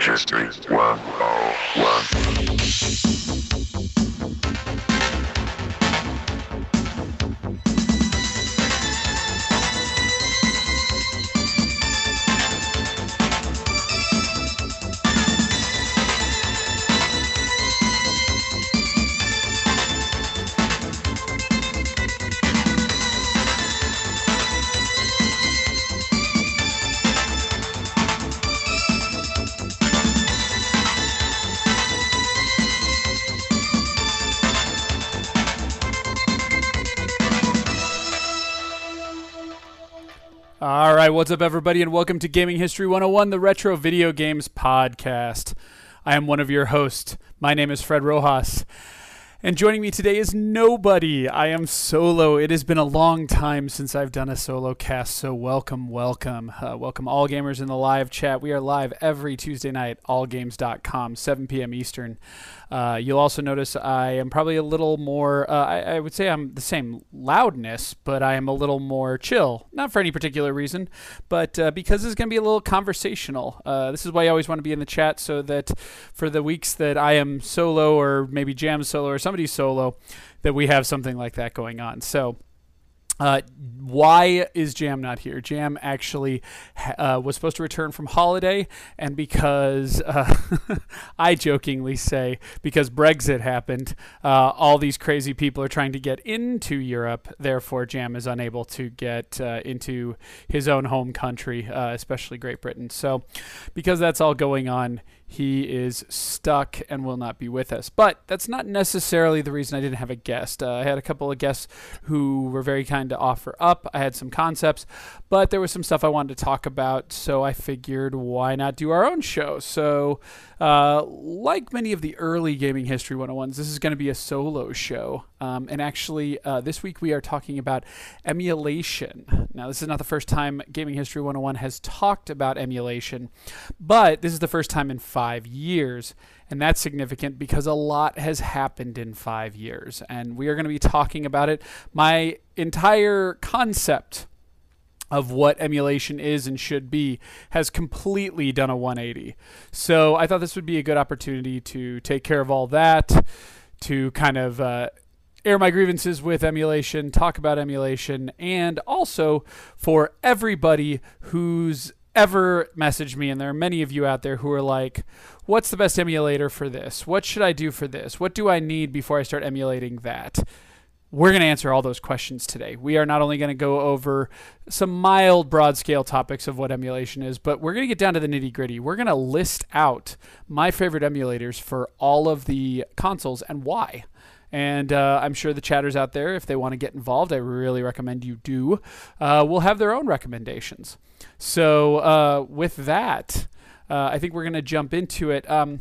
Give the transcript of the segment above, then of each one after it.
History 101. What's up, everybody, and welcome to Gaming History 101, the Retro Video Games Podcast. I am one of your hosts. My name is Fred Rojas. And joining me today is nobody. I am solo. It has been a long time since I've done a solo cast, so welcome, welcome. Uh, welcome all gamers in the live chat. We are live every Tuesday night, allgames.com, 7 p.m. Eastern. Uh, you'll also notice I am probably a little more, uh, I, I would say I'm the same loudness, but I am a little more chill. Not for any particular reason, but uh, because this is going to be a little conversational. Uh, this is why I always want to be in the chat so that for the weeks that I am solo or maybe jam solo or somebody's solo, that we have something like that going on. So, uh, why is Jam not here? Jam actually uh, was supposed to return from holiday, and because uh, I jokingly say because Brexit happened, uh, all these crazy people are trying to get into Europe. Therefore, Jam is unable to get uh, into his own home country, uh, especially Great Britain. So, because that's all going on, he is stuck and will not be with us. But that's not necessarily the reason I didn't have a guest. Uh, I had a couple of guests who were very kind to offer up. I had some concepts, but there was some stuff I wanted to talk about, so I figured why not do our own show? So, uh, like many of the early Gaming History 101s, this is going to be a solo show. Um, and actually, uh, this week we are talking about emulation. Now, this is not the first time Gaming History 101 has talked about emulation, but this is the first time in five years. And that's significant because a lot has happened in five years. And we are going to be talking about it. My entire concept of what emulation is and should be has completely done a 180. So I thought this would be a good opportunity to take care of all that, to kind of uh, air my grievances with emulation, talk about emulation, and also for everybody who's ever messaged me, and there are many of you out there who are like, what's the best emulator for this? What should I do for this? What do I need before I start emulating that? We're going to answer all those questions today. We are not only going to go over some mild, broad scale topics of what emulation is, but we're going to get down to the nitty gritty. We're going to list out my favorite emulators for all of the consoles and why. And uh, I'm sure the chatters out there, if they want to get involved, I really recommend you do, uh, will have their own recommendations. So, uh, with that, uh, I think we're going to jump into it. Um,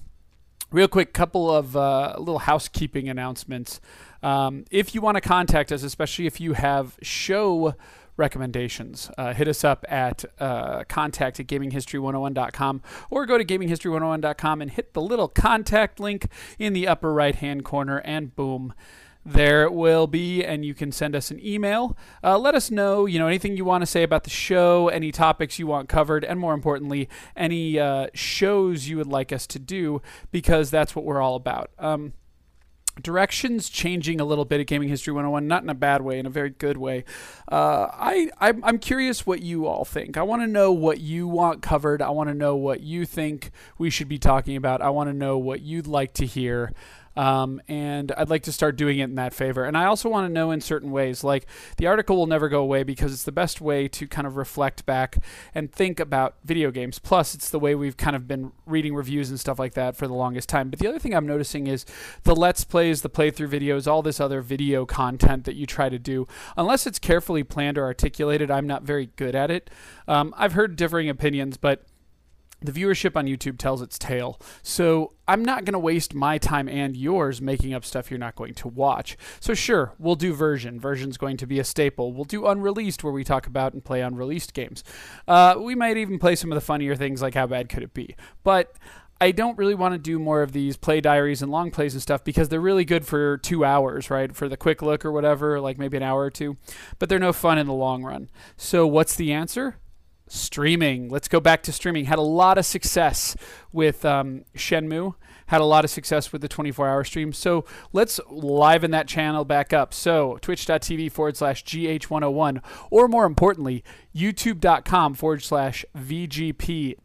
real quick, couple of uh, little housekeeping announcements. Um, if you want to contact us, especially if you have show recommendations, uh, hit us up at uh, contact at gaminghistory101.com or go to gaminghistory101.com and hit the little contact link in the upper right hand corner, and boom. There it will be, and you can send us an email. Uh, let us know, you know, anything you want to say about the show, any topics you want covered, and more importantly, any uh, shows you would like us to do, because that's what we're all about. Um, directions changing a little bit at Gaming History 101, not in a bad way, in a very good way. Uh, I, I'm, I'm curious what you all think. I want to know what you want covered. I want to know what you think we should be talking about. I want to know what you'd like to hear. Um, and I'd like to start doing it in that favor. And I also want to know in certain ways, like the article will never go away because it's the best way to kind of reflect back and think about video games. Plus, it's the way we've kind of been reading reviews and stuff like that for the longest time. But the other thing I'm noticing is the Let's Plays, the playthrough videos, all this other video content that you try to do, unless it's carefully planned or articulated, I'm not very good at it. Um, I've heard differing opinions, but the viewership on YouTube tells its tale. So I'm not going to waste my time and yours making up stuff you're not going to watch. So sure, we'll do version. Version's going to be a staple. We'll do unreleased where we talk about and play unreleased games. Uh, we might even play some of the funnier things like how bad could it be. But I don't really want to do more of these play diaries and long plays and stuff because they're really good for two hours, right? For the quick look or whatever, like maybe an hour or two. But they're no fun in the long run. So what's the answer? Streaming. Let's go back to streaming. Had a lot of success with um, Shenmue. Had a lot of success with the 24 hour stream. So let's liven that channel back up. So twitch.tv forward slash GH101, or more importantly, youtube.com forward slash VGPTGS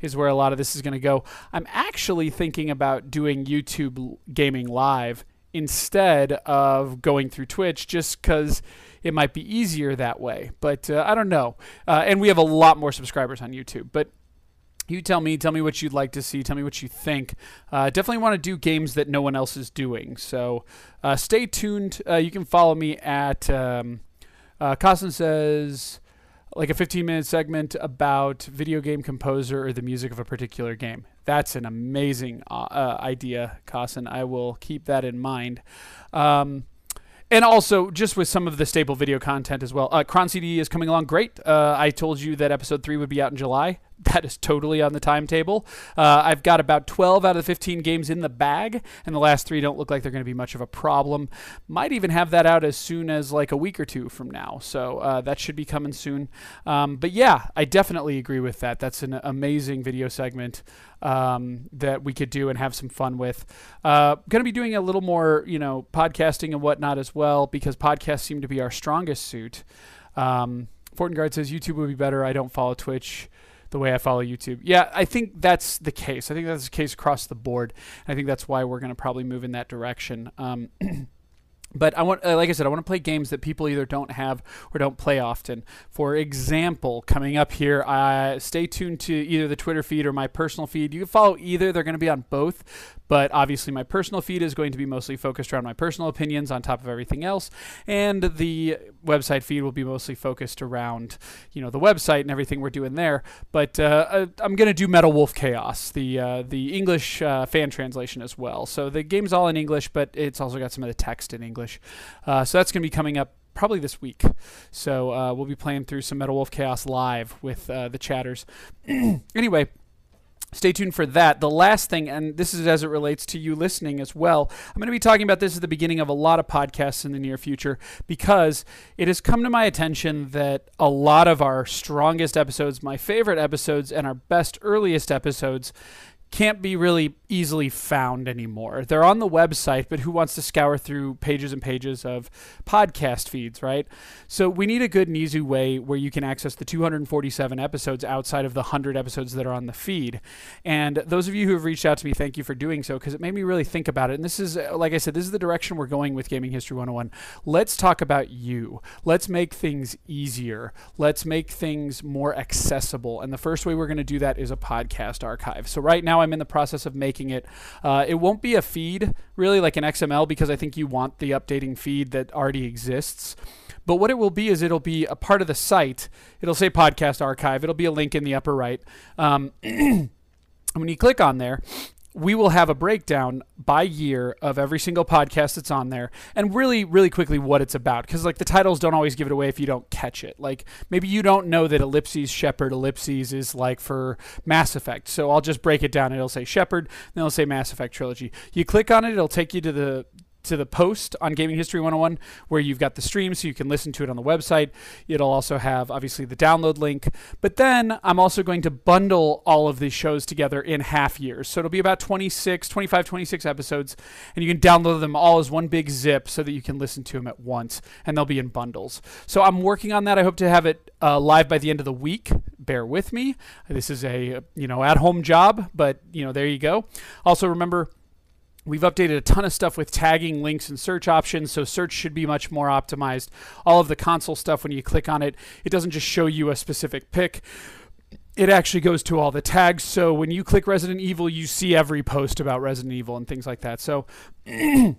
is where a lot of this is going to go. I'm actually thinking about doing YouTube gaming live instead of going through Twitch just because it might be easier that way. But uh, I don't know. Uh, and we have a lot more subscribers on YouTube. But you tell me, tell me what you'd like to see, tell me what you think. Uh, definitely want to do games that no one else is doing. So uh, stay tuned. Uh, you can follow me at um, uh, says like a 15 minute segment about video game composer or the music of a particular game. That's an amazing uh, uh, idea, Cossin. I will keep that in mind. Um, and also just with some of the staple video content as well. Uh, Cron CD is coming along great. Uh, I told you that episode three would be out in July. That is totally on the timetable. Uh, I've got about 12 out of the 15 games in the bag, and the last three don't look like they're going to be much of a problem. Might even have that out as soon as like a week or two from now. So uh, that should be coming soon. Um, but yeah, I definitely agree with that. That's an amazing video segment um, that we could do and have some fun with. Uh, going to be doing a little more, you know, podcasting and whatnot as well because podcasts seem to be our strongest suit. Um, says YouTube would be better. I don't follow Twitch the way I follow YouTube. Yeah, I think that's the case. I think that's the case across the board. I think that's why we're going to probably move in that direction. Um, but I want, uh, like I said, I want to play games that people either don't have or don't play often. For example, coming up here, uh, stay tuned to either the Twitter feed or my personal feed. You can follow either; they're going to be on both. But obviously, my personal feed is going to be mostly focused around my personal opinions on top of everything else, and the website feed will be mostly focused around, you know, the website and everything we're doing there. But uh, I'm going to do Metal Wolf Chaos, the uh, the English uh, fan translation as well. So the game's all in English, but it's also got some of the text in English. Uh, so that's going to be coming up probably this week. So uh, we'll be playing through some Metal Wolf Chaos live with uh, the chatters. anyway, stay tuned for that. The last thing, and this is as it relates to you listening as well, I'm going to be talking about this at the beginning of a lot of podcasts in the near future because it has come to my attention that a lot of our strongest episodes, my favorite episodes, and our best earliest episodes can't be really easily found anymore. They're on the website, but who wants to scour through pages and pages of podcast feeds, right? So we need a good and easy way where you can access the 247 episodes outside of the 100 episodes that are on the feed. And those of you who have reached out to me, thank you for doing so because it made me really think about it. And this is, like I said, this is the direction we're going with Gaming History 101. Let's talk about you. Let's make things easier. Let's make things more accessible. And the first way we're going to do that is a podcast archive. So right now, I'm in the process of making it. Uh, it won't be a feed, really, like an XML, because I think you want the updating feed that already exists. But what it will be is it'll be a part of the site. It'll say podcast archive. It'll be a link in the upper right. Um, when you click on there, we will have a breakdown by year of every single podcast that's on there and really really quickly what it's about. Because like the titles don't always give it away if you don't catch it. Like maybe you don't know that ellipses shepard ellipses is like for mass effect. So i'll just break it down. It'll say shepard then it'll say mass effect trilogy. You click on it it'll take you to the to the post on Gaming History 101 where you've got the stream so you can listen to it on the website. It'll also have obviously the download link. But then I'm also going to bundle all of these shows together in half years. So it'll be about 26, 25, 26 episodes and you can download them all as one big zip so that you can listen to them at once and they'll be in bundles. So I'm working on that. I hope to have it uh, live by the end of the week. Bear with me. This is a, you know, at-home job, but you know, there you go. Also remember We've updated a ton of stuff with tagging, links, and search options, so search should be much more optimized. All of the console stuff, when you click on it, it doesn't just show you a specific pick. It actually goes to all the tags. So when you click Resident Evil, you see every post about Resident Evil and things like that. So this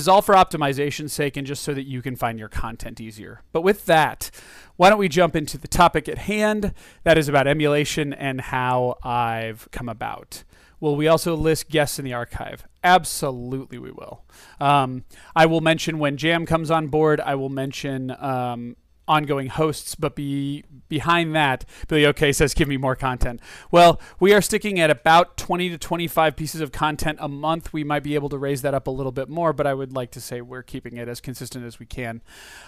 is all for optimization's sake and just so that you can find your content easier. But with that, why don't we jump into the topic at hand? That is about emulation and how I've come about. Will we also list guests in the archive? Absolutely, we will. Um, I will mention when Jam comes on board. I will mention um, ongoing hosts, but be behind that, Billy OK says, "Give me more content." Well, we are sticking at about 20 to 25 pieces of content a month. We might be able to raise that up a little bit more, but I would like to say we're keeping it as consistent as we can.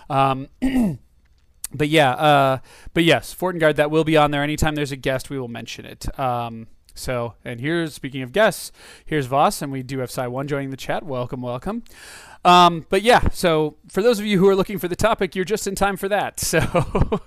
Um, but yeah, uh, but yes, Fortengard that will be on there. Anytime there's a guest, we will mention it. Um, so, and here's speaking of guests, here's Voss, and we do have Sai One joining the chat. Welcome, welcome. Um, but yeah, so for those of you who are looking for the topic, you're just in time for that. So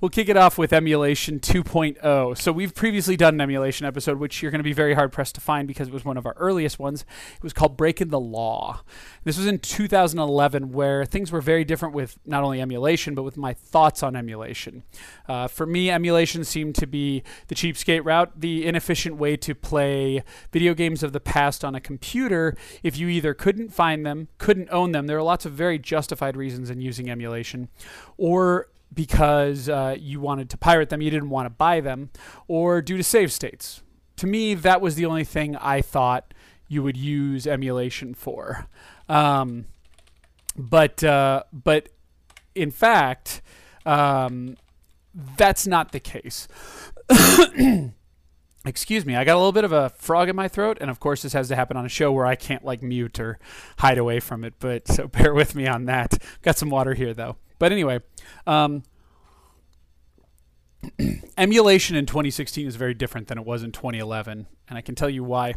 we'll kick it off with emulation 2.0. So we've previously done an emulation episode, which you're going to be very hard pressed to find because it was one of our earliest ones. It was called Breaking the Law. This was in 2011, where things were very different with not only emulation, but with my thoughts on emulation. Uh, for me, emulation seemed to be the cheapskate route, the inefficient way to play video games of the past on a computer if you either couldn't find them, couldn't own them. There are lots of very justified reasons in using emulation, or because uh, you wanted to pirate them, you didn't want to buy them, or due to save states. To me, that was the only thing I thought you would use emulation for. Um, but uh, but in fact, um, that's not the case. Excuse me, I got a little bit of a frog in my throat, and of course, this has to happen on a show where I can't like mute or hide away from it. But so bear with me on that. Got some water here though. But anyway, um, emulation in 2016 is very different than it was in 2011, and I can tell you why.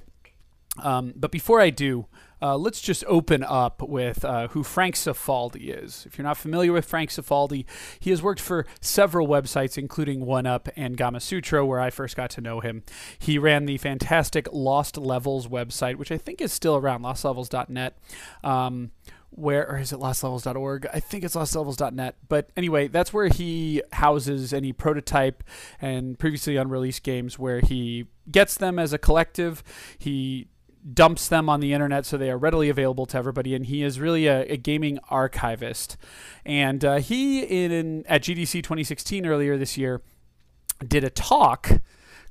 Um, but before I do, uh, let's just open up with uh, who Frank Cifaldi is. If you're not familiar with Frank Cifaldi, he has worked for several websites, including 1UP and Gamasutra, where I first got to know him. He ran the fantastic Lost Levels website, which I think is still around, lostlevels.net. Um, where or is it lostlevels.org? I think it's lostlevels.net. But anyway, that's where he houses any prototype and previously unreleased games where he gets them as a collective. He dumps them on the internet so they are readily available to everybody and he is really a, a gaming archivist and uh, he in at gdc 2016 earlier this year did a talk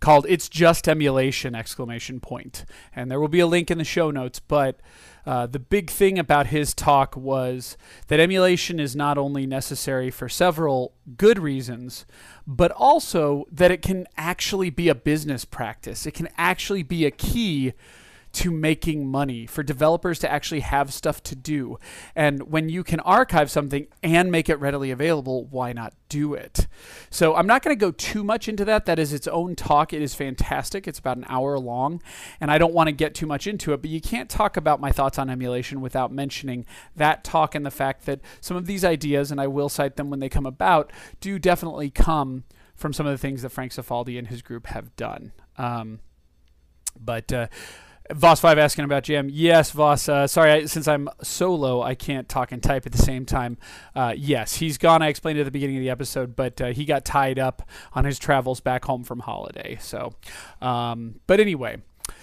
called it's just emulation exclamation point and there will be a link in the show notes but uh, the big thing about his talk was that emulation is not only necessary for several good reasons, but also that it can actually be a business practice. It can actually be a key to making money, for developers to actually have stuff to do. And when you can archive something and make it readily available, why not do it? So I'm not going to go too much into that. That is its own talk. It is fantastic. It's about an hour long, and I don't want to get too much into it, but you can't talk about my thoughts on emulation without mentioning that talk and the fact that some of these ideas, and I will cite them when they come about, do definitely come from some of the things that Frank Cifaldi and his group have done. Um, but uh, Voss five asking about jam. Yes, Voss. Uh, sorry, I, since I'm solo, I can't talk and type at the same time. Uh, yes, he's gone. I explained it at the beginning of the episode, but uh, he got tied up on his travels back home from holiday. So, um, but anyway,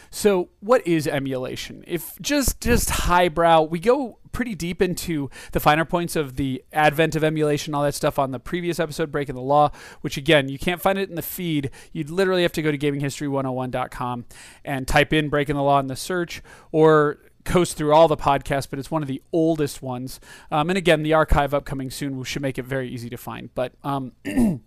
so, what is emulation? If just just highbrow, we go pretty deep into the finer points of the advent of emulation, all that stuff on the previous episode, Breaking the Law, which again, you can't find it in the feed. You'd literally have to go to gaminghistory101.com and type in Breaking the Law in the search or coast through all the podcasts, but it's one of the oldest ones. Um, and again, the archive upcoming soon should make it very easy to find. But um,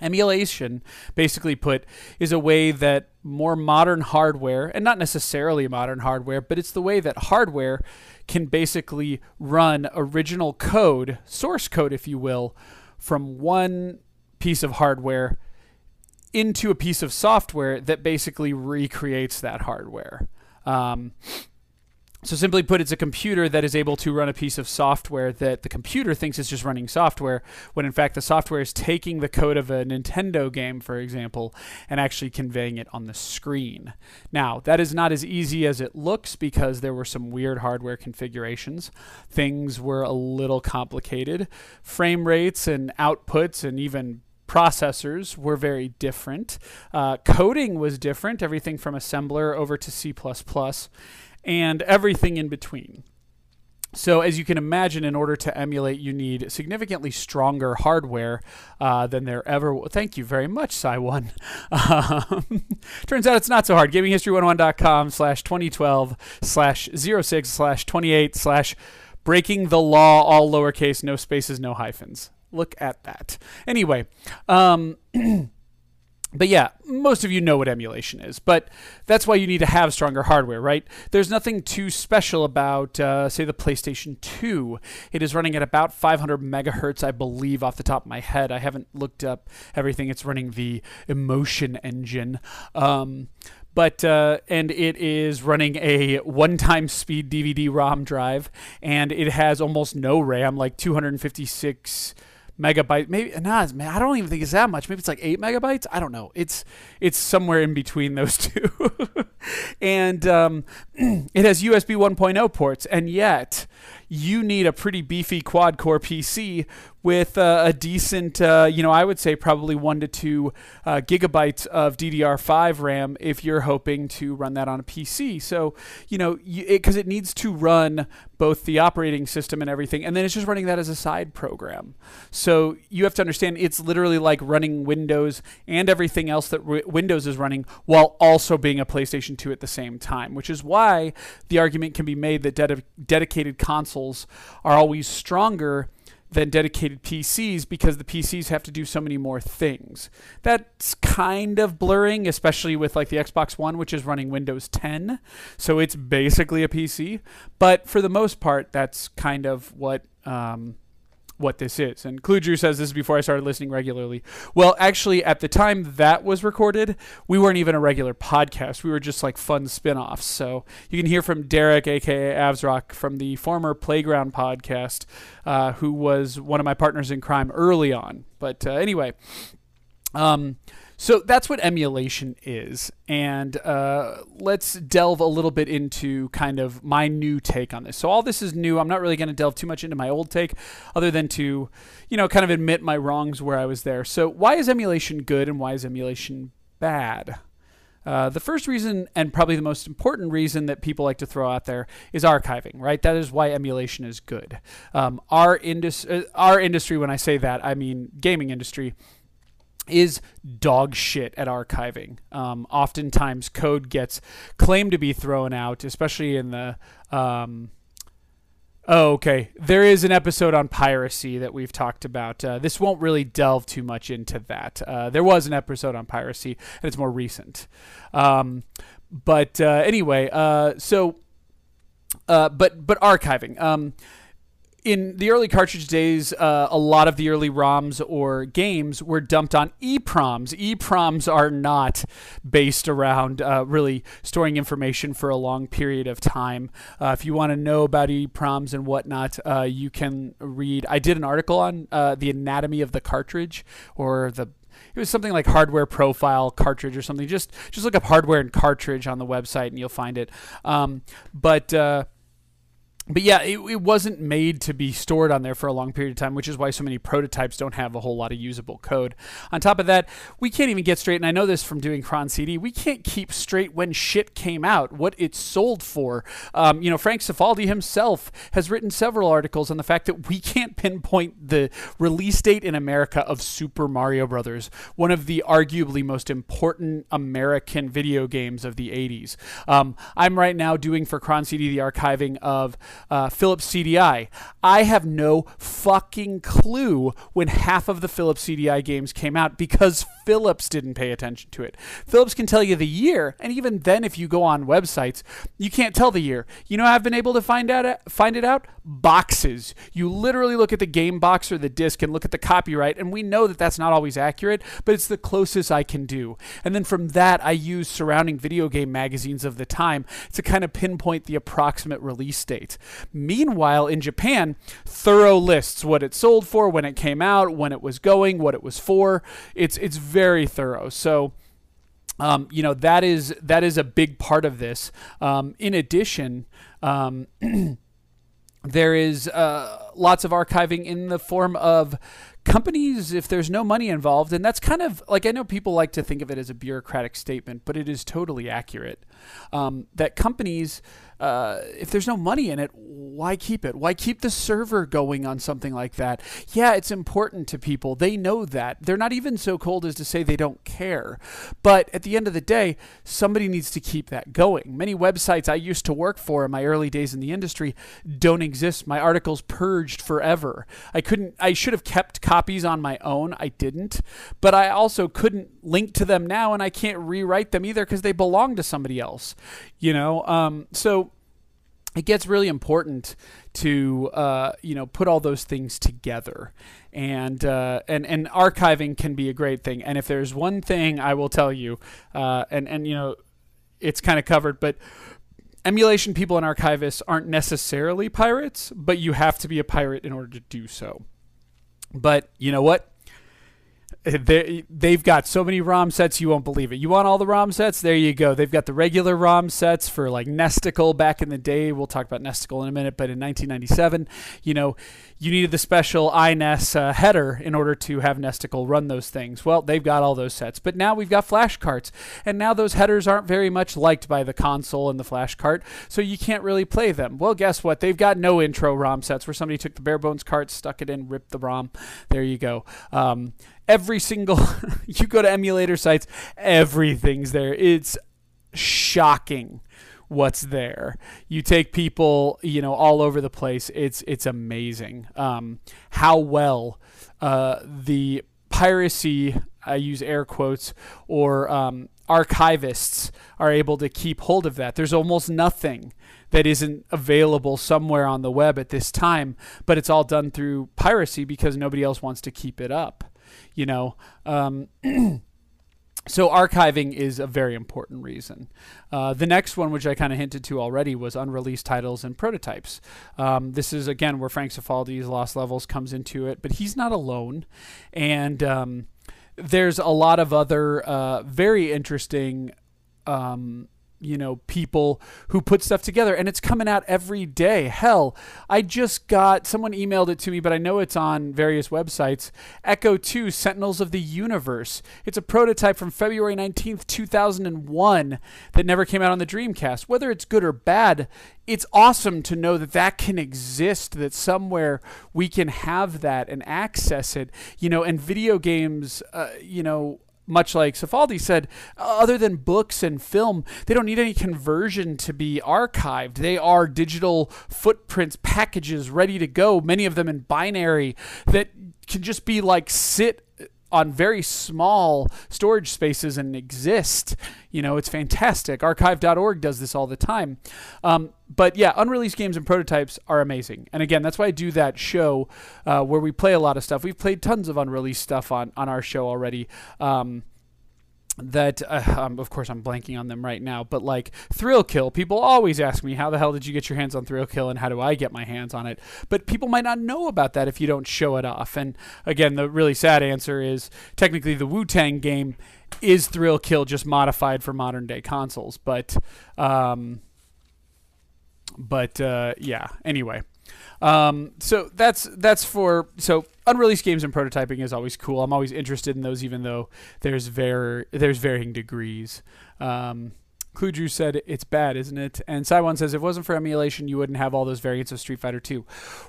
Emulation, basically put, is a way that more modern hardware, and not necessarily modern hardware, but it's the way that hardware can basically run original code, source code, if you will, from one piece of hardware into a piece of software that basically recreates that hardware. Um, so simply put, it's a computer that is able to run a piece of software that the computer thinks is just running software, when in fact the software is taking the code of a Nintendo game, for example, and actually conveying it on the screen. Now, that is not as easy as it looks because there were some weird hardware configurations. Things were a little complicated. Frame rates and outputs and even processors were very different. Uh, coding was different, everything from assembler over to C and everything in between. So, as you can imagine, in order to emulate, you need significantly stronger hardware uh, than there ever. W- Thank you very much, Sai1. Um, turns out it's not so hard. GamingHistory101.com slash 2012 slash 06 slash 28 slash breaking the law, all lowercase, no spaces, no hyphens. Look at that. Anyway, um, but yeah, most of you know what emulation is, but that's why you need to have stronger hardware, right? There's nothing too special about, uh, say, the PlayStation 2. It is running at about 500 megahertz, I believe, off the top of my head. I haven't looked up everything. It's running the Emotion engine. Um, but uh, and it is running a one-time speed DVD-ROM drive, and it has almost no RAM, like 256 megabyte maybe nah, i don't even think it's that much. Maybe it's like eight megabytes. I don't know. It's it's somewhere in between those two. And um, it has usb 1.0 ports and yet you need a pretty beefy quad core PC with uh, a decent, uh, you know, I would say probably one to two uh, gigabytes of DDR5 RAM if you're hoping to run that on a PC. So, you know, because it, it, needs to run both the operating system and everything, and then it's just running that as a side program. So you have to understand it's literally like running Windows and everything else that Windows is running while also being a PlayStation 2 at the same time, which is why the argument can be made that ded- dedicated consoles are always stronger than dedicated PCs because the PCs have to do so many more things. That's kind of blurring, especially with like the Xbox One, which is running Windows 10. So it's basically a PC. But for the most part, that's kind of what um, what this is. And Cluedrew says this is before I started listening regularly. Well, actually, at the time that was recorded, we weren't even a regular podcast. We were just like fun spin offs. So you can hear from Derek, aka Avsrock, from the former Playground podcast, uh, who was one of my partners in crime early on. But uh, anyway, um, so that's what emulation is. And uh, let's delve a little bit into kind of my new take on this. So, all this is new. I'm not really going to delve too much into my old take, other than to, you know, kind of admit my wrongs where I was there. So, why is emulation good and why is emulation bad? Uh, the first reason, and probably the most important reason that people like to throw out there, is archiving. Right, that is why emulation is good. Um, our indus- uh, our industry, when I say that, I mean gaming industry, is dog shit at archiving. Um, oftentimes, code gets claimed to be thrown out, especially in the. Um, oh, okay. There is an episode on piracy that we've talked about. Uh, this won't really delve too much into that. Uh, there was an episode on piracy, and it's more recent. Um, but uh, anyway, uh, so. Uh, but but archiving. In the early cartridge days, uh, a lot of the early ROMs or games were dumped on EEPROMs. EEPROMs are not based around uh, really storing information for a long period of time. Uh, if you want to know about EEPROMs and whatnot, uh, you can read. I did an article on uh, the anatomy of the cartridge or the it was something like hardware profile cartridge or something. Just just look up hardware and cartridge on the website and you'll find it. Um, but uh, but yeah, it, it, wasn't made to be stored on there for a long period of time, which is why so many prototypes don't have a whole lot of usable code. On top of that, we can't even get straight, and I know this from doing Cron CD, we can't keep straight when shit came out, what it sold for. Um, you know, Frank Cifaldi himself has written several articles on the fact that we can't pinpoint the release date in America of Super Mario Brothers, one of the arguably most important American video games of the 80s. Um, I'm right now doing for Cron CD the archiving of uh, Philips CDI. I have no fucking clue when half of the Philips CDI games came out because Philips didn't pay attention to it. Philips can tell you the year, and even then, if you go on websites, you can't tell the year. You know, I've been able to find out find it out boxes. You literally look at the game box or the disc and look at the copyright, and we know that that's not always accurate, but it's the closest I can do. And then from that, I use surrounding video game magazines of the time to kind of pinpoint the approximate release date. Meanwhile, in Japan, thorough lists what it sold for, when it came out, when it was going, what it was for. It's it's very thorough. So. Um, you know that is that is a big part of this. Um, in addition, um, there is uh, lots of archiving in the form of companies if there's no money involved and that's kind of like i know people like to think of it as a bureaucratic statement but it is totally accurate um, that companies uh, if there's no money in it, why keep it? Why keep the server going on something like that? Yeah, it's important to people. They know that. They're not even so cold as to say they don't care. But at the end of the day, somebody needs to keep that going. Many websites I used to work for in my early days in the industry don't exist. My articles purged forever. I couldn't. I should have kept copies on my own. I didn't, but I also couldn't link to them now, and I can't rewrite them either because they belong to somebody else. You know, um, so it gets really important to uh, you know put all those things together. And uh, and and archiving can be a great thing. And if there's one thing I will tell you uh, and and you know it's kind of covered but emulation people and archivists aren't necessarily pirates but you have to be a pirate in order to do so. But you know what they they've got so many ROM sets you won't believe it. You want all the ROM sets? There you go. They've got the regular ROM sets for like Nesticle back in the day. We'll talk about Nesticle in a minute, but in 1997, you know, you needed the special iNES uh, header in order to have Nesticle run those things. Well, they've got all those sets, but now we've got flash carts, and now those headers aren't very much liked by the console and the flash cart, so you can't really play them. Well, guess what? They've got No-Intro ROM sets where somebody took the bare bones cart, stuck it in, ripped the ROM. There you go. Um, every single you go to emulator sites, everything's there. It's shocking what's there. You take people, you know, all over the place. It's it's amazing um, how well uh, the piracy. I use air quotes or um, archivists are able to keep hold of that. There's almost nothing that isn't available somewhere on the web at this time, but it's all done through piracy because nobody else wants to keep it up you know. Um, so archiving is a very important reason. Uh, the next one, which I kind of hinted to already, was unreleased titles and prototypes. Um, this is again where Frank Cifaldi's Lost Levels comes into it, but he's not alone, and um, there's a lot of other uh, very interesting. Um, you know, people who put stuff together and it's coming out every day. Hell, I just got someone emailed it to me, but I know it's on various websites. Ecco 2 Sentinels of the Universe. It's a prototype from February 19th, 2001 that never came out on the Dreamcast. Whether it's good or bad, it's awesome to know that that can exist, that somewhere we can have that and access it. You know, and video games, uh, you know, much like Cifaldi said, other than books and film, they don't need any conversion to be archived. They are digital footprints, packages ready to go, many of them in binary that can just be like sit on very small storage spaces and exist. You know, it's fantastic. Archive.org does this all the time. Um, but yeah, unreleased games and prototypes are amazing. And again, that's why I do that show uh, where we play a lot of stuff. We've played tons of unreleased stuff on, on our show already. Um, that uh, um, of course I'm blanking on them right now, but like Thrill Kill, people always ask me how the hell did you get your hands on Thrill Kill and how do I get my hands on it? But people might not know about that if you don't show it off. And again, the really sad answer is technically the Wu Tang game is Thrill Kill just modified for modern day consoles, but um, but uh, yeah. Anyway, um, so that's that's for so unreleased games and prototyping is always cool. I'm always interested in those, even though there's ver- there's varying degrees. Um, Cluedrew said it's bad, isn't it? And Saiwan says if it wasn't for emulation, you wouldn't have all those variants of Street Fighter 2.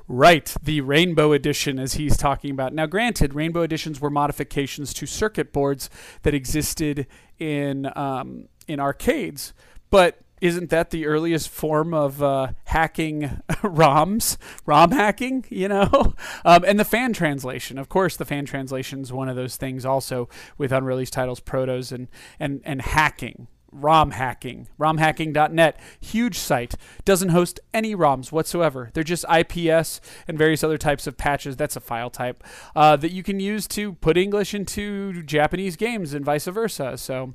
Right, the Rainbow Edition, as he's talking about. Now, granted, Rainbow Editions were modifications to circuit boards that existed in um, in arcades, but isn't that the earliest form of uh, hacking ROMs, ROM hacking? You know, um, and the fan translation. Of course, the fan translation is one of those things. Also, with unreleased titles, protos, and and and hacking. ROM hacking, romhacking.net, huge site, doesn't host any ROMs whatsoever. They're just IPS and various other types of patches. That's a file type uh, that you can use to put English into Japanese games and vice versa. So,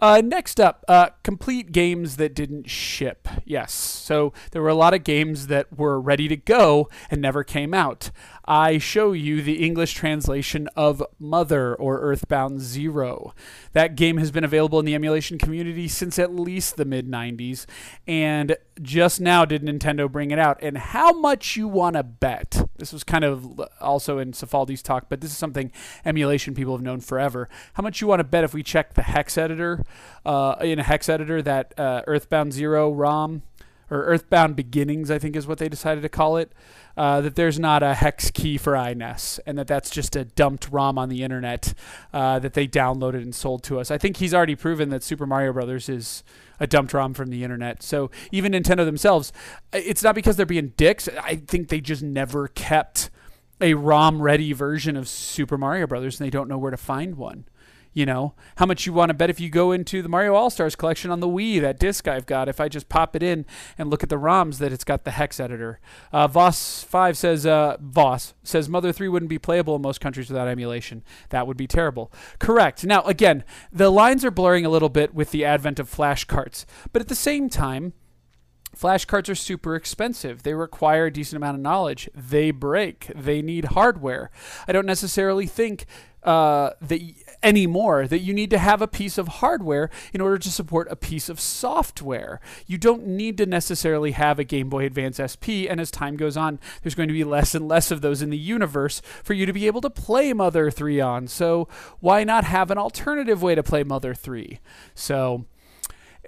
uh, next up, uh, complete games that didn't ship. Yes, so there were a lot of games that were ready to go and never came out. I show you the English translation of Mother or Earthbound Zero. That game has been available in the emulation community since at least the mid 90s, and just now did Nintendo bring it out. And how much you want to bet? This was kind of also in Cifaldi's talk, but this is something emulation people have known forever. How much you want to bet if we check the hex editor, uh, in a hex editor, that uh, Earthbound Zero ROM or Earthbound Beginnings, I think is what they decided to call it. Uh, that there's not a hex key for iNES, and that that's just a dumped ROM on the internet uh, that they downloaded and sold to us. I think he's already proven that Super Mario Brothers is a dumped ROM from the internet. So even Nintendo themselves, it's not because they're being dicks. I think they just never kept a ROM ready version of Super Mario Brothers, and they don't know where to find one you know how much you want to bet if you go into the Mario All Stars collection on the Wii, that disc I've got. If I just pop it in and look at the ROMs, that it's got the hex editor. Uh, Voss five says uh, Voss says Mother three wouldn't be playable in most countries without emulation. That would be terrible. Correct. Now again, the lines are blurring a little bit with the advent of flash carts, but at the same time. Flash carts are super expensive. They require a decent amount of knowledge. They break. They need hardware. I don't necessarily think uh, that anymore that you need to have a piece of hardware in order to support a piece of software. You don't need to necessarily have a Game Boy Advance SP, and as time goes on, there's going to be less and less of those in the universe for you to be able to play Mother 3 on. So why not have an alternative way to play Mother 3? So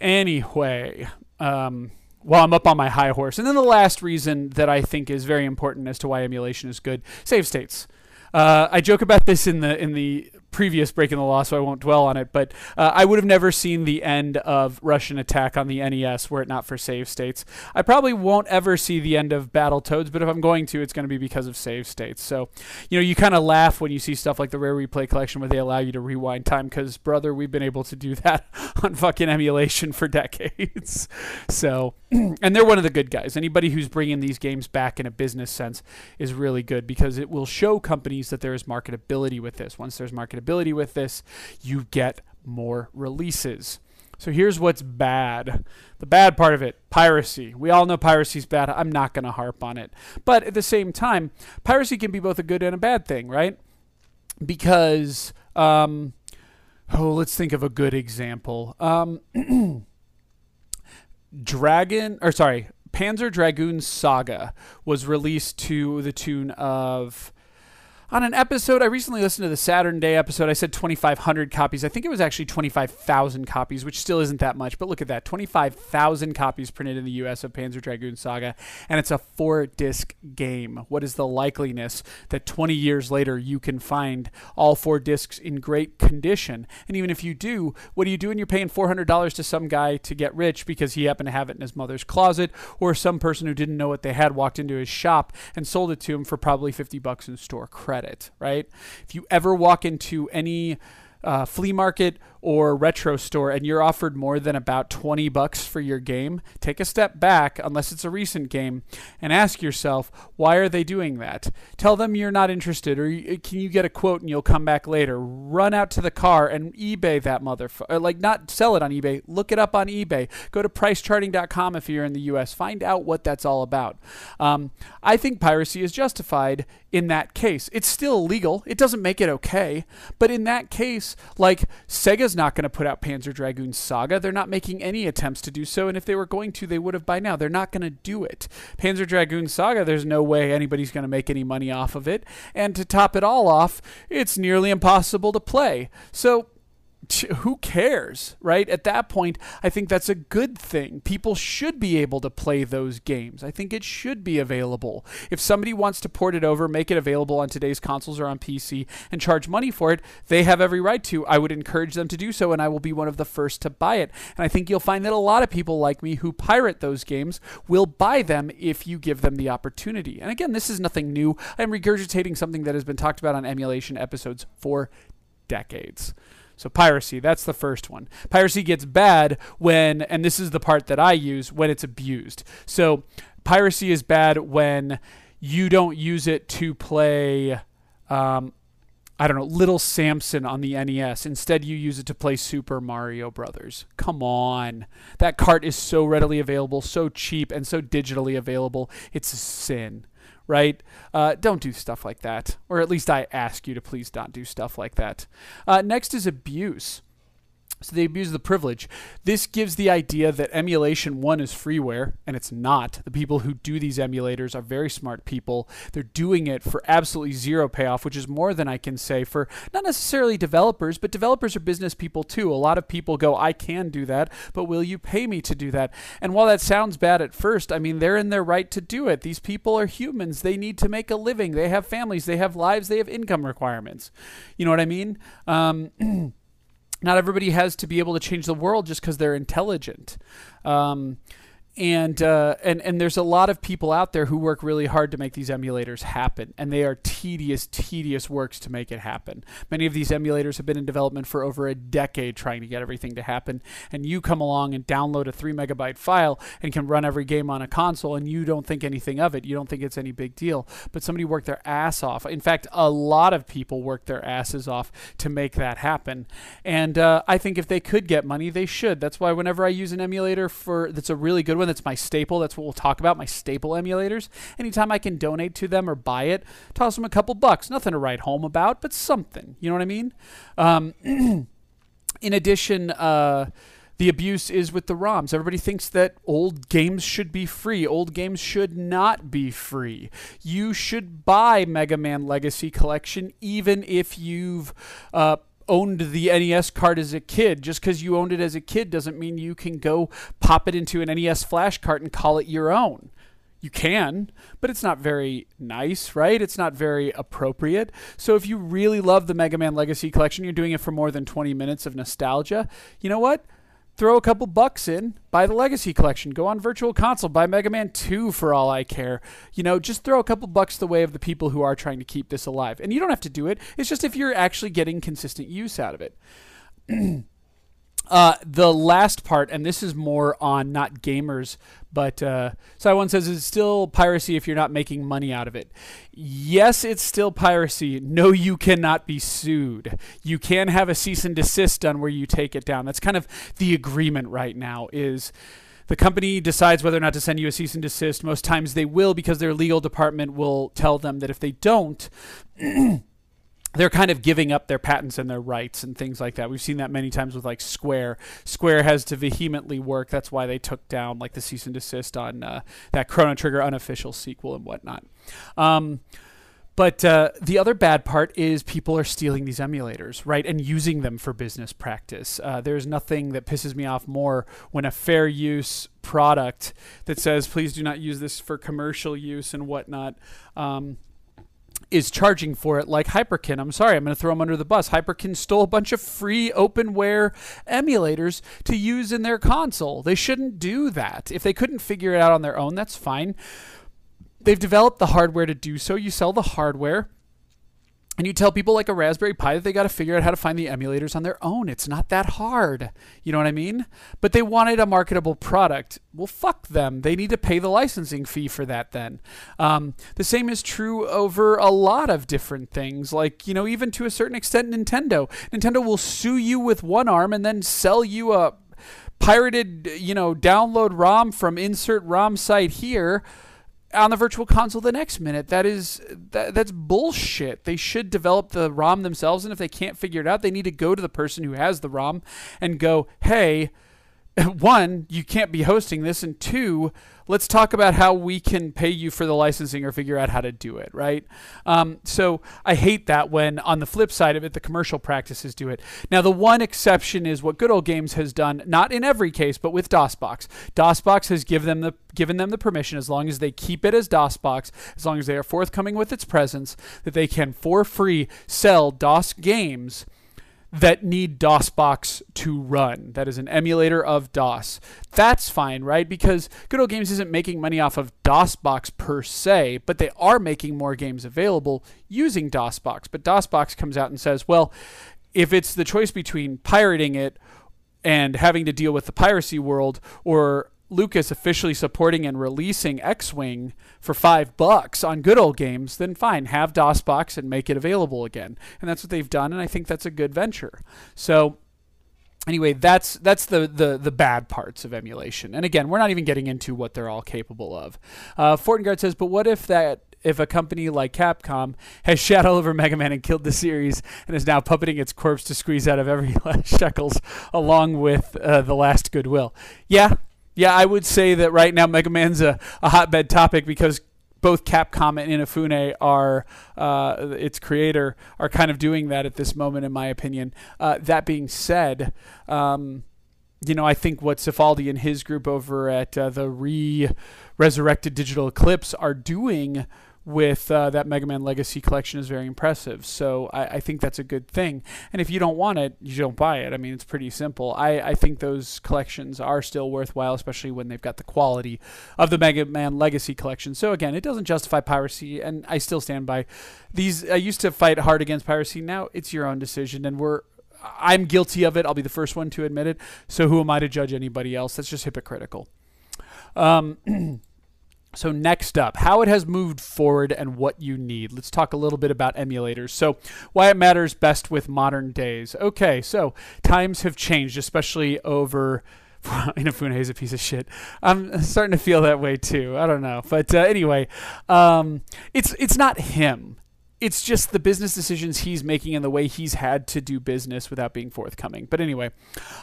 anyway, um, well, I'm up on my high horse. And then the last reason that I think is very important as to why emulation is good save states. Uh, I joke about this in the in the previous breaking the law, so I won't dwell on it. But uh, I would have never seen the end of Rush'n Attack on the NES were it not for save states. I probably won't ever see the end of Battletoads, but if I'm going to, it's going to be because of save states. So, you know, you kind of laugh when you see stuff like the Rare Replay Collection where they allow you to rewind time because, brother, we've been able to do that on fucking emulation for decades. so, and they're one of the good guys. Anybody who's bringing these games back in a business sense is really good because it will show companies that there is marketability with this. Once there's marketability, with this, you get more releases. So here's what's bad. The bad part of it, piracy. We all know piracy's bad. I'm not going to harp on it. But at the same time, piracy can be both a good and a bad thing, right? Because um oh, let's think of a good example. Um Dragon or sorry, Panzer Dragoon Saga was released to the tune of on an episode. I recently listened to the Saturn Day episode. I said 2,500 copies. I think it was actually 25,000 copies, which still isn't that much. But look at that 25,000 copies printed in the US of Panzer Dragoon Saga. And it's a four disc game. What is the likeliness that 20 years later you can find all four discs in great condition? And even if you do, what do you do when you're paying $400 to some guy to get rich because he happened to have it in his mother's closet, or some person who didn't know what they had walked into his shop and sold it to him for probably 50 bucks in store credit? Credit, right? If you ever walk into any uh, flea market or retro store and you're offered more than about 20 bucks for your game, take a step back, unless it's a recent game, and ask yourself, why are they doing that? Tell them you're not interested, or can you get a quote and you'll come back later? Run out to the car and eBay that motherfucker. Like, not sell it on eBay, look it up on eBay. Go to pricecharting.com if you're in the US. Find out what that's all about. Um, I think piracy is justified in that case. It's still illegal, it doesn't make it okay, but in that case, like, Sega's Sega's not going to put out Panzer Dragoon Saga. They're not making any attempts to do so, and if they were going to, they would have by now. They're not going to do it. Panzer Dragoon Saga, there's no way anybody's going to make any money off of it. And to top it all off, it's nearly impossible to play. So who cares, right? At that point, I think that's a good thing. People should be able to play those games. I think it should be available. If somebody wants to port it over, make it available on today's consoles or on PC, and charge money for it, they have every right to. I would encourage them to do so, and I will be one of the first to buy it. And I think you'll find that a lot of people like me who pirate those games will buy them if you give them the opportunity. And again, this is nothing new. I'm regurgitating something that has been talked about on emulation episodes for decades. So piracy, that's the first one. Piracy gets bad when, and this is the part that I use, when it's abused. So piracy is bad when you don't use it to play, um, I don't know, Little Samson on the NES. Instead, you use it to play Super Mario Brothers. Come on. That cart is so readily available, so cheap, and so digitally available. It's a sin right? Uh, don't do stuff like that. Or at least I ask you to please not do stuff like that. Uh, next is abuse. So they abuse the privilege. This gives the idea that emulation one is freeware, and it's not. The people who do these emulators are very smart people. They're doing it for absolutely zero payoff, which is more than I can say for not necessarily developers, but developers are business people too. A lot of people go, I can do that, but will you pay me to do that? And while that sounds bad at first, I mean, they're in their right to do it. These people are humans. They need to make a living. They have families, they have lives, they have income requirements. You know what I mean? Um, not everybody has to be able to change the world just because they're intelligent. Um, and uh, and and there's a lot of people out there who work really hard to make these emulators happen, and they are tedious, tedious works to make it happen. Many of these emulators have been in development for over a decade, trying to get everything to happen. And you come along and download a three megabyte file and can run every game on a console, and you don't think anything of it. You don't think it's any big deal. But somebody worked their ass off. In fact, a lot of people worked their asses off to make that happen. And uh, I think if they could get money, they should. That's why whenever I use an emulator for that's a really good one that's my staple. That's what we'll talk about, my staple emulators. Anytime I can donate to them or buy it, toss them a couple bucks. Nothing to write home about, but something. You know what I mean? Um, in addition, uh, the abuse is with the ROMs. Everybody thinks that old games should be free. Old games should not be free. You should buy Mega Man Legacy Collection even if you've uh, owned the NES card as a kid. Just because you owned it as a kid doesn't mean you can go pop it into an NES flash cart and call it your own. You can, but it's not very nice, right? It's not very appropriate. So if you really love the Mega Man Legacy Collection, you're doing it for more than 20 minutes of nostalgia, you know what? Throw a couple bucks in, buy the Legacy Collection, go on Virtual Console, buy Mega Man 2 for all I care. You know, just throw a couple bucks the way of the people who are trying to keep this alive. And you don't have to do it, it's just if you're actually getting consistent use out of it. Uh, the last part, and this is more on not gamers, but uh, One says it's still piracy if you're not making money out of it. Yes, it's still piracy. No, you cannot be sued. You can have a cease and desist done where you take it down. That's kind of the agreement right now. Is the company decides whether or not to send you a cease and desist. Most times they will because their legal department will tell them that if they don't. they're kind of giving up their patents and their rights and things like that. We've seen that many times with like Square. Square has to vehemently work. That's why they took down like the cease and desist on uh, that Chrono Trigger unofficial sequel and whatnot. Um, but uh, the other bad part is people are stealing these emulators, right, and using them for business practice. Uh, there's nothing that pisses me off more when a fair use product that says, please do not use this for commercial use and whatnot. Um, is charging for it like Hyperkin. I'm sorry, I'm going to throw them under the bus. Hyperkin stole a bunch of free openware emulators to use in their console. They shouldn't do that. If they couldn't figure it out on their own, that's fine. They've developed the hardware to do so. You sell the hardware and you tell people like a Raspberry Pi that they got to figure out how to find the emulators on their own. It's not that hard. You know what I mean? But they wanted a marketable product. Well, fuck them. They need to pay the licensing fee for that then. Um, the same is true over a lot of different things. Like, you know, even to a certain extent, Nintendo. Nintendo will sue you with one arm and then sell you a pirated, you know, download ROM from insert ROM site here on the virtual console the next minute. That is that, that's bullshit. They should develop the ROM themselves and if they can't figure it out, they need to go to the person who has the ROM and go, "Hey, one, you can't be hosting this, and two, let's talk about how we can pay you for the licensing or figure out how to do it, right? Um, so I hate that when, on the flip side of it, the commercial practices do it. Now, the one exception is what Good Old Games has done, not in every case, but with DOSBox. DOSBox has given them the given them the permission, as long as they keep it as DOSBox, as long as they are forthcoming with its presence, that they can for free sell DOS games that need DOSBox to run. That is an emulator of DOS. That's fine, right? Because Good Old Games isn't making money off of DOSBox per se, but they are making more games available using DOSBox. But DOSBox comes out and says, well, if it's the choice between pirating it and having to deal with the piracy world or Lucas officially supporting and releasing X-Wing for five bucks on good old games, then fine, have DOSBox and make it available again. And that's what they've done, and I think that's a good venture. So anyway, that's that's the, the the bad parts of emulation. And again, we're not even getting into what they're all capable of. Uh, Fortengard says, but what if that if a company like Capcom has shat all over Mega Man and killed the series and is now puppeting its corpse to squeeze out of every last shekels along with uh, the last goodwill. Yeah, yeah, I would say that right now Mega Man's a, a hotbed topic because both Capcom and Inafune are uh, its creator are kind of doing that at this moment, in my opinion. Uh, that being said, um, you know, I think what Cifaldi and his group over at uh, the re resurrected Digital Eclipse are doing with uh, that Mega Man Legacy collection is very impressive. So I, I, think that's a good thing. And if you don't want it, you don't buy it. I mean, it's pretty simple. I, I think those collections are still worthwhile, especially when they've got the quality of the Mega Man Legacy collection. So again, it doesn't justify piracy, and I still stand by these. I used to fight hard against piracy. Now it's your own decision, and we're. I'm guilty of it. I'll be the first one to admit it. So who am I to judge anybody else? That's just hypocritical. Um, So next up, how it has moved forward and what you need. Let's talk a little bit about emulators. So why it matters best with modern days. Okay, so times have changed, especially over. Inafune is a piece of shit. I'm starting to feel that way too. I don't know, but uh, anyway, um, it's it's not him. It's just the business decisions he's making and the way he's had to do business without being forthcoming. But anyway,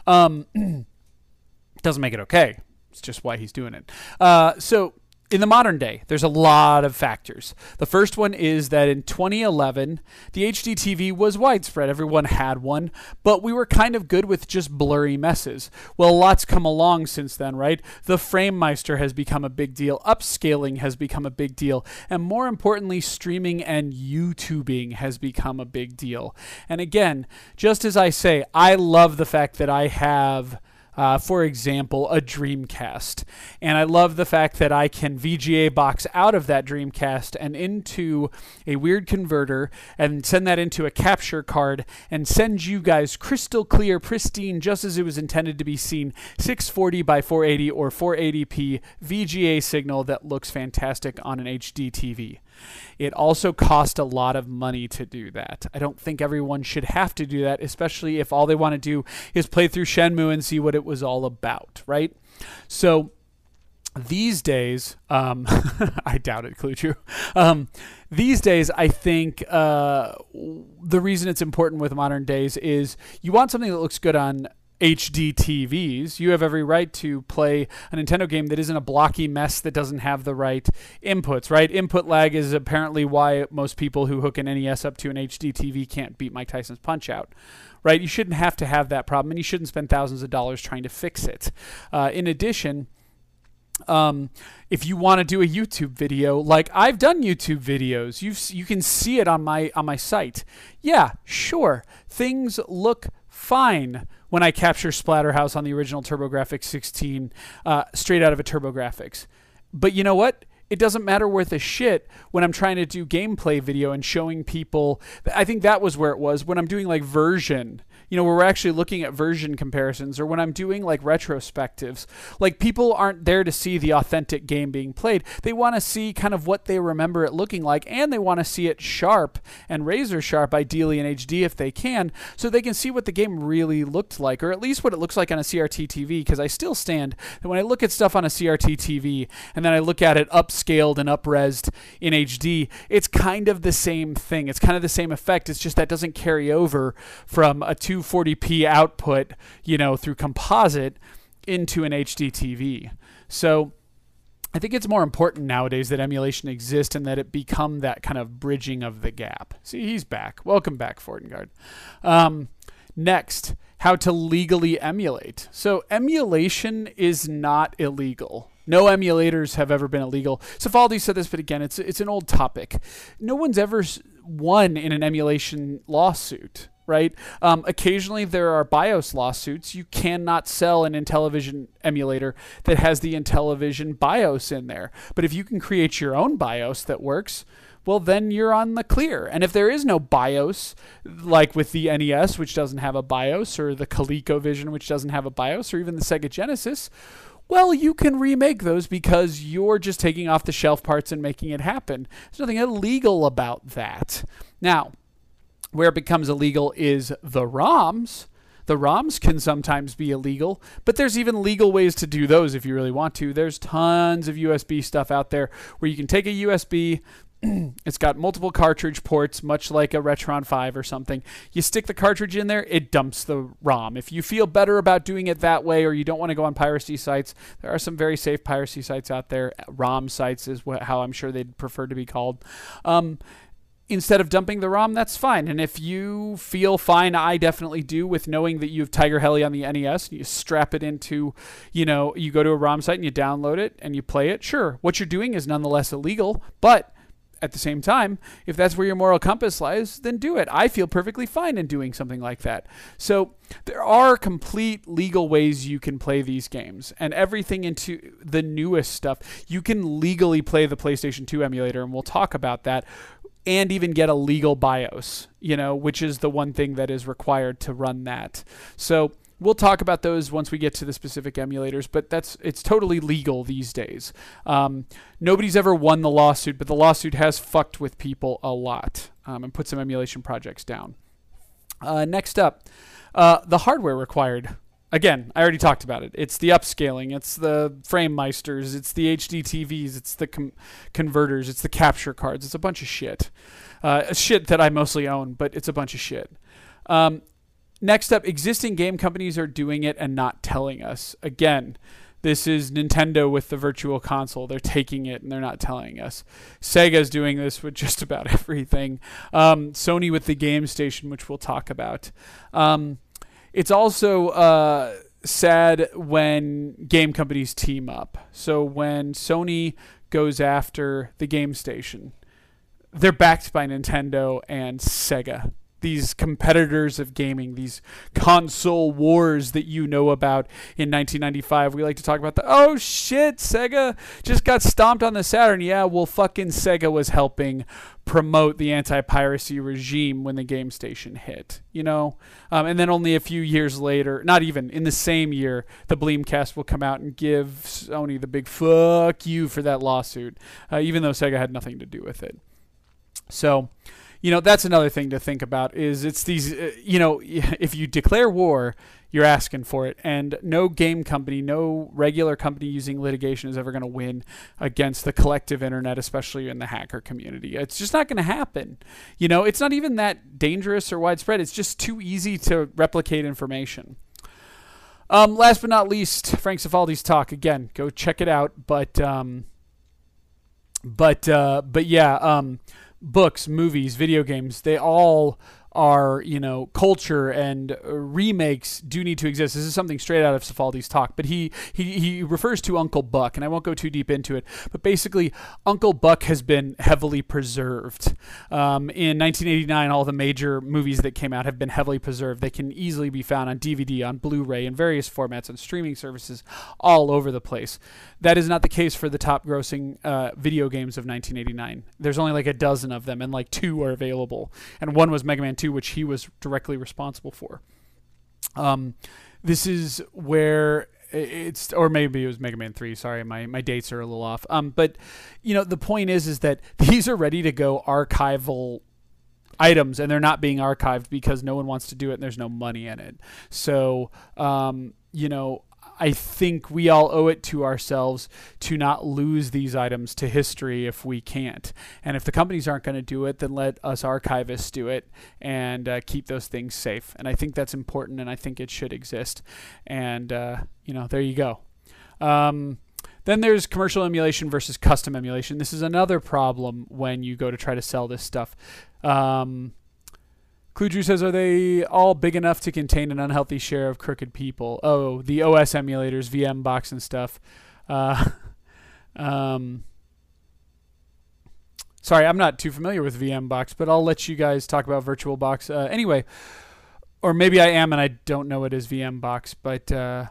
um, doesn't make it okay. It's just why he's doing it. Uh, so in the modern day, there's a lot of factors. The first one is that in 2011, the HD TV was widespread. Everyone had one, but we were kind of good with just blurry messes. Well, lots come along since then, right? The FrameMeister has become a big deal, upscaling has become a big deal, and more importantly, streaming and YouTubing has become a big deal. And again, just as I say, I love the fact that I have uh, for example, a Dreamcast. And I love the fact that I can VGA box out of that Dreamcast and into a weird converter and send that into a capture card and send you guys crystal clear, pristine, just as it was intended to be seen, 640 by 480 or 480p VGA signal that looks fantastic on an HD TV. It also cost a lot of money to do that. I don't think everyone should have to do that, especially if all they want to do is play through Shenmue and see what it was all about, right? So these days, um, I doubt it, Clue um, these days, I think uh, the reason it's important with modern days is you want something that looks good on HD TVs, you have every right to play a Nintendo game that isn't a blocky mess that doesn't have the right inputs, right? Input lag is apparently why most people who hook an NES up to an HD TV can't beat Mike Tyson's Punch Out. Right? You shouldn't have to have that problem, and you shouldn't spend thousands of dollars trying to fix it. Uh, in addition, um, if you want to do a YouTube video, like I've done YouTube videos, you you can see it on my on my site. Yeah, sure, things look fine when I capture Splatterhouse on the original TurboGrafx 16 uh, straight out of a TurboGrafx. But you know what? It doesn't matter worth a shit when I'm trying to do gameplay video and showing people. I think that was where it was when I'm doing like version you know, where we're actually looking at version comparisons or when I'm doing like retrospectives. Like people aren't there to see the authentic game being played. They want to see kind of what they remember it looking like and they want to see it sharp and razor sharp, ideally in HD if they can, so they can see what the game really looked like or at least what it looks like on a CRT TV. Because I still stand that when I look at stuff on a CRT TV and then I look at it upscaled and upresed in HD, it's kind of the same thing. It's kind of the same effect. It's just that doesn't carry over from a two 240p output, you know, through composite into an HD TV. So I think it's more important nowadays that emulation exists and that it become that kind of bridging of the gap. See, he's back. Welcome back, Fortengard. Um, next, how to legally emulate. So emulation is not illegal. No emulators have ever been illegal. Cifaldi said this, but again, it's it's an old topic. No one's ever won in an emulation lawsuit right? Um, occasionally there are BIOS lawsuits. You cannot sell an Intellivision emulator that has the Intellivision BIOS in there. But if you can create your own BIOS that works, well, then you're on the clear. And if there is no BIOS, like with the NES, which doesn't have a BIOS, or the ColecoVision, which doesn't have a BIOS, or even the Sega Genesis, well, you can remake those because you're just taking off the shelf parts and making it happen. There's nothing illegal about that. Now, where it becomes illegal is the ROMs. The ROMs can sometimes be illegal, but there's even legal ways to do those if you really want to. There's tons of USB stuff out there where you can take a USB, it's got multiple cartridge ports, much like a Retron 5 or something. You stick the cartridge in there, it dumps the ROM. If you feel better about doing it that way or you don't want to go on piracy sites, there are some very safe piracy sites out there. ROM sites is how I'm sure they'd prefer to be called. Um, instead of dumping the ROM, that's fine. And if you feel fine, I definitely do with knowing that you have Tiger Heli on the NES and you strap it into, you know, you go to a ROM site and you download it and you play it. Sure, what you're doing is nonetheless illegal, but at the same time, if that's where your moral compass lies, then do it. I feel perfectly fine in doing something like that. So there are complete legal ways you can play these games, and everything into the newest stuff. You can legally play the PlayStation 2 emulator, and we'll talk about that and even get a legal BIOS, you know, which is the one thing that is required to run that. So we'll talk about those once we get to the specific emulators, but that's it's totally legal these days. Um, nobody's ever won the lawsuit, but the lawsuit has fucked with people a lot um, and put some emulation projects down. Uh, next up, uh, the hardware required again, I already talked about it. It's the upscaling, it's the frame meisters, it's the HD TVs, it's the com- converters, it's the capture cards. It's a bunch of shit. Uh, shit that I mostly own, but it's a bunch of shit. Um, next up, existing game companies are doing it and not telling us. Again, this is Nintendo with the Virtual Console. They're taking it and they're not telling us. Sega's doing this with just about everything. Um, Sony with the Game Station, which we'll talk about. Um, it's also uh, sad when game companies team up. So when Sony goes after the game station, they're backed by Nintendo and Sega these competitors of gaming, these console wars that you know about in 1995. We like to talk about the oh shit, Sega just got stomped on the Saturn. Yeah, well, fucking Sega was helping promote the anti-piracy regime when the game station hit, you know. Um, and then only a few years later, not even in the same year, the Bleemcast will come out and give Sony the big fuck you for that lawsuit, uh, even though Sega had nothing to do with it. So you know that's another thing to think about is it's these uh, you know if you declare war you're asking for it. And no game company no regular company using litigation is ever going to win against the collective internet especially in the hacker community. It's just not going to happen. You know it's not even that dangerous or widespread. It's just too easy to replicate information. Um, last but not least frank cifaldi's talk again. Go check it out. But um, but uh, but yeah um, books, movies, video games, they all are you know culture and uh, remakes do need to exist. This is something straight out of Cifaldi's talk, but he, he he refers to Uncle Buck, and I won't go too deep into it. But basically, Uncle Buck has been heavily preserved. Um, in 1989, all the major movies that came out have been heavily preserved. They can easily be found on DVD, on Blu-ray, in various formats, on streaming services all over the place. That is not the case for the top-grossing uh, video games of 1989. There's only like a dozen of them, and like two are available, and one was Mega Man 2, which he was directly responsible for. Um, this is where it's or maybe it was Mega Man 3 sorry my my dates are a little off. Um but you know the point is is that these are ready to go archival items and they're not being archived because no one wants to do it and there's no money in it. So um you know I think we all owe it to ourselves to not lose these items to history if we can't. And if the companies aren't going to do it, then let us archivists do it and uh, keep those things safe. And I think that's important and I think it should exist. And, uh, you know, there you go. Um, then there's commercial emulation versus custom emulation. This is another problem when you go to try to sell this stuff. Um, Cluedrew says, "Are they all big enough to contain an unhealthy share of crooked people?" Oh, the OS emulators, VM box and stuff. Uh, um, sorry, I'm not too familiar with VM box, but I'll let you guys talk about VirtualBox uh, anyway. Or maybe I am and I don't know it is VM box, but uh,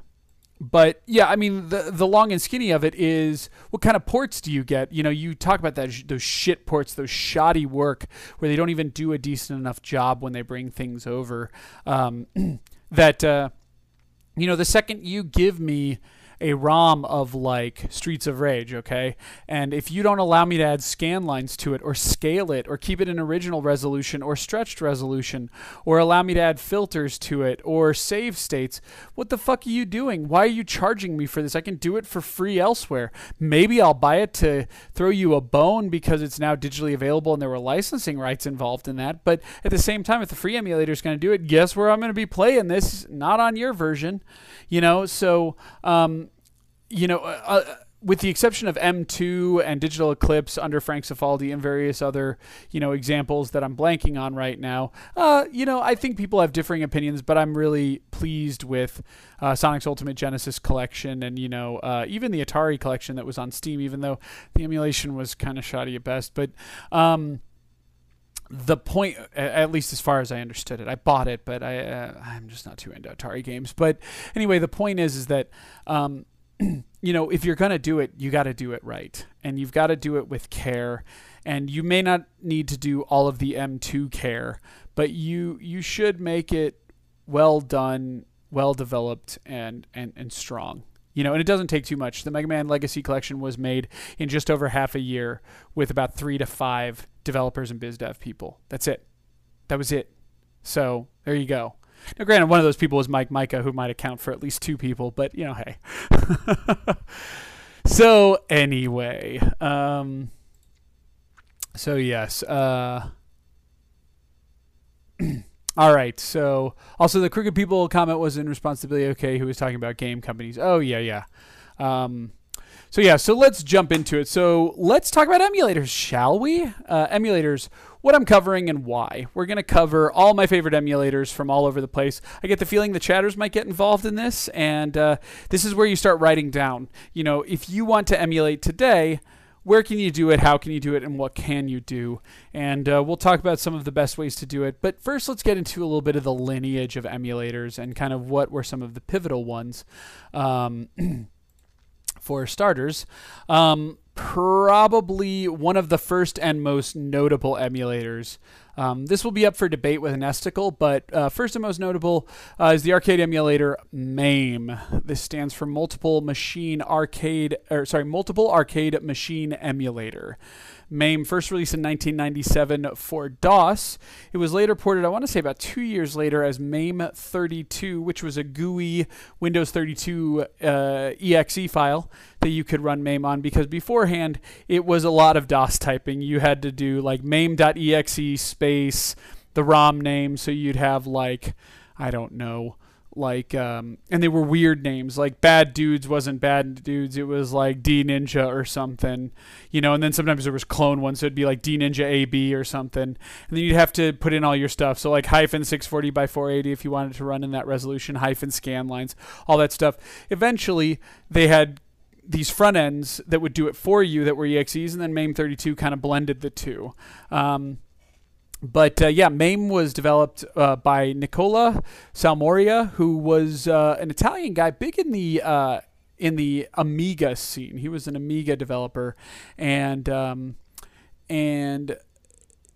but yeah, I mean the the long and skinny of it is what kind of ports do you get? You know, you talk about that those shit ports, those shoddy work where they don't even do a decent enough job when they bring things over. Um, that uh, you know, the second you give me a ROM of like Streets of Rage, okay? And if you don't allow me to add scan lines to it or scale it or keep it in original resolution or stretched resolution or allow me to add filters to it or save states, what the fuck are you doing? Why are you charging me for this? I can do it for free elsewhere. Maybe I'll buy it to throw you a bone because it's now digitally available and there were licensing rights involved in that. But at the same time, if the free emulator is going to do it, guess where I'm going to be playing this? Not on your version, you know. So, um, you know. Uh, uh with the exception of M2 and Digital Eclipse under Frank Cifaldi and various other, you know, examples that I'm blanking on right now, uh, you know, I think people have differing opinions, but I'm really pleased with uh, Sonic's Ultimate Genesis collection and, you know, uh, even the Atari collection that was on Steam, even though the emulation was kind of shoddy at best. But, um, the point, at least as far as I understood it, I bought it, but I uh, I'm just not too into Atari games. But anyway, the point is is that um, you know, if you're going to do it, you got to do it right. And you've got to do it with care. And you may not need to do all of the M2 care, but you you should make it well done, well developed and and and strong. You know, and it doesn't take too much. The Mega Man Legacy Collection was made in just over half a year with about 3 to 5 developers and biz dev people. That's it. That was it. So, there you go. Now, granted, one of those people was Mike Mika, who might account for at least two people, but you know, hey. so anyway, um, so yes, uh, all right. So also the crooked people comment was in response to Billy OK, who was talking about game companies. Oh yeah, yeah. Um, so yeah, so let's jump into it. So let's talk about emulators, shall we? Uh, emulators what I'm covering and why. We're going to cover all my favorite emulators from all over the place. I get the feeling the chatters might get involved in this, and uh, this is where you start writing down. You know, if you want to emulate today, where can you do it? How can you do it? And what can you do? And uh, we'll talk about some of the best ways to do it. But first, let's get into a little bit of the lineage of emulators and kind of what were some of the pivotal ones. Um, for starters. Um, probably one of the first and most notable emulators. Um, this will be up for debate with Nesticle, but uh, first and most notable uh, is the arcade emulator MAME. This stands for Multiple Machine Arcade, or sorry, Multiple Arcade Machine Emulator. MAME, first released in 1997 for DOS. It was later ported, I want to say about two years later, as MAME 32, which was a GUI Windows 32 uh, exe file that you could run MAME on because beforehand it was a lot of DOS typing. You had to do like MAME.exe space, the ROM name, so you'd have like, I don't know like um, and they were weird names. Like bad dudes wasn't bad dudes. It was like d ninja or something you know? And then sometimes there was clone ones so it'd be like d ninja ab or something. And then you'd have to put in all your stuff. So like hyphen 640 by 480 if you wanted to run in that resolution hyphen scan lines all that stuff. Eventually they had these front ends that would do it for you that were exes and then mame 32 kind of blended the two. Um, but uh, yeah, MAME was developed uh, by Nicola Salmoria, who was uh, an Italian guy, big in the uh, in the Amiga scene. He was an Amiga developer, and um, and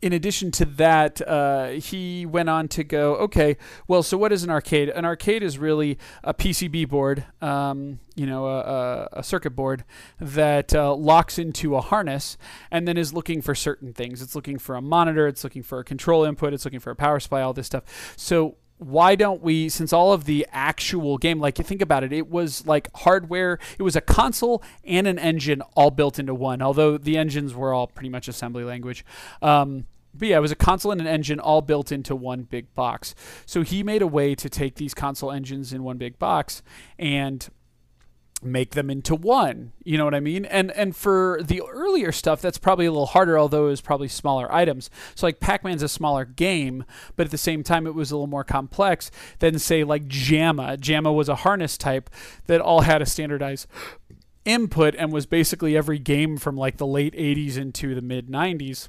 in addition to that, uh, he went on to go, okay, well, so what is an arcade? An arcade is really a PCB board, um, you know, a, a, circuit board that uh, locks into a harness and then is looking for certain things. It's looking for a monitor, it's looking for a control input, it's looking for a power supply, all this stuff. So why don't we since all of the actual game like you think about it it was like hardware it was a console and an engine all built into one although the engines were all pretty much assembly language um, but yeah, it was a console and an engine all built into one big box. So he made a way to take these console engines in one big box and make them into one. You know what I mean? And and for the earlier stuff, that's probably a little harder, although it was probably smaller items. So like Pac-Man's a smaller game, but at the same time it was a little more complex than say like JAMMA. JAMMA was a harness type that all had a standardized input and was basically every game from like the late 80s into the mid 90s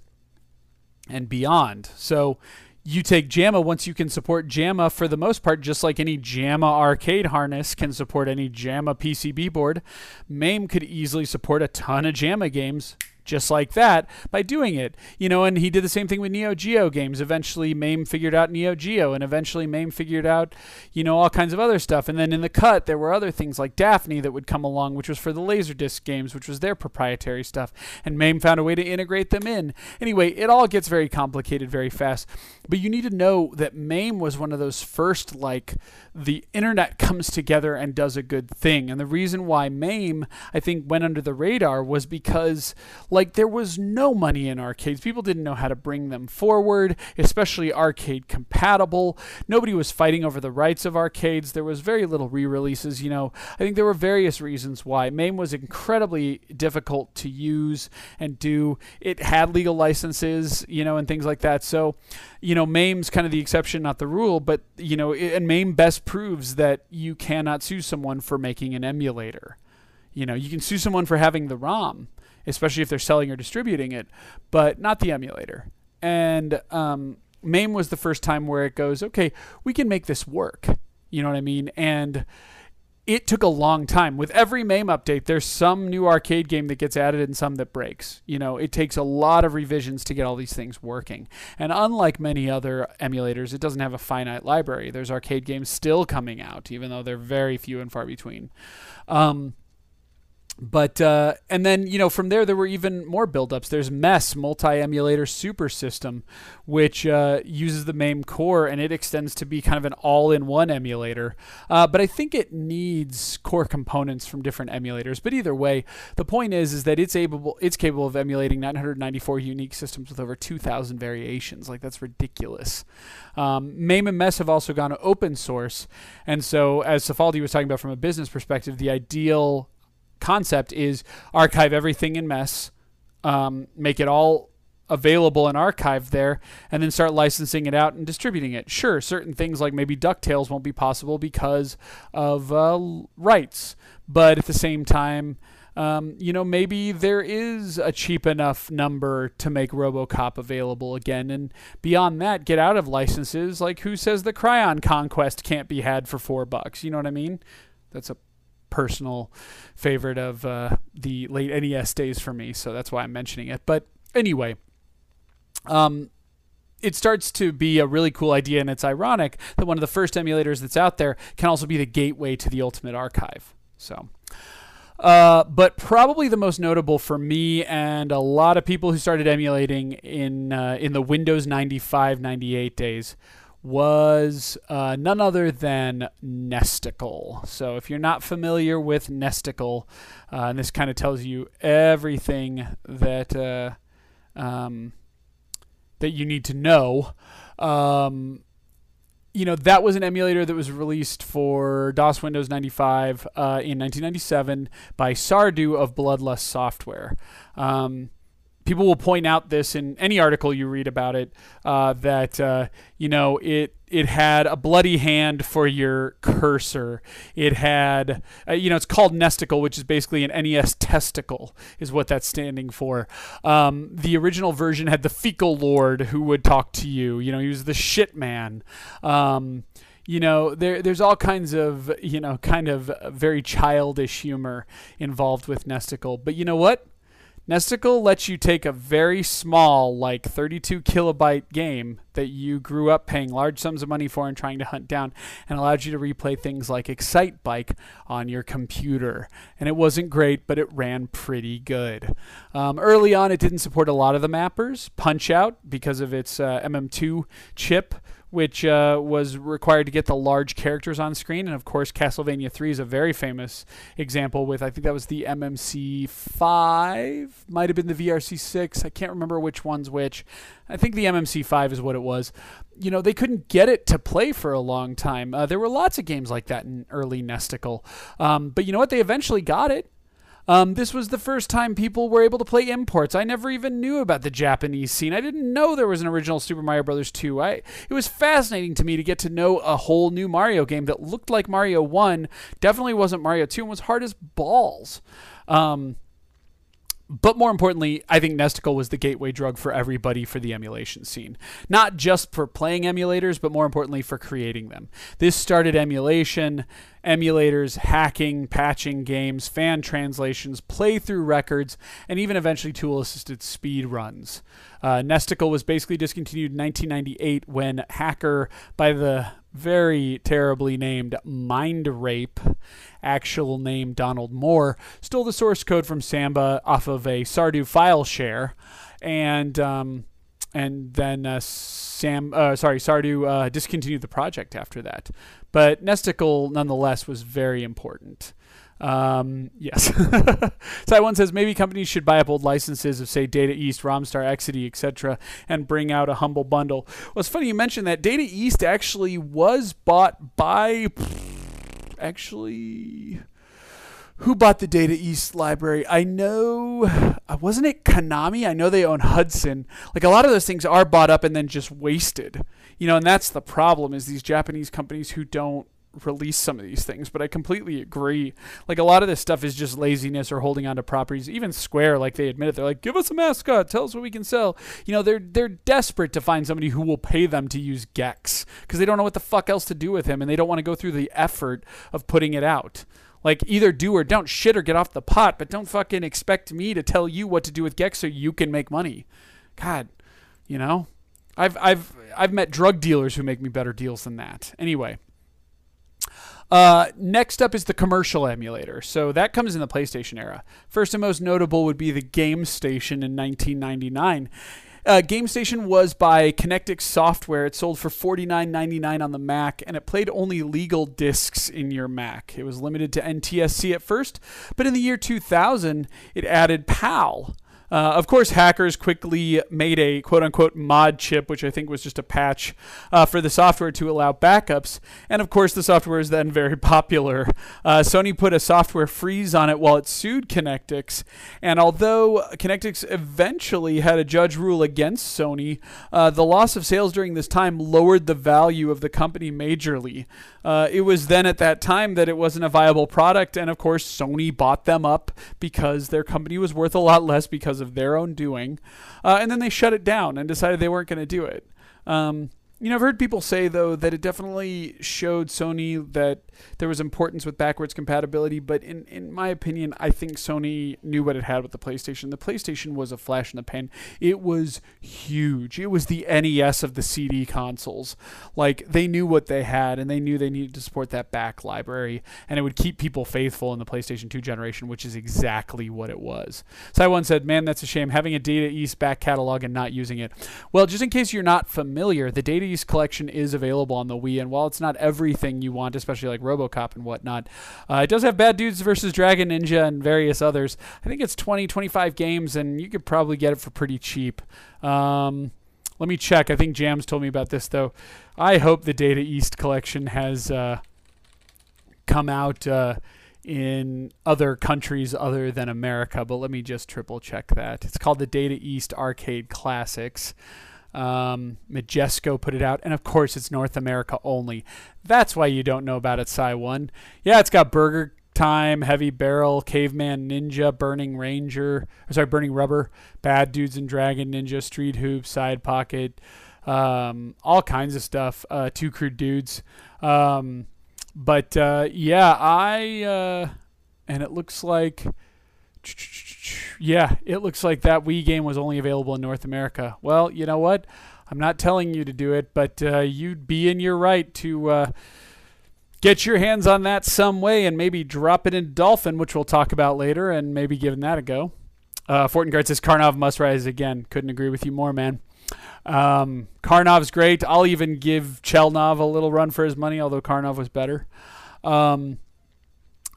and beyond. So you take JAMMA once you can support JAMMA for the most part, just like any JAMMA arcade harness can support any JAMMA PCB board. MAME could easily support a ton of JAMMA games just like that by doing it. You know, and he did the same thing with Neo Geo games. Eventually, MAME figured out Neo Geo, and eventually, MAME figured out, you know, all kinds of other stuff. And then in the cut, there were other things like Daphne that would come along, which was for the Laserdisc games, which was their proprietary stuff. And MAME found a way to integrate them in. Anyway, it all gets very complicated very fast. But you need to know that MAME was one of those first, like, the internet comes together and does a good thing. And the reason why MAME, I think, went under the radar was because, like, there was no money in arcades. People didn't know how to bring them forward, especially arcade compatible. Nobody was fighting over the rights of arcades. There was very little re releases. You know, I think there were various reasons why. MAME was incredibly difficult to use and do. It had legal licenses, you know, and things like that. So, you know, MAME's kind of the exception, not the rule, but, you know, and MAME best proves that you cannot sue someone for making an emulator. You know, you can sue someone for having the ROM, especially if they're selling or distributing it, but not the emulator. And um, MAME was the first time where it goes, okay, we can make this work. You know what I mean? And it took a long time. With every MAME update, there's some new arcade game that gets added and some that breaks. You know, it takes a lot of revisions to get all these things working. And unlike many other emulators, it doesn't have a finite library. There's arcade games still coming out, even though they're very few and far between. Um, but uh, and then you know from there there were even more buildups. There's MESS multi-emulator super system, which uh, uses the MAME core and it extends to be kind of an all-in-one emulator. Uh, but I think it needs core components from different emulators. But either way, the point is is that it's able it's capable of emulating 994 unique systems with over 2,000 variations. Like that's ridiculous. Um, MAME and MES have also gone open source, and so as Cifaldi was talking about from a business perspective, the ideal concept is archive everything in Mess, um, make it all available and archived there, and then start licensing it out and distributing it. Sure, certain things like maybe DuckTales won't be possible because of uh, rights, but at the same time, um, you know, maybe there is a cheap enough number to make RoboCop available again. And beyond that, get out of licenses. Like, who says the Krion Conquest can't be had for four bucks? You know what I mean? That's a personal favorite of uh, the late NES days for me, so that's why I'm mentioning it. But anyway, um, it starts to be a really cool idea, and it's ironic that one of the first emulators that's out there can also be the gateway to the Ultimate Archive. So. Uh, but probably the most notable for me and a lot of people who started emulating in uh, in the Windows 95 98 days was uh, none other than Nesticle. So, if you're not familiar with Nesticle, uh, and this kind of tells you everything that uh, um, that you need to know. Um, you know that was an emulator that was released for DOS Windows 95 uh, in 1997 by Sardu of Bloodlust Software. Um, people will point out this in any article you read about it uh, that uh, you know it it had a bloody hand for your cursor. It had uh, you know it's called Nesticle, which is basically an NES testicle, is what that's standing for. Um, the original version had the fecal lord who would talk to you. You know he was the shit man. Um, you know there there's all kinds of you know kind of very childish humor involved with Nesticle, but you know what? Nesticle lets you take a very small, like 32 kilobyte game that you grew up paying large sums of money for and trying to hunt down, and allowed you to replay things like Excitebike on your computer. And it wasn't great, but it ran pretty good. Um, early on, it didn't support a lot of the mappers. Punch Out, because of its uh, MMC2 chip, which uh, was required to get the large characters on screen. And of course, Castlevania 3 is a very famous example with, I think that was the MMC 5, might have been the VRC 6. I can't remember which one's which. I think the MMC 5 is what it was. You know, they couldn't get it to play for a long time. Uh, there were lots of games like that in early Nesticle. Um, but you know what? They eventually got it. Um, this was the first time people were able to play imports. I never even knew about the Japanese scene. I didn't know there was an original Super Mario Brothers 2. I it was fascinating to me to get to know a whole new Mario game that looked like Mario 1, definitely wasn't Mario 2, and was hard as balls. Um, but more importantly, I think Nesticle was the gateway drug for everybody for the emulation scene. Not just for playing emulators, but more importantly for creating them. This started emulation, emulators, hacking, patching games, fan translations, playthrough records, and even eventually tool assisted speed runs. Uh, Nesticle was basically discontinued in 1998 when hacker by the very terribly named Mind Rape, actual name Donald Moore, stole the source code from Samba off of a Sardu file share, and um, and then uh, Sam, uh, sorry, Sardu uh, discontinued the project after that. But Nesticle, nonetheless, was very important. Um, yes. Taiwan says maybe companies should buy up old licenses of, say, Data East, Romstar, Exidy, etc., and bring out a humble bundle. Well, it's funny you mentioned that. Data East actually was bought by. Actually. Who bought the Data East library? I know. Uh, wasn't it Konami? I know they own Hudson. Like a lot of those things are bought up and then just wasted. You know, and that's the problem is these Japanese companies who don't release some of these things, but I completely agree. Like a lot of this stuff is just laziness or holding on to properties. Even Square, like they admit it, they're like, "Give us a mascot, tell us what we can sell." You know, they're they're desperate to find somebody who will pay them to use Gex because they don't know what the fuck else to do with him, and they don't want to go through the effort of putting it out. Like either do or don't, shit or get off the pot, but don't fucking expect me to tell you what to do with Gex so you can make money. God, you know, I've I've I've met drug dealers who make me better deals than that. Anyway. Uh, next up is the commercial emulator. So that comes in the PlayStation era. First and most notable would be the Game Station in 1999. Uh, GameStation was by Connectix Software. It sold for $49.99 on the Mac, and it played only legal discs in your Mac. It was limited to NTSC at first, but in the year 2000, it added PAL. Uh, of course, hackers quickly made a quote unquote mod chip, which I think was just a patch uh, for the software to allow backups. And of course, the software is then very popular. Uh, Sony put a software freeze on it while it sued Connectix. And although Connectix eventually had a judge rule against Sony, uh, the loss of sales during this time lowered the value of the company majorly. Uh, it was then at that time that it wasn't a viable product. And of course, Sony bought them up because their company was worth a lot less because of their own doing. Uh, and then they shut it down and decided they weren't going to do it. Um, you know, I've heard people say though that it definitely showed Sony that there was importance with backwards compatibility, but in in my opinion, I think Sony knew what it had with the PlayStation. The PlayStation was a flash in the pan. It was huge. It was the NES of the CD consoles. Like they knew what they had and they knew they needed to support that back library and it would keep people faithful in the PlayStation 2 generation, which is exactly what it was. One said, "Man, that's a shame having a Data East back catalog and not using it." Well, just in case you're not familiar, the Data Collection is available on the Wii, and while it's not everything you want, especially like RoboCop and whatnot, uh, it does have Bad Dudes versus Dragon Ninja and various others. I think it's 20, 25 games, and you could probably get it for pretty cheap. Um, let me check. I think Jams told me about this though. I hope the Data East collection has uh, come out uh, in other countries other than America, but let me just triple check that. It's called the Data East Arcade Classics. Um, Majesco put it out, and of course, it's North America only. That's why you don't know about it, Psy One. Yeah, it's got Burger Time, Heavy Barrel, Caveman Ninja, Burning Ranger, sorry, Burning Rubber, Bad Dudes and Dragon Ninja, Street Hoop, Side Pocket, um, all kinds of stuff. Uh, two Crude Dudes. Um, but uh, yeah, I uh, and it looks like yeah, it looks like that Wii game was only available in North America. Well, you know what? I'm not telling you to do it, but uh, you'd be in your right to uh, get your hands on that some way and maybe drop it in Dolphin, which we'll talk about later, and maybe giving that a go. Uh, Fortengard says Karnov must rise again. Couldn't agree with you more, man. Um, Karnov's great. I'll even give Chelnov a little run for his money, although Karnov was better. Um,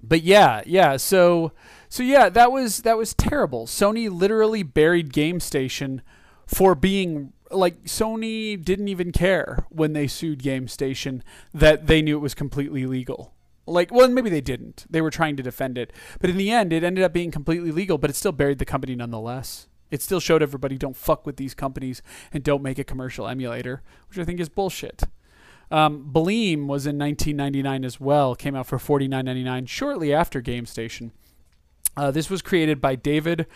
but yeah, yeah. So so yeah, that was that was terrible. Sony literally buried Game Station for being like Sony didn't even care when they sued Game Station that they knew it was completely legal. Like, well, maybe they didn't. They were trying to defend it, but in the end, it ended up being completely legal. But it still buried the company nonetheless. It still showed everybody don't fuck with these companies and don't make a commercial emulator, which I think is bullshit. Um, Bleem was in 1999 as well. Came out for 49.99 shortly after Game Station. Uh, this was created by David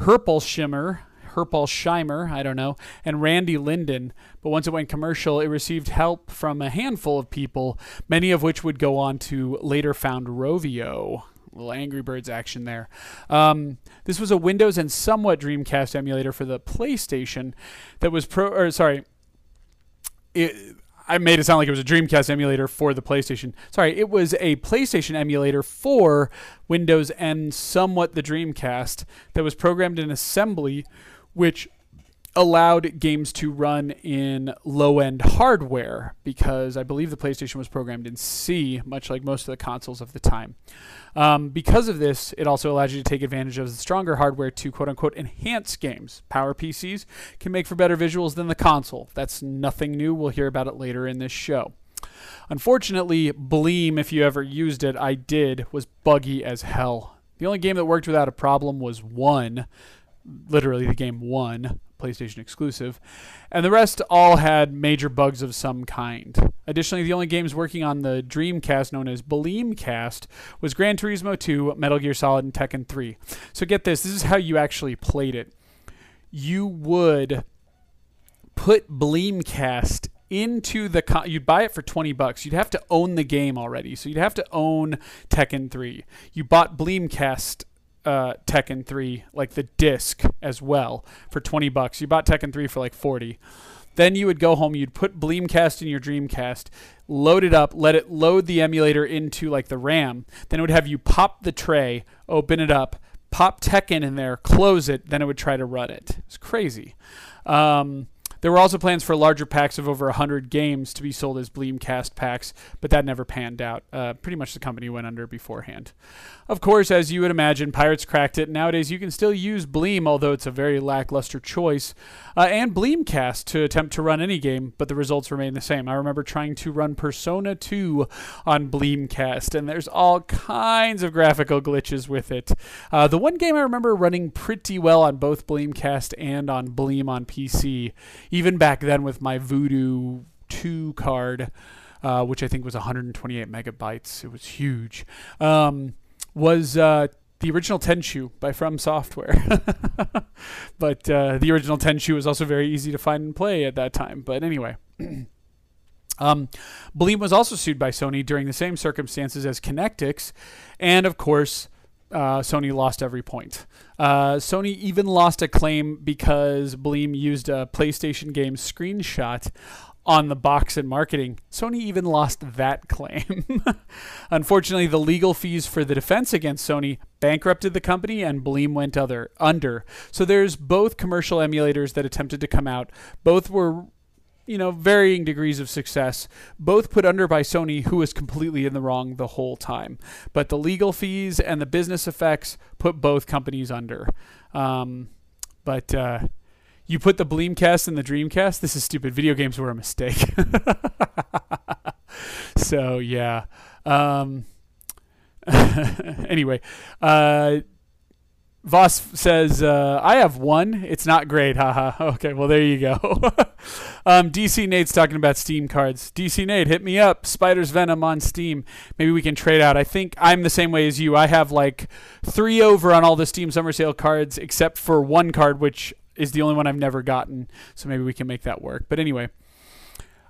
Herpelshimmer, Herpelsheimer, I don't know, and Randy Linden. But once it went commercial, it received help from a handful of people, many of which would go on to later found Rovio. Little Angry Birds action there. Um, this was a Windows and somewhat Dreamcast emulator for the PlayStation that was pro. Or sorry, it, I made it sound like it was a Dreamcast emulator for the PlayStation. Sorry, it was a PlayStation emulator for Windows and somewhat the Dreamcast that was programmed in assembly, which allowed games to run in low end hardware because I believe the PlayStation was programmed in C, much like most of the consoles of the time. Um, because of this, it also allows you to take advantage of the stronger hardware to quote unquote enhance games. Power PCs can make for better visuals than the console. That's nothing new. We'll hear about it later in this show. Unfortunately, Bleem, if you ever used it, I did, was buggy as hell. The only game that worked without a problem was one, literally the game one, PlayStation exclusive, and the rest all had major bugs of some kind. Additionally, the only games working on the Dreamcast known as Bleemcast was Gran Turismo 2, Metal Gear Solid, and Tekken 3. So get this, this is how you actually played it. You would put Bleemcast into the con- you'd buy it for 20 bucks you'd have to own the game already so you'd have to own tekken 3 you bought bleemcast uh, Tekken 3, like the disc as well, for 20 bucks. You bought Tekken 3 for like 40. Then you would go home, you'd put Bleemcast in your Dreamcast, load it up, let it load the emulator into like the RAM. Then it would have you pop the tray, open it up, pop Tekken in there, close it, then it would try to run it. It's crazy. Um, there were also plans for larger packs of over 100 games to be sold as Bleemcast packs, but that never panned out. Uh, pretty much the company went under beforehand. Of course, as you would imagine, pirates cracked it. Nowadays, you can still use Bleem, although it's a very lackluster choice, uh, and Bleemcast to attempt to run any game, but the results remain the same. I remember trying to run Persona 2 on Bleemcast, and there's all kinds of graphical glitches with it. Uh, the one game I remember running pretty well on both Bleemcast and on Bleem on PC even back then with my Voodoo 2 card, uh, which I think was 128 megabytes, it was huge, um, was uh, the original Tenchu by From Software. but uh, the original Tenchu was also very easy to find and play at that time. But anyway. Um, was also sued by Sony during the same circumstances as Connectix, and of course, uh, Sony lost every point. Uh, Sony even lost a claim because Bleem used a PlayStation game screenshot on the box and marketing. Sony even lost that claim. Unfortunately, the legal fees for the defense against Sony bankrupted the company and Bleem went other under. So there's both commercial emulators that attempted to come out. Both were you know, varying degrees of success, both put under by Sony, who was completely in the wrong the whole time. But the legal fees and the business effects put both companies under. Um, but uh, you put the Bleemcast and the Dreamcast. This is stupid. Video games were a mistake. so yeah. Um, anyway, uh, Voss says, uh, I have one. It's not great. Haha. okay, well, there you go. um, DC Nate's talking about Steam cards. DC Nate, hit me up. Spider's Venom on Steam. Maybe we can trade out. I think I'm the same way as you. I have like three over on all the Steam Summer Sale cards, except for one card, which is the only one I've never gotten. So maybe we can make that work. But anyway.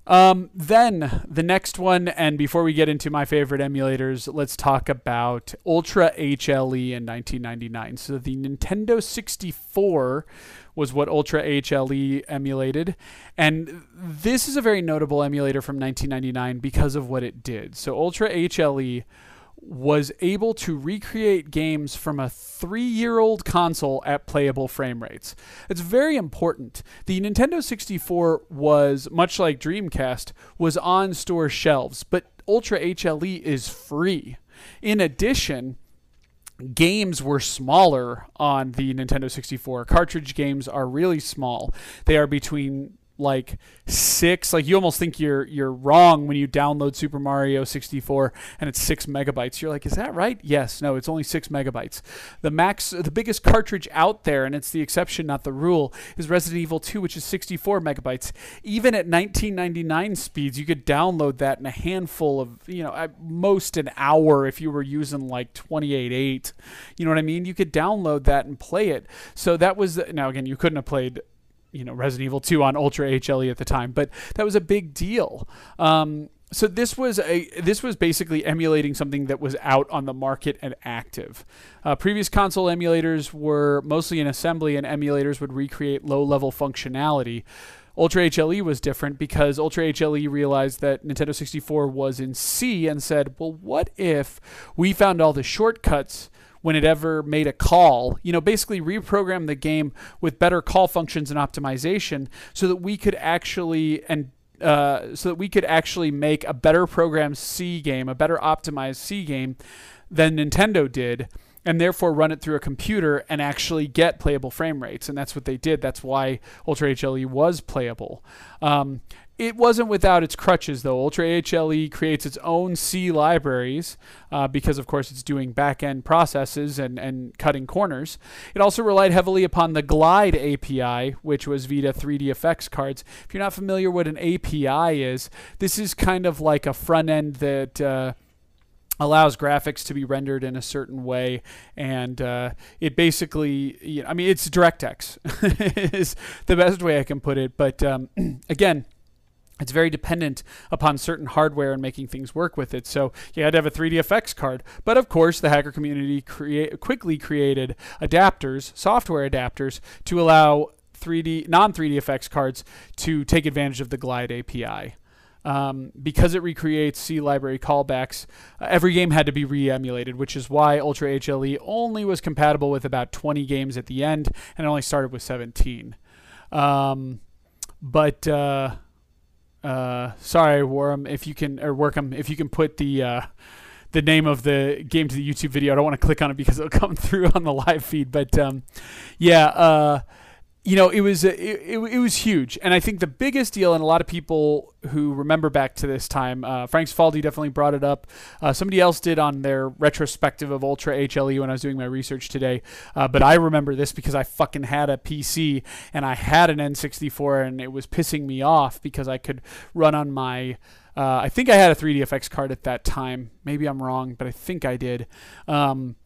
Um, then the next one, and before we get into my favorite emulators, let's talk about Ultra HLE in 1999. So the Nintendo 64 was what Ultra HLE emulated, and this is a very notable emulator from 1999 because of what it did. So Ultra HLE was able to recreate games from a three year old console at playable frame rates. It's very important. The Nintendo 64 was, much like Dreamcast, was on store shelves, but Ultra HLE is free. In addition, games were smaller on the Nintendo 64. Cartridge games are really small. They are between like six like you almost think you're you're wrong when you download super mario 64 and it's six megabytes. You're like is that right? Yes. No it's only six megabytes. The max the biggest cartridge out there and it's the exception not the rule is resident evil 2 which is 64 megabytes. Even at 1999 speeds you could download that in a handful of you know at most an hour if you were using like 28.8 you know what i mean? You could download that and play it. So that was now again you couldn't have played you know Resident Evil 2 on Ultra HLE at the time, but that was a big deal. Um, so this was a this was basically emulating something that was out on the market and active. Uh, previous console emulators were mostly in assembly, and emulators would recreate low-level functionality. Ultra HLE was different because Ultra HLE realized that Nintendo 64 was in C and said, "Well, what if we found all the shortcuts when it ever made a call. You know, basically reprogram the game with better call functions and optimization so that we could actually and uh, so that we could actually make a better programmed C game, a better optimized C game than Nintendo did, and therefore run it through a computer and actually get playable frame rates. And that's what they did. That's why Ultra HLE was playable. Um, it wasn't without its crutches, though. Ultra HLE creates its own C libraries uh, because, of course, it's doing back end processes and, and cutting corners. It also relied heavily upon the Glide API, which was Vita 3D effects cards. If you're not familiar what an API is, this is kind of like a front end that. Uh, allows graphics to be rendered in a certain way and uh, it basically you know, i mean it's directx is the best way i can put it but um, again it's very dependent upon certain hardware and making things work with it. So you had to have a 3DFX card. But of course, the hacker community crea- quickly created adapters, software adapters, to allow 3D non 3DFX cards to take advantage of the Glide API. Um, because it recreates C library callbacks, uh, every game had to be re emulated, which is why Ultra HLE only was compatible with about 20 games at the end and only started with 17. Um, but. Uh, uh, sorry, Warham, if you can or Workham, if you can put the uh, the name of the game to the YouTube video. I don't want to click on it because it'll come through on the live feed. But um, yeah, uh, you know, it was it, it, it, was huge, and I think the biggest deal, and a lot of people who remember back to this time, uh, Frank Cifaldi definitely brought it up. Uh, somebody else did on their retrospective of Ultra HLE when I was doing my research today, uh, but I remember this because I fucking had a PC and I had an N64, and it was pissing me off because I could run on my. Uh, I think I had a 3DFX card at that time. Maybe I'm wrong, but I think I did. Um,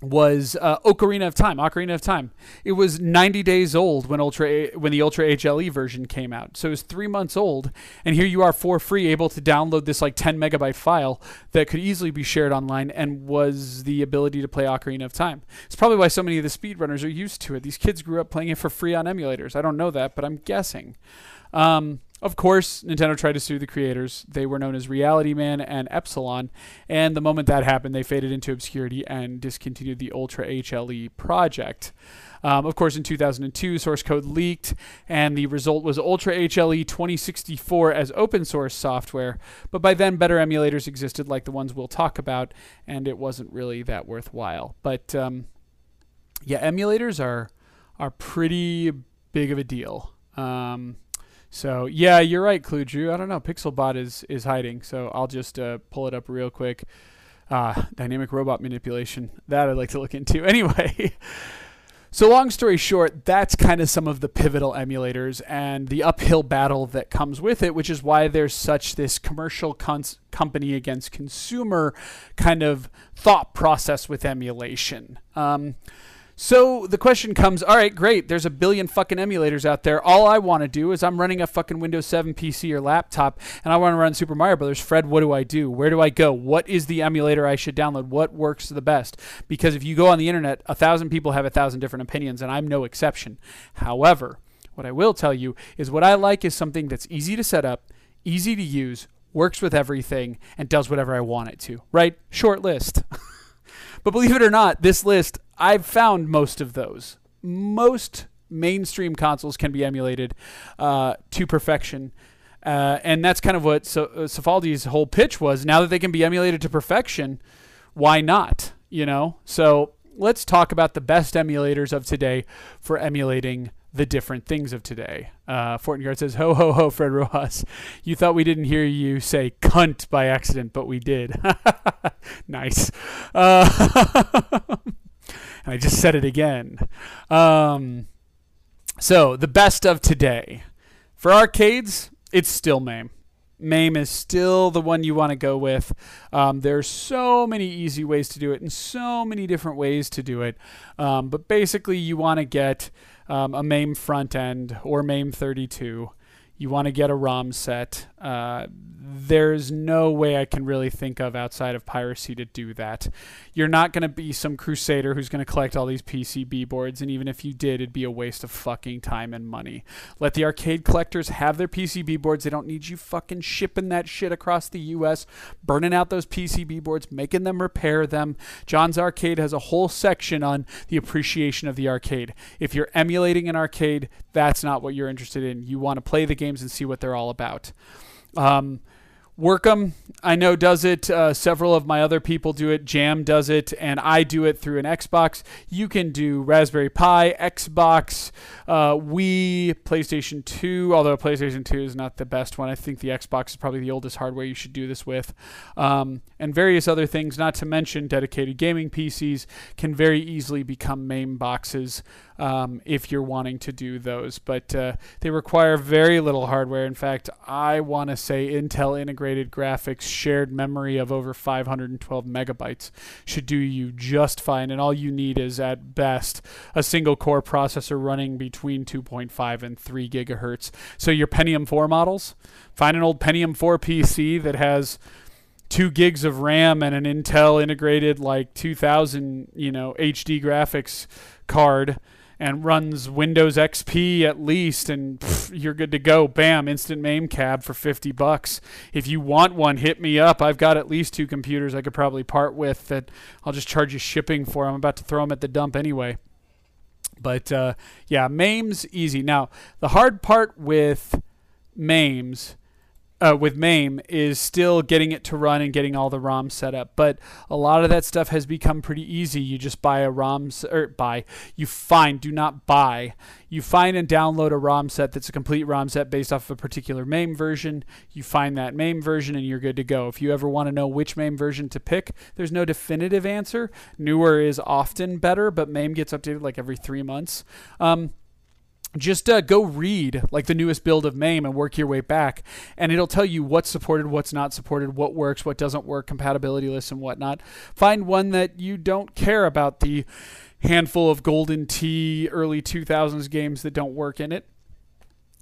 was uh, Ocarina of Time. Ocarina of Time. It was 90 days old when Ultra when the Ultra HLE version came out. So it was three months old, and here you are for free, able to download this like 10 megabyte file that could easily be shared online, and was the ability to play Ocarina of Time. It's probably why so many of the speedrunners are used to it. These kids grew up playing it for free on emulators. I don't know that, but I'm guessing. Um, of course, Nintendo tried to sue the creators. They were known as Reality Man and Epsilon, and the moment that happened, they faded into obscurity and discontinued the Ultra HLE project. Um, of course, in 2002, source code leaked, and the result was Ultra HLE 2064 as open source software. But by then, better emulators existed, like the ones we'll talk about, and it wasn't really that worthwhile. But um, yeah, emulators are are pretty big of a deal. Um, so yeah, you're right, Clue. I don't know. Pixelbot is is hiding, so I'll just uh, pull it up real quick. Uh, dynamic robot manipulation. That I'd like to look into. Anyway. So, long story short, that's kind of some of the pivotal emulators and the uphill battle that comes with it, which is why there's such this commercial cons- company against consumer kind of thought process with emulation. Um, so the question comes, all right, great. There's a billion fucking emulators out there. All I want to do is I'm running a fucking Windows 7 PC or laptop and I want to run Super Mario Brothers. Fred, what do I do? Where do I go? What is the emulator I should download? What works the best? Because if you go on the internet, a thousand people have a thousand different opinions and I'm no exception. However, what I will tell you is what I like is something that's easy to set up, easy to use, works with everything, and does whatever I want it to. Right? Short list. but believe it or not, this list I've found most of those. Most mainstream consoles can be emulated uh, to perfection. Uh, and that's kind of what so, uh, whole pitch was. Now that they can be emulated to perfection, why not? You know? So let's talk about the best emulators of today for emulating the different things of today. Uh, Fortengard says, Ho, ho, ho, Fred Rojas. You thought we didn't hear you say cunt by accident, but we did. nice. Uh, and I just said it again. Um, so, the best of today. For arcades, it's still MAME. MAME is still the one you want to go with. Um, there's so many easy ways to do it and so many different ways to do it. Um, but basically, you want to get um, a MAME front end or MAME 32. You want to get a ROM set. Uh, there's no way I can really think of outside of piracy to do that. You're not going to be some crusader who's going to collect all these PCB boards, and even if you did, it'd be a waste of fucking time and money. Let the arcade collectors have their PCB boards. They don't need you fucking shipping that shit across the US, burning out those PCB boards, making them repair them. John's Arcade has a whole section on the appreciation of the arcade. If you're emulating an arcade, that's not what you're interested in. You want to play the games and see what they're all about. Um, Workum, I know, does it. Uh, several of my other people do it. Jam does it, and I do it through an Xbox. You can do Raspberry Pi, Xbox, uh, Wii, PlayStation 2, although PlayStation 2 is not the best one. I think the Xbox is probably the oldest hardware you should do this with. Um, and various other things, not to mention dedicated gaming PCs, can very easily become MAME boxes um, if you're wanting to do those. But uh, they require very little hardware. In fact, I want to say Intel integrated graphics shared memory of over 512 megabytes should do you just fine. And all you need is, at best, a single core processor running between 2.5 and 3 gigahertz. So your Pentium 4 models, find an old Pentium 4 PC that has two gigs of RAM and an Intel integrated like 2000, you know, HD graphics card and runs Windows XP at least, and pff, you're good to go. Bam, instant MAME cab for 50 bucks. If you want one, hit me up. I've got at least two computers I could probably part with that I'll just charge you shipping for. I'm about to throw them at the dump anyway. But uh, yeah, MAME's easy. Now, the hard part with MAME's uh, with MAME is still getting it to run and getting all the ROMs set up. But a lot of that stuff has become pretty easy. You just buy a ROM or buy, you find, do not buy. You find and download a ROM set that's a complete ROM set based off of a particular MAME version. You find that MAME version and you're good to go. If you ever want to know which MAME version to pick, there's no definitive answer. Newer is often better, but MAME gets updated like every three months. Um, just uh, go read like the newest build of MAME and work your way back, and it'll tell you what's supported, what's not supported, what works, what doesn't work, compatibility lists, and whatnot. Find one that you don't care about the handful of Golden Tee early 2000s games that don't work in it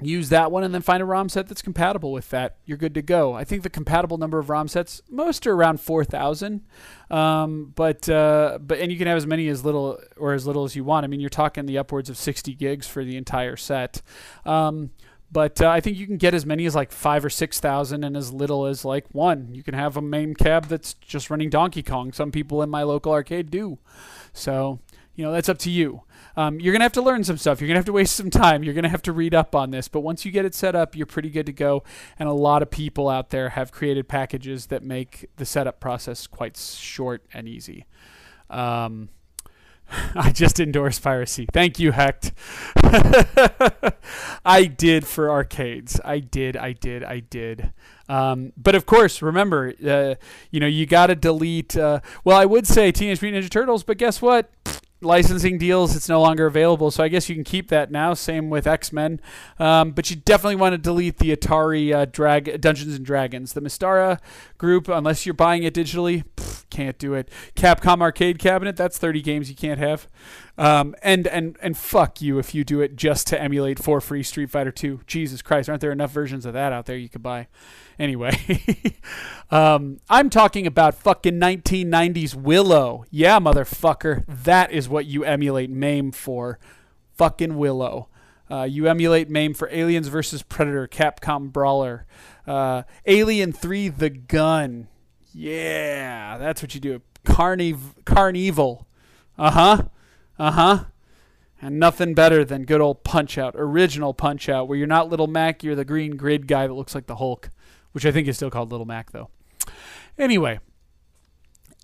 use that one and then find a ROM set that's compatible with that. You're good to go. I think the compatible number of ROM sets, most are around 4,000. Um, but, uh, but, and you can have as many as little or as little as you want. I mean, you're talking the upwards of 60 gigs for the entire set. Um, but uh, I think you can get as many as like five or six thousand, and as little as like one. You can have a main cab that's just running Donkey Kong. Some people in my local arcade do. So you know that's up to you. Um, you're going to have to learn some stuff. You're going to have to waste some time. You're going to have to read up on this. But once you get it set up, you're pretty good to go. And a lot of people out there have created packages that make the setup process quite short and easy. Um, I just endorsed piracy. Thank you, Hecht. I did for arcades. I did, I did, I did. Um, but of course, remember, uh, you know, you got to delete. Uh, well, I would say Teenage Mutant Ninja Turtles, but guess what? Licensing deals, it's no longer available. So I guess you can keep that now. Same with X Men, um, but you definitely want to delete the Atari uh, Drag Dungeons and Dragons, the Mystara group, unless you're buying it digitally. Can't do it. Capcom Arcade Cabinet, that's 30 games you can't have. Um, and and and fuck you if you do it just to emulate for free Street Fighter 2. Jesus Christ, aren't there enough versions of that out there you could buy? Anyway, um, I'm talking about fucking 1990s Willow. Yeah, motherfucker, that is what you emulate MAME for. Fucking Willow. Uh, you emulate MAME for Aliens vs Predator, Capcom Brawler, uh, Alien 3: The Gun. Yeah, that's what you do. Carniv- Carnival. Uh huh. Uh huh. And nothing better than good old Punch Out, original Punch Out, where you're not Little Mac, you're the green grid guy that looks like the Hulk, which I think is still called Little Mac, though. Anyway,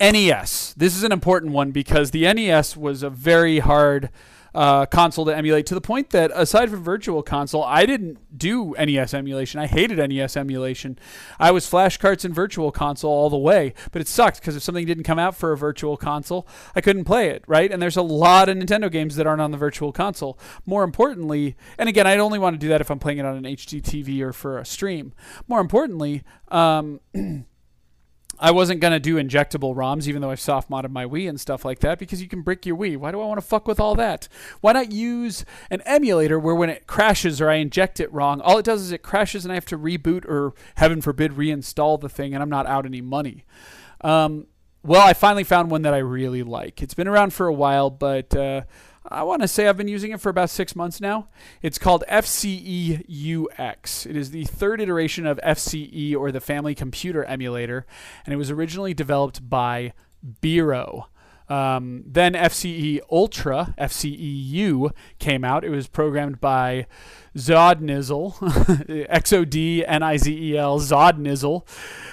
NES. This is an important one because the NES was a very hard uh, console to emulate to the point that aside from Virtual Console, I didn't do NES emulation. I hated NES emulation. I was flashcards and Virtual Console all the way, but it sucked because if something didn't come out for a Virtual Console, I couldn't play it, right? And there's a lot of Nintendo games that aren't on the Virtual Console. More importantly, and again, I'd only want to do that if I'm playing it on an HD TV or for a stream. More importantly, um, I wasn't gonna do injectable ROMs, even though I've soft modded my Wii and stuff like that, because you can brick your Wii. Why do I want to fuck with all that? Why not use an emulator where when it crashes or I inject it wrong, all it does is it crashes and I have to reboot or heaven forbid reinstall the thing, and I'm not out any money. Um, well, I finally found one that I really like. It's been around for a while, but uh, I want to say I've been using it for about six months now. It's called FCE-UX. It is the third iteration of FCE or the Family Computer Emulator, and it was originally developed by Bero. Um, then FCE Ultra, FCEU, came out. It was programmed by Zodnizel, X O D N I Z E L, Zodnizel.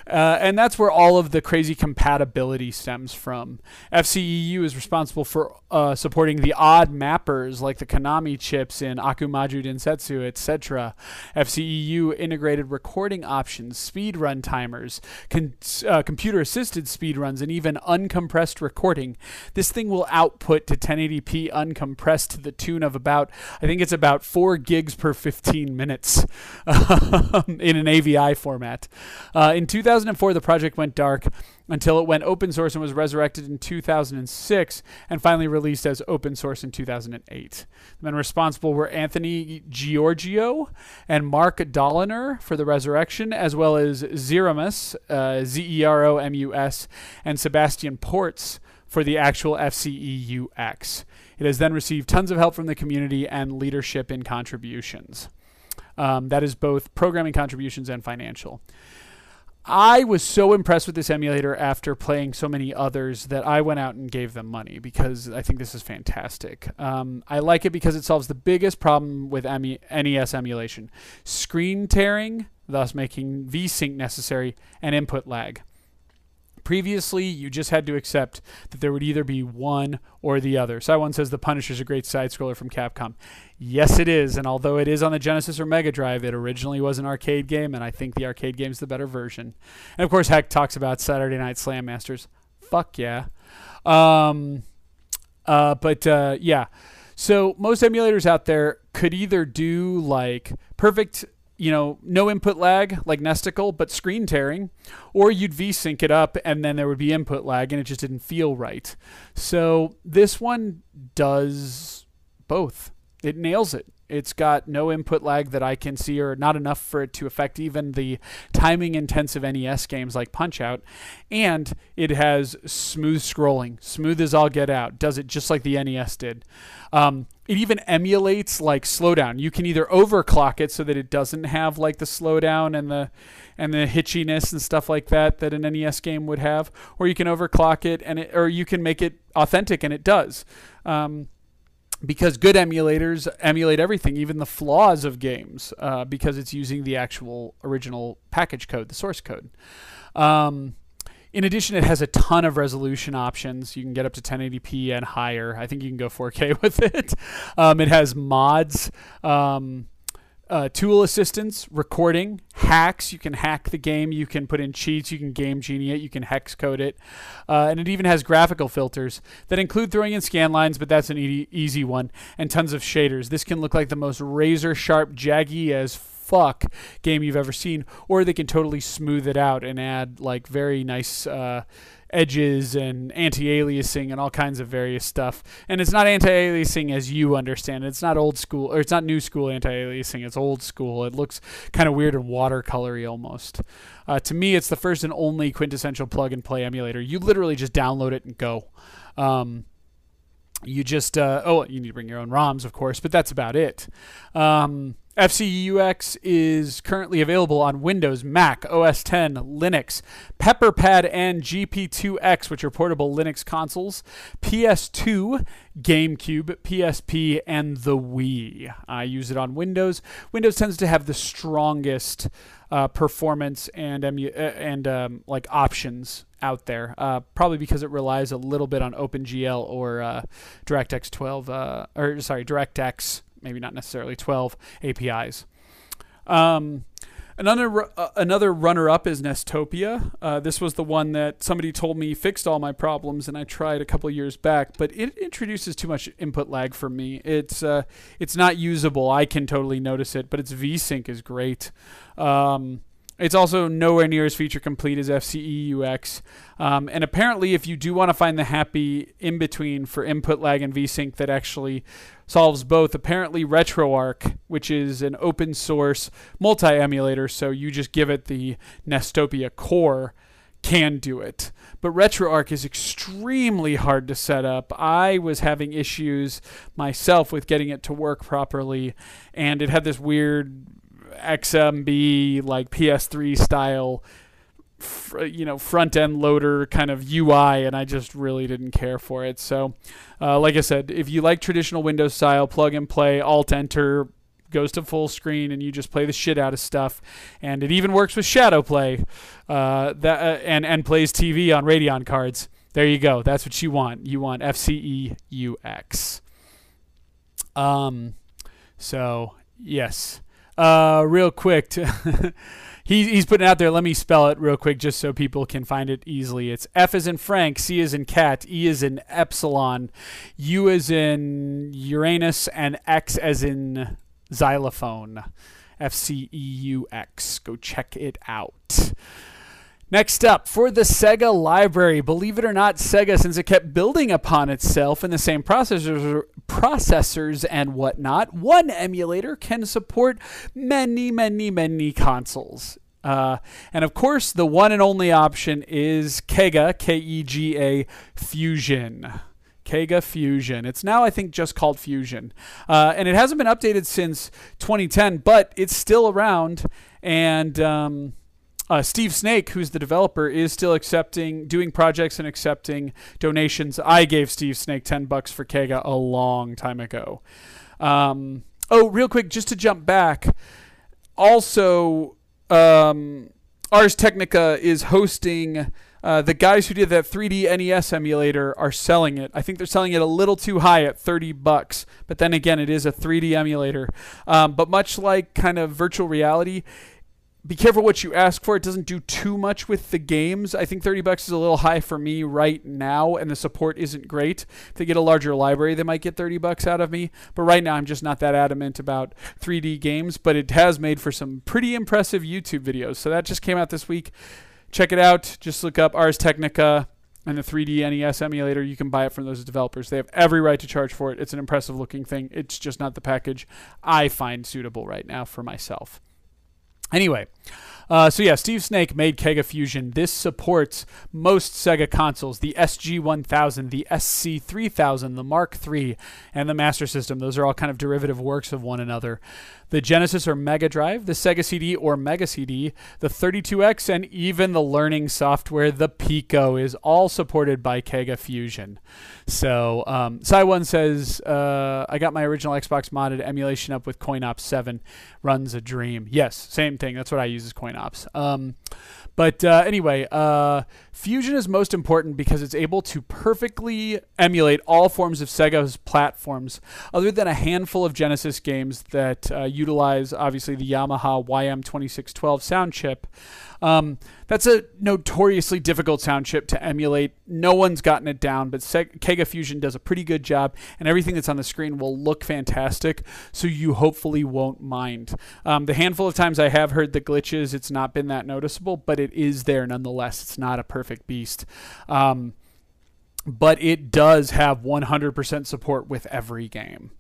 Uh, and that's where all of the crazy compatibility stems from. FCEU is responsible for uh, supporting the odd mappers like the Konami chips in Akumaju Densetsu, etc. FCEU integrated recording options, speed run timers, con- uh, computer assisted speed runs, and even uncompressed recording. This thing will output to 1080p uncompressed to the tune of about, I think it's about 4 gigs per 15 minutes in an AVI format. Uh, in 2004, the project went dark until it went open source and was resurrected in 2006 and finally released as open source in 2008. The men responsible were Anthony Giorgio and Mark Doliner for the resurrection, as well as Zeromus, uh, Z E R O M U S, and Sebastian Porst for the actual FCEUX. It has then received tons of help from the community and leadership in contributions. Um, that is both programming contributions and financial. I was so impressed with this emulator after playing so many others that I went out and gave them money because I think this is fantastic. Um, I like it because it solves the biggest problem with NES emulation screen tearing, thus making VSync necessary, and input lag. Previously, you just had to accept that there would either be one or the other. Side1 says The Punisher is a great side scroller from Capcom. Yes, it is. And although it is on the Genesis or Mega Drive, it originally was an arcade game, and I think the arcade game is the better version. And of course, Heck talks about Saturday Night Slam Masters. Fuck yeah. Um, uh, but uh, yeah. So most emulators out there could either do like perfect you know, no input lag like Nesticle, but screen tearing, or you'd VSync it up and then there would be input lag and it just didn't feel right. So this one does both. It nails it. It's got no input lag that I can see, or not enough for it to affect even the timing intensive NES games like Punch Out. And it has smooth scrolling, smooth as all get out. Does it just like the NES did. Um, it even emulates like slowdown. You can either overclock it so that it doesn't have like the slowdown and the and the hitchiness and stuff like that that an NES game would have, or you can overclock it and it, or you can make it authentic and it does. Um, because good emulators emulate everything, even the flaws of games, uh, because it's using the actual original package code, the source code. Um, in addition, it has a ton of resolution options. You can get up to 1080p and higher. I think you can go 4K with it. Um, it has mods. Um, uh, tool assistance, recording, hacks. You can hack the game. You can put in cheats. You can game genie it. You can hex code it. Uh, and it even has graphical filters that include throwing in scan lines, but that's an e- easy one, and tons of shaders. This can look like the most razor sharp, jaggy as fuck game you've ever seen, or they can totally smooth it out and add like very nice. Uh, edges and anti-aliasing and all kinds of various stuff. And it's not anti-aliasing as you understand it. It's not old school or it's not new school anti-aliasing. It's old school. It looks kind of weird and watercolory almost. Uh, to me, it's the first and only quintessential plug and play emulator. You literally just download it and go. Um, you just uh, oh you need to bring your own ROMs of course, but that's about it. Um, FCEUX is currently available on Windows, Mac, OS 10, Linux, Pepperpad, and GP2X, which are portable Linux consoles, PS2, GameCube, PSP, and the Wii. I use it on Windows. Windows tends to have the strongest uh, performance and emu- uh, and um, like options out there. Uh, probably because it relies a little bit on OpenGL or uh, DirectX 12, uh, or sorry, DirectX, maybe not necessarily 12 APIs. Um, Another uh, another runner up is Nestopia. Uh, this was the one that somebody told me fixed all my problems, and I tried a couple years back. But it introduces too much input lag for me. It's uh, it's not usable. I can totally notice it, but its VSync is great. Um, it's also nowhere near as feature complete as FCE UX. Um, and apparently, if you do want to find the happy in between for input lag and VSync that actually solves both, apparently RetroArch, which is an open source multi emulator, so you just give it the Nestopia core, can do it. But RetroArch is extremely hard to set up. I was having issues myself with getting it to work properly, and it had this weird XMB like PS3 style you know front end loader kind of UI and I just really didn't care for it. So uh, like I said, if you like traditional Windows style plug and play alt enter goes to full screen and you just play the shit out of stuff and it even works with shadow play uh, that uh, and and plays TV on Radeon cards. There you go. That's what you want. You want FCE UX. Um so yes. Uh, real quick, he, he's putting out there. Let me spell it real quick just so people can find it easily. It's F is in Frank, C is in cat, E is in epsilon, U is in Uranus, and X as in xylophone. F C E U X. Go check it out. Next up, for the Sega library, believe it or not, Sega, since it kept building upon itself in the same processors, processors and whatnot, one emulator can support many, many, many consoles. Uh, and of course, the one and only option is Kega, K E G A Fusion. Kega Fusion. It's now, I think, just called Fusion. Uh, and it hasn't been updated since 2010, but it's still around. And. Um, uh, Steve Snake, who's the developer, is still accepting, doing projects and accepting donations. I gave Steve Snake ten bucks for Kega a long time ago. Um, oh, real quick, just to jump back. Also, um, Ars Technica is hosting. Uh, the guys who did that 3D NES emulator are selling it. I think they're selling it a little too high at 30 bucks. But then again, it is a 3D emulator. Um, but much like kind of virtual reality, be careful what you ask for. It doesn't do too much with the games. I think 30 bucks is a little high for me right now, and the support isn't great. If they get a larger library, they might get 30 bucks out of me. But right now, I'm just not that adamant about 3D games. But it has made for some pretty impressive YouTube videos. So that just came out this week. Check it out. Just look up Ars Technica and the 3D NES emulator. You can buy it from those developers. They have every right to charge for it. It's an impressive looking thing. It's just not the package I find suitable right now for myself. Anyway, uh, so yeah, Steve Snake made Kega Fusion. This supports most Sega consoles: the SG-1000, the SC-3000, the Mark III, and the Master System. Those are all kind of derivative works of one another the Genesis or Mega Drive, the Sega CD or Mega CD, the 32X, and even the learning software, the Pico, is all supported by Kega Fusion. So, um, One says, uh, I got my original Xbox modded emulation up with CoinOps 7. Runs a dream. Yes, same thing. That's what I use as CoinOps. Um, but uh, anyway, uh, Fusion is most important because it's able to perfectly emulate all forms of Sega's platforms, other than a handful of Genesis games that uh, utilize obviously the Yamaha YM2612 sound chip. Um, that's a notoriously difficult sound chip to emulate. No one's gotten it down, but Kega Fusion does a pretty good job, and everything that's on the screen will look fantastic, so you hopefully won't mind. Um, the handful of times I have heard the glitches, it's not been that noticeable, but it is there nonetheless. It's not a perfect beast. Um, but it does have 100% support with every game.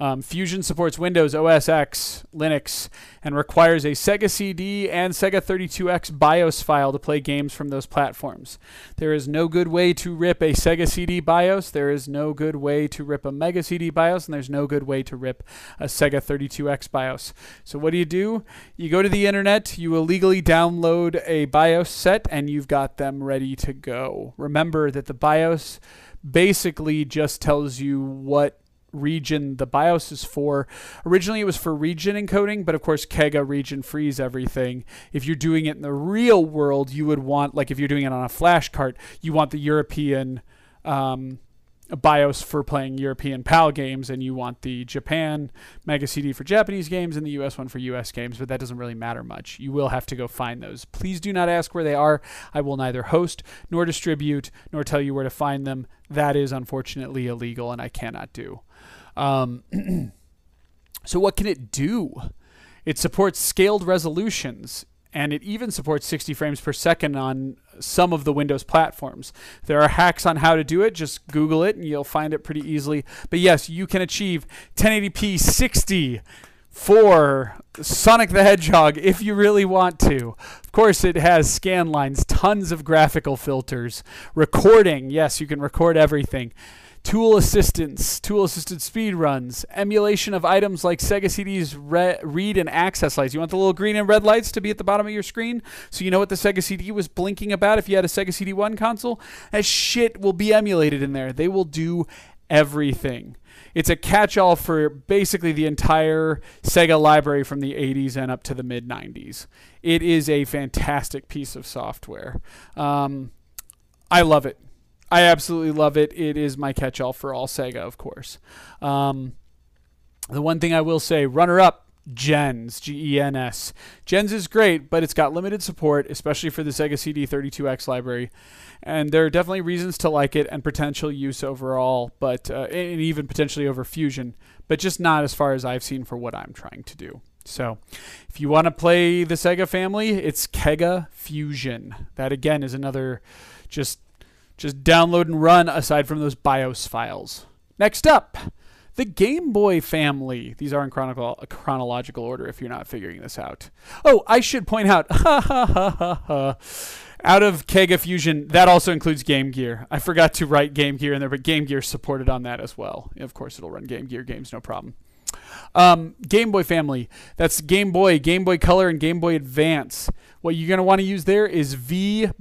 Um, Fusion supports Windows, OS X, Linux, and requires a Sega CD and Sega 32X BIOS file to play games from those platforms. There is no good way to rip a Sega CD BIOS, there is no good way to rip a Mega CD BIOS, and there's no good way to rip a Sega 32X BIOS. So, what do you do? You go to the internet, you illegally download a BIOS set, and you've got them ready to go. Remember that the BIOS basically just tells you what region the BIOS is for. Originally, it was for region encoding, but of course, Kega region frees everything. If you're doing it in the real world, you would want, like if you're doing it on a flash cart, you want the European um, BIOS for playing European PAL games, and you want the Japan Mega CD for Japanese games and the US one for US games, but that doesn't really matter much. You will have to go find those. Please do not ask where they are. I will neither host nor distribute nor tell you where to find them. That is unfortunately illegal, and I cannot do. Um, so, what can it do? It supports scaled resolutions and it even supports 60 frames per second on some of the Windows platforms. There are hacks on how to do it. Just Google it and you'll find it pretty easily. But yes, you can achieve 1080p 60 for Sonic the Hedgehog if you really want to. Of course, it has scan lines, tons of graphical filters, recording. Yes, you can record everything tool assistance, tool assisted speed runs, emulation of items like Sega CD's re- read and access lights. You want the little green and red lights to be at the bottom of your screen so you know what the Sega CD was blinking about if you had a Sega CD1 console? That shit will be emulated in there. They will do everything. It's a catch all for basically the entire Sega library from the 80s and up to the mid 90s. It is a fantastic piece of software. Um, I love it. I absolutely love it. It is my catch-all for all Sega, of course. Um, the one thing I will say, runner-up, Gens, G-E-N-S. Gens is great, but it's got limited support, especially for the Sega CD32X library. And there are definitely reasons to like it and potential use overall, but uh, and even potentially over Fusion, but just not as far as I've seen for what I'm trying to do. So, if you want to play the Sega family, it's Kega Fusion. That again is another just just download and run aside from those BIOS files. Next up, the Game Boy family. These are in chronological, chronological order if you're not figuring this out. Oh, I should point out, out of Kega Fusion, that also includes Game Gear. I forgot to write Game Gear in there, but Game Gear supported on that as well. Of course, it'll run Game Gear games, no problem. Um, Game Boy family. That's Game Boy, Game Boy Color, and Game Boy Advance. What you're going to want to use there is VBAM.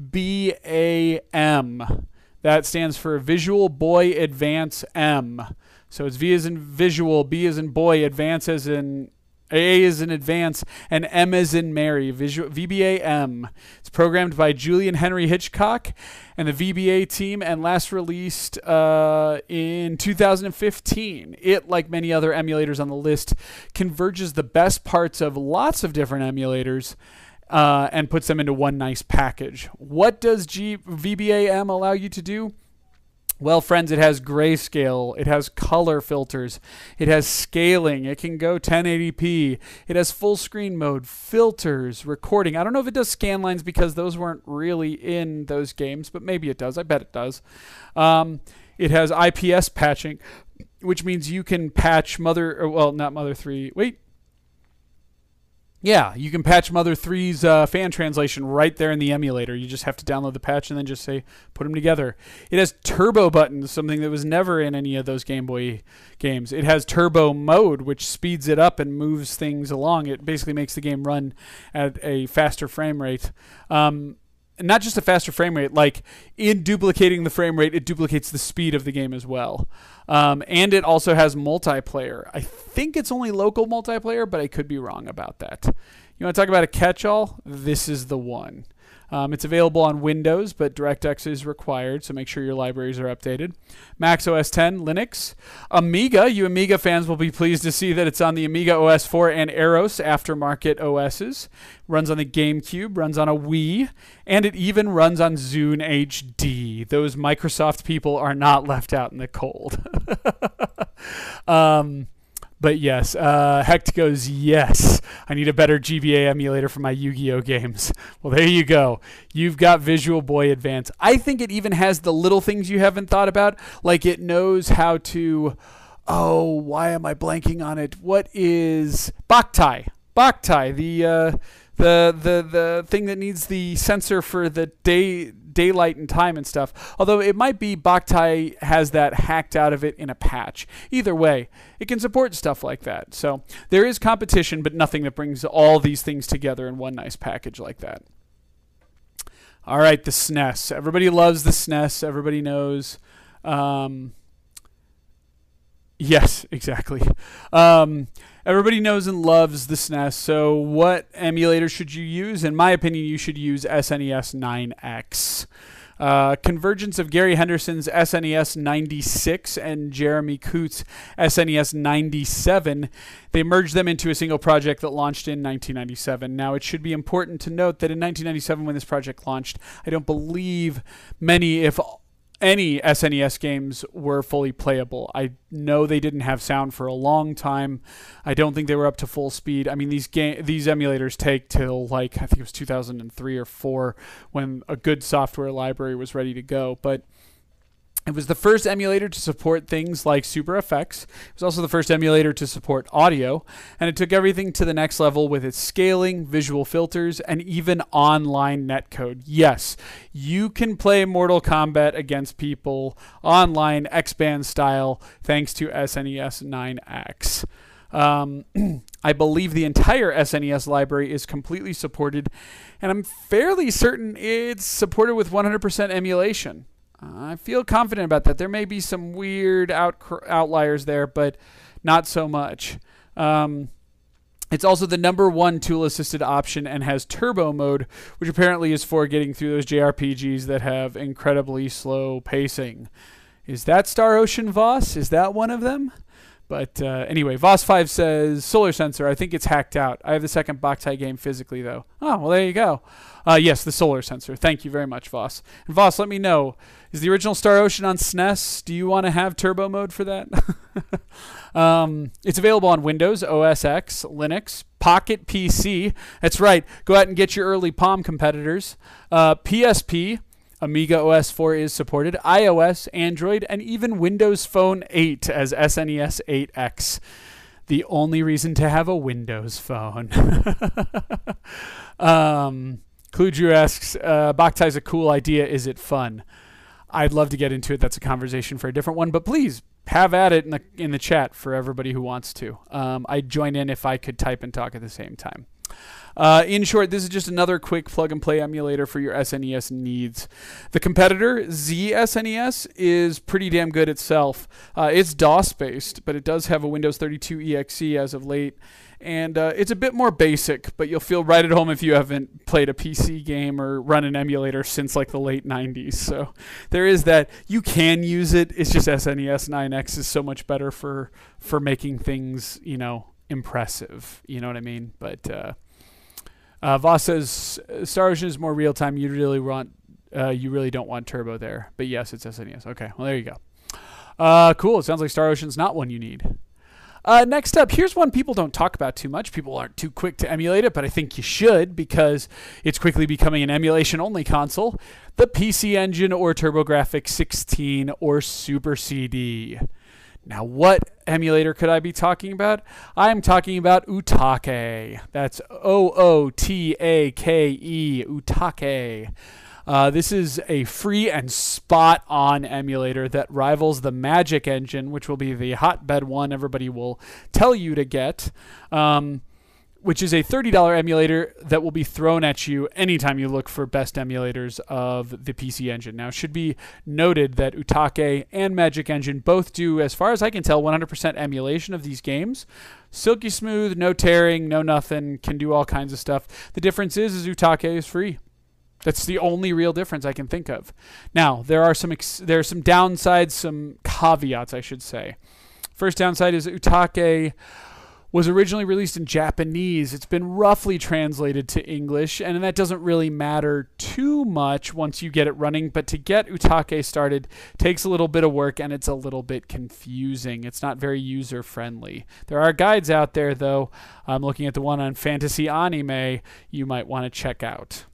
That stands for Visual Boy Advance M. So it's V as in visual, B as in boy, advance as in a is in advance, and M is in Mary. Visual, VBA M. It's programmed by Julian Henry Hitchcock and the VBA team, and last released uh, in 2015. It, like many other emulators on the list, converges the best parts of lots of different emulators. Uh, and puts them into one nice package. What does G- VBAM allow you to do? Well, friends, it has grayscale, it has color filters, it has scaling, it can go 1080p, it has full screen mode, filters, recording. I don't know if it does scan lines because those weren't really in those games, but maybe it does. I bet it does. Um, it has IPS patching, which means you can patch Mother, well, not Mother 3. Wait, yeah, you can patch Mother 3's uh, fan translation right there in the emulator. You just have to download the patch and then just say, put them together. It has turbo buttons, something that was never in any of those Game Boy games. It has turbo mode, which speeds it up and moves things along. It basically makes the game run at a faster frame rate. Um, not just a faster frame rate, like in duplicating the frame rate, it duplicates the speed of the game as well. Um, and it also has multiplayer. I think it's only local multiplayer, but I could be wrong about that. You want to talk about a catch all? This is the one. Um, it's available on Windows, but DirectX is required, so make sure your libraries are updated. Mac OS 10, Linux. Amiga, you Amiga fans will be pleased to see that it's on the Amiga OS 4 and Aros aftermarket OSs. Runs on the GameCube, runs on a Wii, and it even runs on Zune HD. Those Microsoft people are not left out in the cold. um, but yes, uh, Hecht goes, yes, I need a better GBA emulator for my Yu Gi Oh games. Well, there you go. You've got Visual Boy Advance. I think it even has the little things you haven't thought about, like it knows how to. Oh, why am I blanking on it? What is Boktai? Boktai, the uh, the the the thing that needs the sensor for the day daylight and time and stuff. Although it might be Boktai has that hacked out of it in a patch. Either way, it can support stuff like that. So there is competition, but nothing that brings all these things together in one nice package like that. All right, the SNES. Everybody loves the SNES. Everybody knows. Um, Yes, exactly. Um, everybody knows and loves the SNES. So, what emulator should you use? In my opinion, you should use SNES 9X. Uh, convergence of Gary Henderson's SNES 96 and Jerremy Koot's SNES 97. They merged them into a single project that launched in 1997. Now, it should be important to note that in 1997, when this project launched, I don't believe many, if any SNES games were fully playable. I know they didn't have sound for a long time. I don't think they were up to full speed. I mean, these game these emulators take till like I think it was 2003 or 4 when a good software library was ready to go. But it was the first emulator to support things like Super FX. It was also the first emulator to support audio, and it took everything to the next level with its scaling, visual filters, and even online netcode. Yes, you can play Mortal Kombat against people online X-Band style thanks to SNES 9X. Um, I believe the entire SNES library is completely supported, and I'm fairly certain it's supported with 100% emulation. I feel confident about that. There may be some weird out, outliers there, but not so much. Um, it's also the number one tool assisted option and has turbo mode, which apparently is for getting through those JRPGs that have incredibly slow pacing. Is that Star Ocean Voss? Is that one of them? But uh, anyway, Voss5 says Solar Sensor. I think it's hacked out. I have the second Boktai game physically, though. Oh, well, there you go. Uh, yes, the Solar Sensor. Thank you very much, Voss. And Voss, let me know. Is the original Star Ocean on SNES? Do you want to have turbo mode for that? um, it's available on Windows, OS X, Linux, Pocket PC. That's right. Go out and get your early Palm competitors. Uh, PSP. Amiga OS 4 is supported, iOS, Android, and even Windows Phone 8 as SNES 8X. The only reason to have a Windows phone. um, Kludru asks, uh, Boktai's a cool idea. Is it fun? I'd love to get into it. That's a conversation for a different one, but please have at it in the in the chat for everybody who wants to. Um, I'd join in if I could type and talk at the same time. Uh, in short, this is just another quick plug and play emulator for your SNES needs. The competitor, ZSNES, is pretty damn good itself. Uh, it's DOS based, but it does have a Windows 32 EXE as of late. And uh, it's a bit more basic, but you'll feel right at home if you haven't played a PC game or run an emulator since like the late 90s. So there is that. You can use it. It's just SNES 9X is so much better for for making things, you know, impressive. You know what I mean? But uh, uh, Voss says Star Ocean is more real time. You really want, uh, you really don't want turbo there. But yes, it's SNES. Okay, well there you go. Uh, cool. It sounds like Star Ocean's not one you need. Uh, next up, here's one people don't talk about too much. People aren't too quick to emulate it, but I think you should because it's quickly becoming an emulation only console. The PC Engine or TurboGrafx 16 or Super CD. Now, what emulator could I be talking about? I'm talking about Ootake. That's O O T A K E, Ootake. Uh, this is a free and spot on emulator that rivals the Magic Engine, which will be the hotbed one everybody will tell you to get. Um, which is a $30 emulator that will be thrown at you anytime you look for best emulators of the PC Engine. Now, it should be noted that Ootake and Magic Engine both do, as far as I can tell, 100% emulation of these games. Silky smooth, no tearing, no nothing, can do all kinds of stuff. The difference is, is Ootake is free. That's the only real difference I can think of. Now, there are some ex- there are some downsides, some caveats, I should say. First downside is Ootake was originally released in Japanese. It's been roughly translated to English, and that doesn't really matter too much once you get it running. But to get Ootake started takes a little bit of work, and it's a little bit confusing. It's not very user friendly. There are guides out there, though. I'm looking at the one on fantasy anime you might want to check out.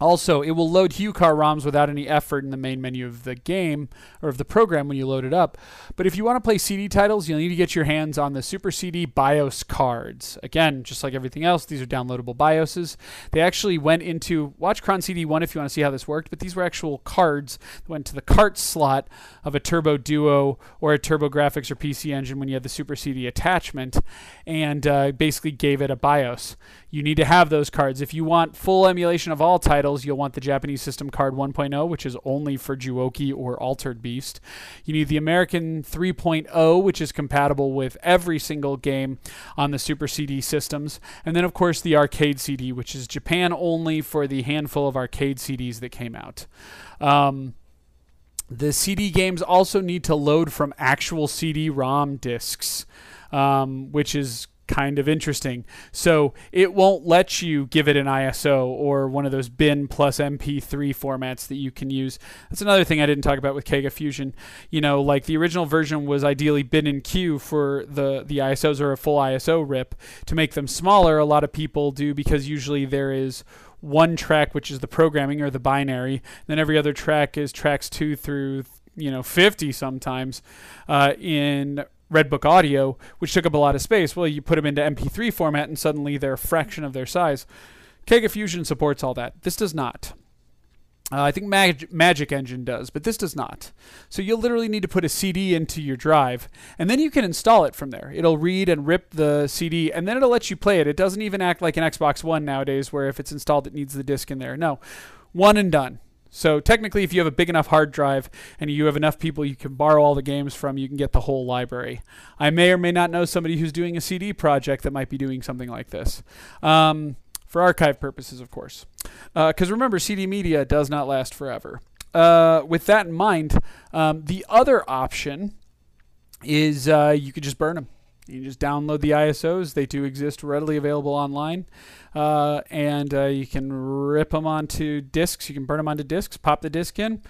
Also, it will load HuCard ROMs without any effort in the main menu of the game or of the program when you load it up. But if you want to play CD titles, you'll need to get your hands on the Super CD BIOS cards. Again, just like everything else, these are downloadable BIOSes. They actually went into watch Cron CD 1 if you want to see how this worked, but these were actual cards that went to the cart slot of a Turbo Duo or a TurboGrafx or PC Engine when you had the Super CD attachment and uh, basically gave it a BIOS. You need to have those cards. If you want full emulation of all titles, titles, you'll want the Japanese system card 1.0, which is only for Juoki or Altered Beast. You need the American 3.0, which is compatible with every single game on the Super CD systems. And then, of course, the arcade CD, which is Japan only for the handful of arcade CDs that came out. Um, the CD games also need to load from actual CD ROM discs, um, which is kind of interesting. So it won't let you give it an ISO or one of those bin plus MP3 formats that you can use. That's another thing I didn't talk about with Kega Fusion. You know, like the original version was ideally bin and cue for the the ISOs or a full ISO rip to make them smaller. A lot of people do because usually there is one track which is the programming or the binary, then every other track is tracks 2 through you know 50 sometimes uh, in Redbook Audio, which took up a lot of space. Well, you put them into MP3 format, and suddenly they're a fraction of their size. Kega Fusion supports all that. This does not. Uh, I think Mag- Magic Engine does, but this does not. So you'll literally need to put a CD into your drive, and then you can install it from there. It'll read and rip the CD, and then it'll let you play it. It doesn't even act like an Xbox One nowadays, where if it's installed, it needs the disc in there. No, one and done. So technically, if you have a big enough hard drive and you have enough people you can borrow all the games from, you can get the whole library. I may or may not know somebody who's doing a CD project that might be doing something like this. Um, for archive purposes, of course. Because uh, remember, CD media does not last forever. Uh, with that in mind, um, the other option is uh, you could just burn them. You just download the ISOs. They do exist readily available online. Uh, and uh, you can rip them onto discs. You can burn them onto discs, pop the disc in.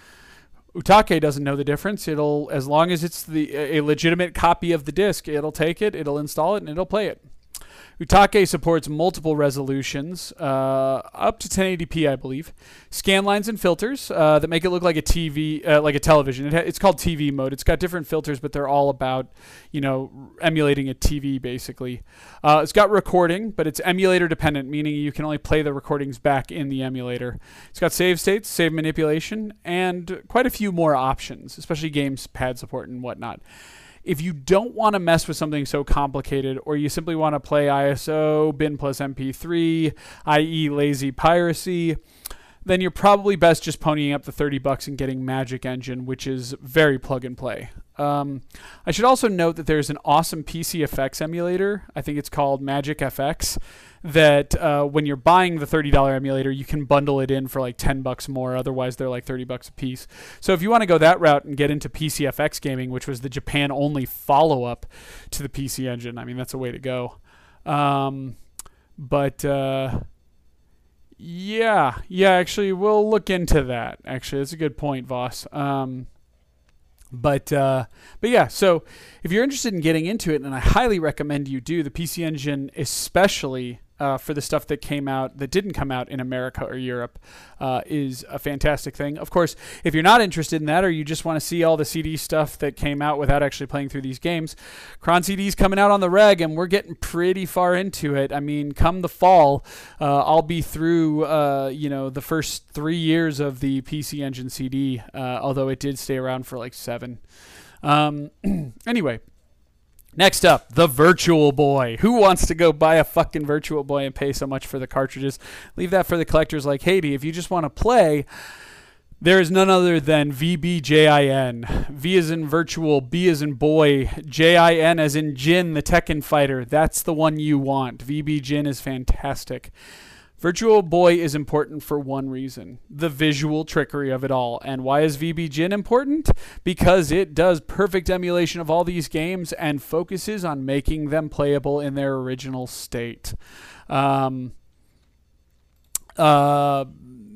Ootake doesn't know the difference. It'll, as long as it's the a legitimate copy of the disc, it'll take it, it'll install it, and it'll play it. Ootake supports multiple resolutions, uh, up to 1080p, I believe. Scan lines and filters uh, that make it look like a TV, uh, like a television. It ha- it's called TV mode. It's got different filters, but they're all about, you know, emulating a TV basically. Uh, it's got recording, but it's emulator dependent, meaning you can only play the recordings back in the emulator. It's got save states, save manipulation, and quite a few more options, especially games pad support and whatnot if you don't want to mess with something so complicated or you simply want to play ISO, bin plus MP3, i.e., lazy piracy, then you're probably best just ponying up the 30 bucks and getting Magic Engine, which is very plug and play. Um, I should also note that there's an awesome PCFX emulator. I think it's called Magic FX that uh, when you're buying the $30 emulator, you can bundle it in for like 10 bucks more. Otherwise, they're like 30 bucks a piece. So if you want to go that route and get into PCFX gaming, which was the Japan only follow up to the PC Engine, I mean, that's a way to go. Um, but uh, yeah, yeah, actually, we'll look into that. Actually, that's a good point, Voss. Um, but uh, but yeah, so if you're interested in getting into it, and I highly recommend you do, the PC Engine especially uh, for the stuff that came out that didn't come out in America or Europe uh, is a fantastic thing. Of course, if you're not interested in that or you just want to see all the CD stuff that came out without actually playing through these games, Cron CD's coming out on the reg and we're getting pretty far into it. I mean, come the fall, uh, I'll be through uh, you know the first three years of the PC Engine CD, uh, although it did stay around for like seven. Um, anyway. Next up, the Virtual Boy. Who wants to go buy a fucking Virtual Boy and pay so much for the cartridges? Leave that for the collectors like Haiti. If you just want to play, there is none other than VBJIN. V is in virtual, B is in boy, JIN as in Jin, the Tekken fighter. That's the one you want. VB Jin is fantastic. Virtual Boy is important for one reason the visual trickery of it all. And why is VB Jin important? Because it does perfect emulation of all these games and focuses on making them playable in their original state. Um, uh,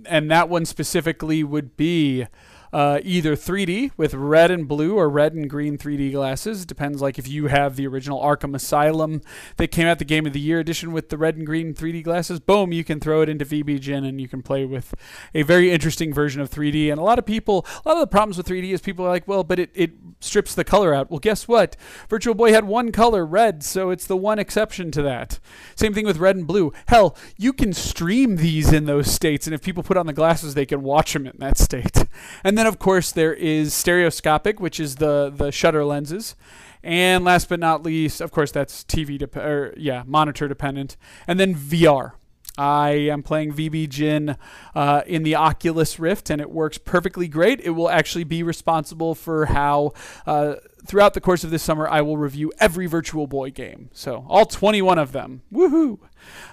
and that one specifically would be uh, either 3D with red and blue or red and green 3D glasses. Depends like if you have the original Arkham Asylum that came out the Game of the Year edition with the red and green 3D glasses. Boom, you can throw it into VB Jin and you can play with a very interesting version of 3D. And a lot of people, a lot of the problems with 3D is people are like, well, but it, it strips the color out. Well, guess what? Virtual Boy had one color, red, so it's the one exception to that. Same thing with red and blue. Hell, you can stream these in those states, and if people put on the glasses, they can watch them in that state. And then then, of course, there is stereoscopic, which is the the shutter lenses. And last but not least, of course, that's TV dep- or yeah, monitor dependent. And then VR. I am playing VB Jin uh, in the Oculus Rift, and it works perfectly great. It will actually be responsible for how, uh, throughout the course of this summer, I will review every Virtual Boy game. So, all 21 of them. Woohoo!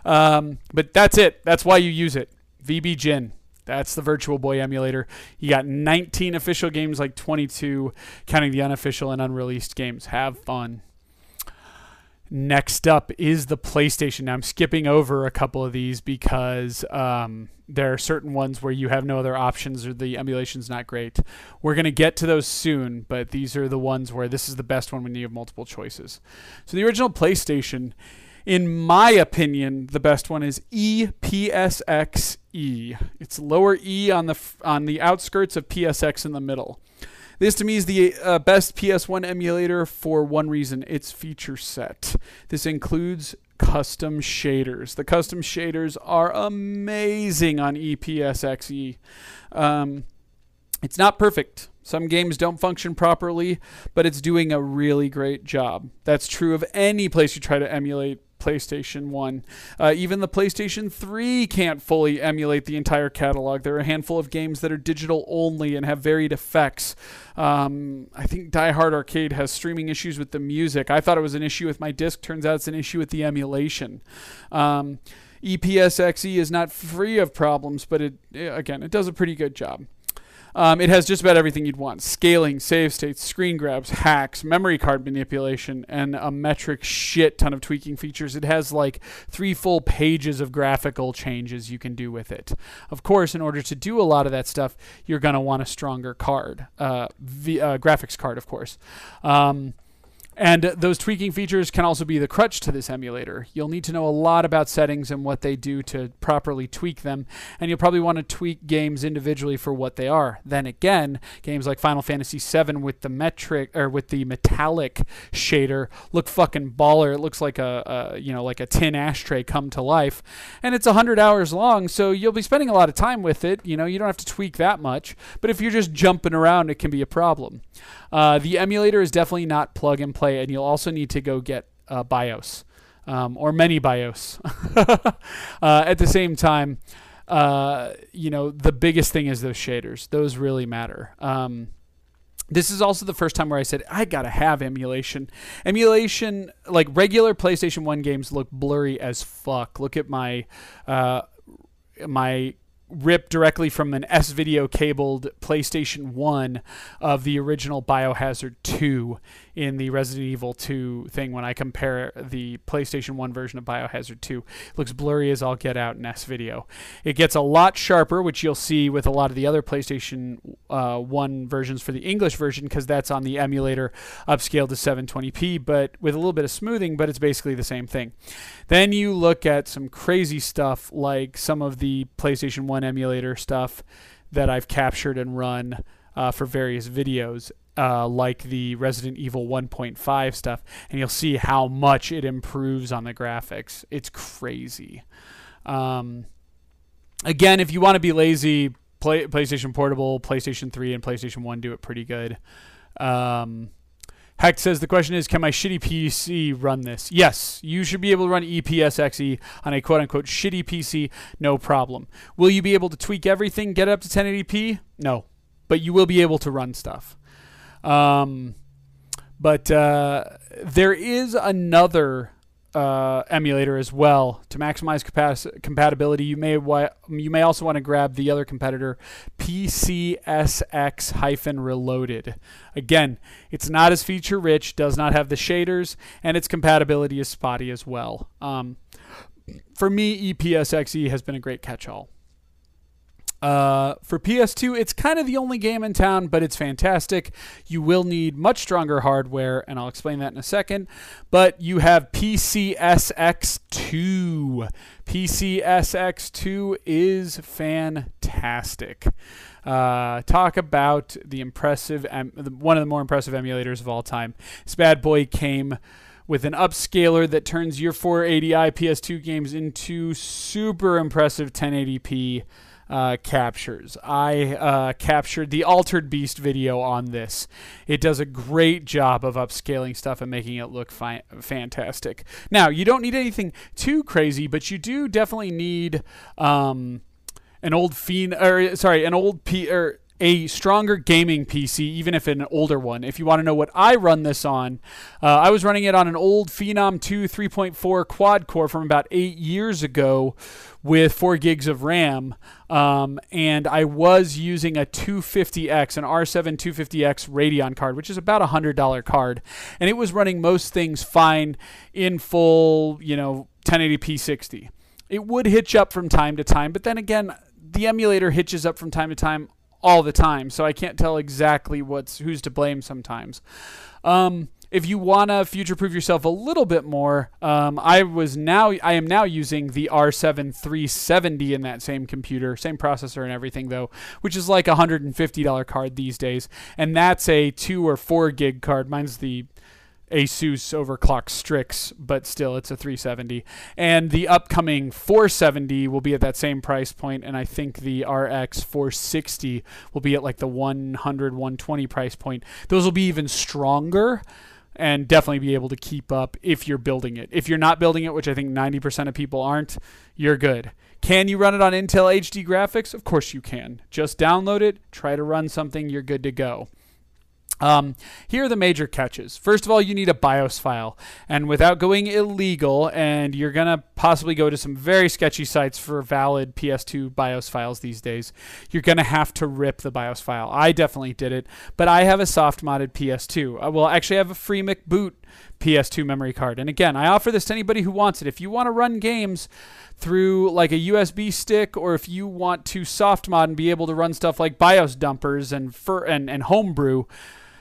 Um, but that's it. That's why you use it. VB Jin. That's the Virtual Boy emulator. You got 19 official games, like 22, counting the unofficial and unreleased games. Have fun. Next up is the PlayStation. Now, I'm skipping over a couple of these because um, there are certain ones where you have no other options or the emulation's not great. We're going to get to those soon, but these are the ones where this is the best one when you have multiple choices. So, the original PlayStation, in my opinion, the best one is EPSXE. It's lower E on the on the outskirts of PSX in the middle. This to me is the uh, best PS1 emulator for one reason its feature set. This includes custom shaders. The custom shaders are amazing on EPSXE. Um, it's not perfect. Some games don't function properly, but it's doing a really great job. That's true of any place you try to emulate PlayStation 1. Uh, even the PlayStation 3 can't fully emulate the entire catalog. There are a handful of games that are digital only and have varied effects. Um, I think Die Hard Arcade has streaming issues with the music. I thought it was an issue with my disc. Turns out it's an issue with the emulation. Um, EPSXE is not free of problems, but it again it does a pretty good job. Um, it has just about everything you'd want scaling, save states, screen grabs, hacks, memory card manipulation, and a metric shit ton of tweaking features. It has like three full pages of graphical changes you can do with it. Of course, in order to do a lot of that stuff, you're going to want a stronger card, uh, v- uh, graphics card, of course. Um, and those tweaking features can also be the crutch to this emulator. You'll need to know a lot about settings and what they do to properly tweak them, and you'll probably want to tweak games individually for what they are. Then again, games like Final Fantasy VII with the metric or with the metallic shader look fucking baller. It looks like a, a you know like a tin ashtray come to life, and it's 100 hours long, so you'll be spending a lot of time with it. You know, you don't have to tweak that much, but if you're just jumping around, it can be a problem. Uh, the emulator is definitely not plug and play, and you'll also need to go get uh, BIOS um, or many BIOS. uh, at the same time, uh, you know, the biggest thing is those shaders. Those really matter. Um, this is also the first time where I said I gotta have emulation. Emulation, like regular PlayStation One games, look blurry as fuck. Look at my uh, my ripped directly from an S video cabled PlayStation 1 of the original Biohazard 2 in the Resident Evil 2 thing when I compare the PlayStation 1 version of Biohazard 2. It looks blurry as all get out in S video. It gets a lot sharper, which you'll see with a lot of the other PlayStation uh, 1 versions for the English version because that's on the emulator upscaled to 720p, but with a little bit of smoothing, but it's basically the same thing. Then you look at some crazy stuff like some of the PlayStation 1 emulator stuff that I've captured and run uh, for various videos uh, like the Resident Evil 1.5 stuff, and you'll see how much it improves on the graphics. It's crazy. Um, again, if you want to be lazy, play, PlayStation Portable, PlayStation 3, and PlayStation 1 do it pretty good. Um, Heck says the question is, can my shitty PC run this? Yes, you should be able to run EPSXE on a quote unquote shitty PC, no problem. Will you be able to tweak everything, get it up to 1080p? No, but you will be able to run stuff. Um, but uh, there is another uh, emulator as well to maximize capac- compatibility. You may wa- you may also want to grab the other competitor, PCSX-Reloaded. Again, it's not as feature rich, does not have the shaders, and its compatibility is spotty as well. Um, for me, EPSXE has been a great catch-all. Uh, for PS2, it's kind of the only game in town, but it's fantastic. You will need much stronger hardware, and I'll explain that in a second. But you have PCSX2. PCSX2 is fantastic. Uh, talk about the impressive, one of the more impressive emulators of all time. This bad boy came with an upscaler that turns your 480i PS2 games into super impressive 1080p uh, captures. I uh, captured the Altered Beast video on this. It does a great job of upscaling stuff and making it look fi- fantastic. Now, you don't need anything too crazy, but you do definitely need um, an old fiend, or sorry, an old P or a stronger gaming PC, even if an older one. If you want to know what I run this on, uh, I was running it on an old Phenom 2 3.4 quad core from about eight years ago with four gigs of RAM. Um, and I was using a 250X, an R7 250X Radeon card, which is about a $100 card. And it was running most things fine in full, you know, 1080p 60. It would hitch up from time to time, but then again, the emulator hitches up from time to time all the time, so I can't tell exactly what's who's to blame sometimes. Um, if you wanna future-proof yourself a little bit more, um, I was now I am now using the R7 370 in that same computer, same processor and everything though, which is like a hundred and fifty dollar card these days, and that's a two or four gig card. Mine's the Asus overclock Strix, but still it's a 370. And the upcoming 470 will be at that same price point, and I think the RX 460 will be at like the 100 120 price point. Those will be even stronger and definitely be able to keep up if you're building it. If you're not building it, which I think 90% of people aren't, you're good. Can you run it on Intel HD graphics? Of course you can. Just download it, try to run something, you're good to go. Um, here are the major catches. First of all, you need a BIOS file. And without going illegal, and you're going to possibly go to some very sketchy sites for valid PS2 BIOS files these days, you're going to have to rip the BIOS file. I definitely did it, but I have a soft modded PS2. I will actually, have a FreeMcBoot PS2 memory card. And again, I offer this to anybody who wants it. If you want to run games through like a USB stick, or if you want to soft mod and be able to run stuff like BIOS dumpers and, fur- and, and homebrew,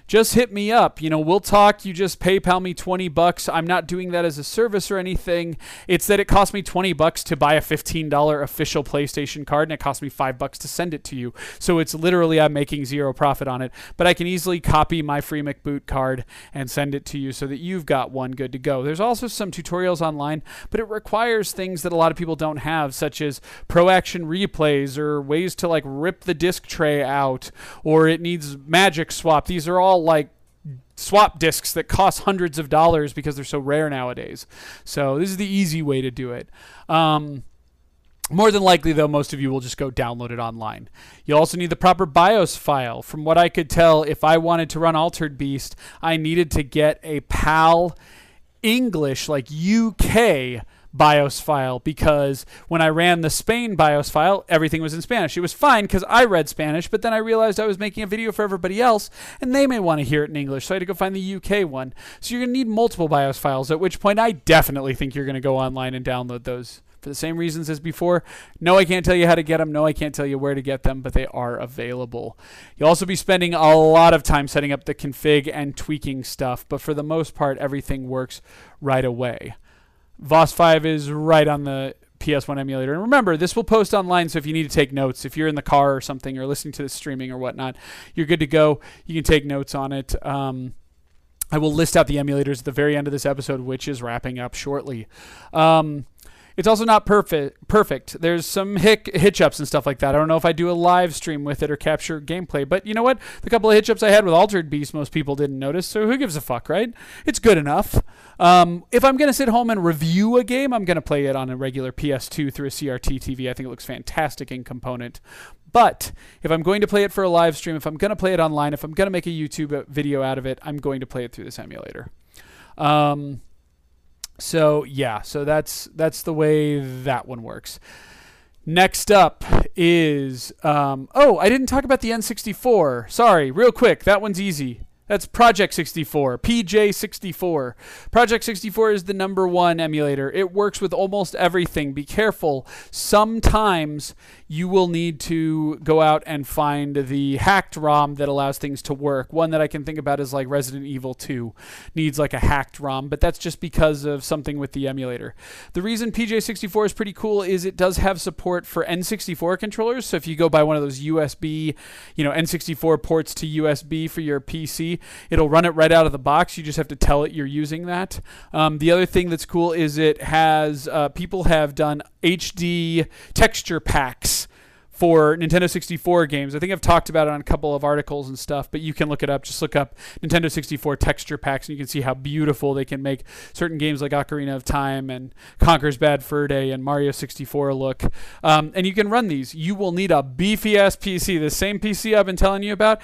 just hit me up. You know, we'll talk. You just PayPal me 20 bucks. I'm not doing that as a service or anything. It's that it cost me 20 bucks to buy a $15 official PlayStation card and it cost me 5 bucks to send it to you. So it's literally I'm making zero profit on it, but I can easily copy my free McBoot card and send it to you so that you've got one good to go. There's also some tutorials online, but it requires things that a lot of people don't have such as pro action replays or ways to like rip the disc tray out or it needs magic swap. These are all like swap discs that cost hundreds of dollars because they're so rare nowadays. So this is the easy way to do it. Um, more than likely, though, most of you will just go download it online. You'll also need the proper BIOS file. From what I could tell, if I wanted to run Altered Beast, I needed to get a PAL English, like UK BIOS file because when I ran the Spain BIOS file, everything was in Spanish. It was fine because I read Spanish, but then I realized I was making a video for everybody else and they may want to hear it in English. So I had to go find the UK one. So you're going to need multiple BIOS files, at which point I definitely think you're going to go online and download those for the same reasons as before. No, I can't tell you how to get them. No, I can't tell you where to get them, but they are available. You'll also be spending a lot of time setting up the config and tweaking stuff, but for the most part, everything works right away. VOS 5 is right on the PS1 emulator. And remember, this will post online, so if you need to take notes, if you're in the car or something, or listening to the streaming or whatnot, you're good to go. You can take notes on it. Um, I will list out the emulators at the very end of this episode, which is wrapping up shortly. Um, it's also not perfect. Perfect. There's some hic hitch ups and stuff like that. I don't know if I do a live stream with it or capture gameplay, but you know what? The couple of hitch ups I had with Altered Beast, most people didn't notice. So who gives a fuck, right? It's good enough. Um, if I'm gonna sit home and review a game, I'm gonna play it on a regular PS2 through a CRT TV. I think it looks fantastic in component. But if I'm going to play it for a live stream, if I'm going to play it online, if I'm going to make a YouTube video out of it, I'm going to play it through this emulator. Um, so yeah, so that's that's the way that one works. Next up is um, oh, I didn't talk about the N64. Sorry, real quick. That one's easy. That's Project 64, PJ64. Project 64 is the number one emulator. It works with almost everything. Be careful. Sometimes you will need to go out and find the hacked ROM that allows things to work. One that I can think about is like Resident Evil 2 needs like a hacked ROM, but that's just because of something with the emulator. The reason PJ64 is pretty cool is it does have support for N64 controllers. So if you go buy one of those USB, you know, N64 ports to USB for your PC, it'll run it right out of the box. You just have to tell it you're using that. Um, the other thing that's cool is it has uh, people have done HD texture packs for Nintendo 64 games. I think I've talked about it on a couple of articles and stuff, but you can look it up. Just look up Nintendo 64 texture packs, and you can see how beautiful they can make certain games like Ocarina of Time and Conker's Bad Fur Day and Mario 64 look. Um, and you can run these. You will need a beefy ass PC, the same PC I've been telling you about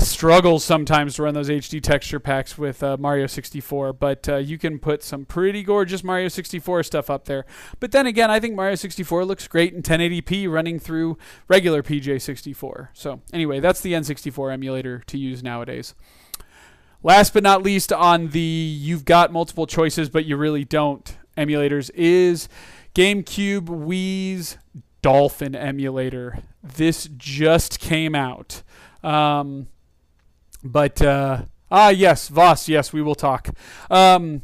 struggles sometimes to run those HD texture packs with uh, Mario 64, but uh, you can put some pretty gorgeous Mario 64 stuff up there. But then again, I think Mario 64 looks great in 1080p running through regular PJ 64. So, anyway, that's the N64 emulator to use nowadays. Last but not least, on the you've got multiple choices, but you really don't emulators is GameCube Wii's Dolphin emulator. This just came out. Um, but uh, ah, yes, Voss. Yes, we will talk. Um,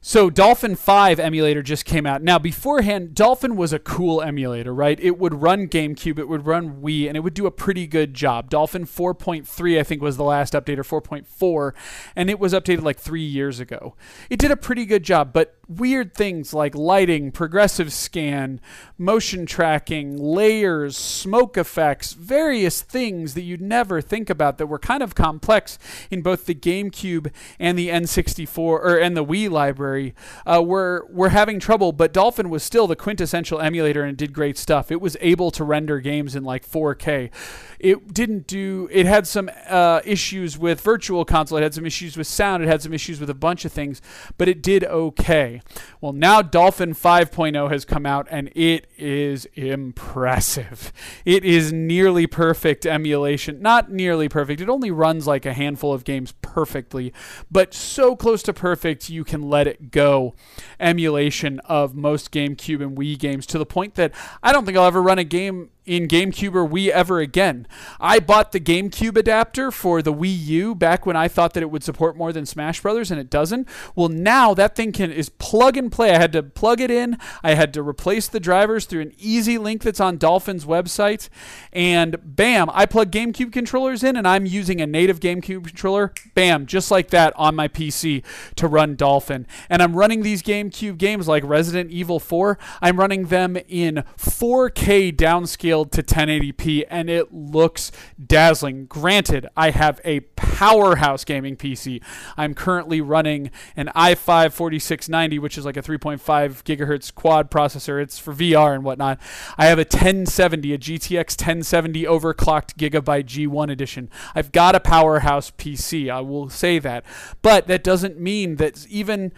so Dolphin 5 emulator just came out. Now beforehand, Dolphin was a cool emulator, right? It would run GameCube, it would run Wii, and it would do a pretty good job. Dolphin 4.3, I think, was the last update, or 4.4, and it was updated like three years ago. It did a pretty good job, but weird things like lighting, progressive scan, motion tracking, layers, smoke effects, various things that you'd never think about that were kind of complex in both the GameCube and the N64 or and the Wii library uh, were were having trouble. But Dolphin was still the quintessential emulator and did great stuff. It was able to render games in like 4K. It didn't do. It had some uh, issues with Virtual Console. It had some issues with sound. It had some issues with a bunch of things, but it did okay. Well, now Dolphin 5.0 has come out and it is impressive. It is nearly perfect emulation. Not nearly perfect. It only runs like a handful of games perfectly, but so close to perfect you can let it go. Emulation of most GameCube and Wii games to the point that I don't think I'll ever run a game in GameCube or Wii ever again. I bought the GameCube adapter for the Wii U back when I thought that it would support more than Smash Brothers and it doesn't. Well, now that thing can is plug and play. I had to plug it in. I had to replace the drivers through an easy link that's on Dolphin's website and bam, I plug GameCube controllers in and I'm using a native GameCube controller. Bam, just like that on my PC to run Dolphin. And I'm running these GameCube games like Resident Evil 4. I'm running them in 4K downscale to 1080p and it looks dazzling. Granted, I have a powerhouse gaming PC. I'm currently running an i5 4690, which is like a 3.5 gigahertz quad processor. It's for VR and whatnot. I have a 1070, a GTX 1070 overclocked Gigabyte G1 edition. I've got a powerhouse PC. I will say that. But that doesn't mean that even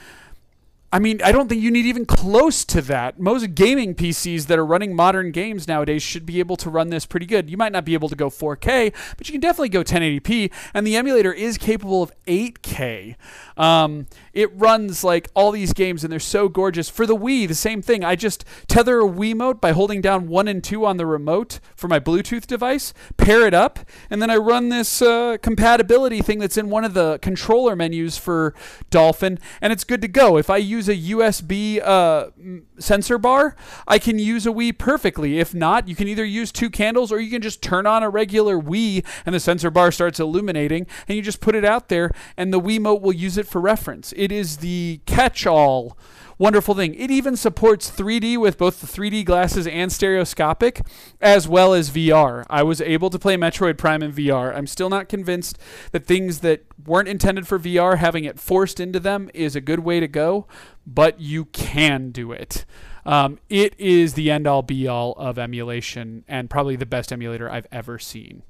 I mean, I don't think you need even close to that. Most gaming PCs that are running modern games nowadays should be able to run this pretty good. You might not be able to go 4K, but you can definitely go 1080p, and the emulator is capable of 8K. Um, it runs like all these games, and they're so gorgeous. For the Wii, the same thing. I just tether a Wiimote by holding down one and two on the remote for my Bluetooth device, pair it up, and then I run this uh, compatibility thing that's in one of the controller menus for Dolphin, and it's good to go. If I use use a USB uh, sensor bar, I can use a Wii perfectly. If not, you can either use two candles or you can just turn on a regular Wii and the sensor bar starts illuminating and you just put it out there and the Wiimote will use it for reference. It is the catch all wonderful thing. It even supports 3D with both the 3D glasses and stereoscopic, as well as VR. I was able to play Metroid Prime in VR. I'm still not convinced that things that weren't intended for VR, having it forced into them, is a good way to go, but you can do it. Um, it is the end all be all of emulation and probably the best emulator I've ever seen.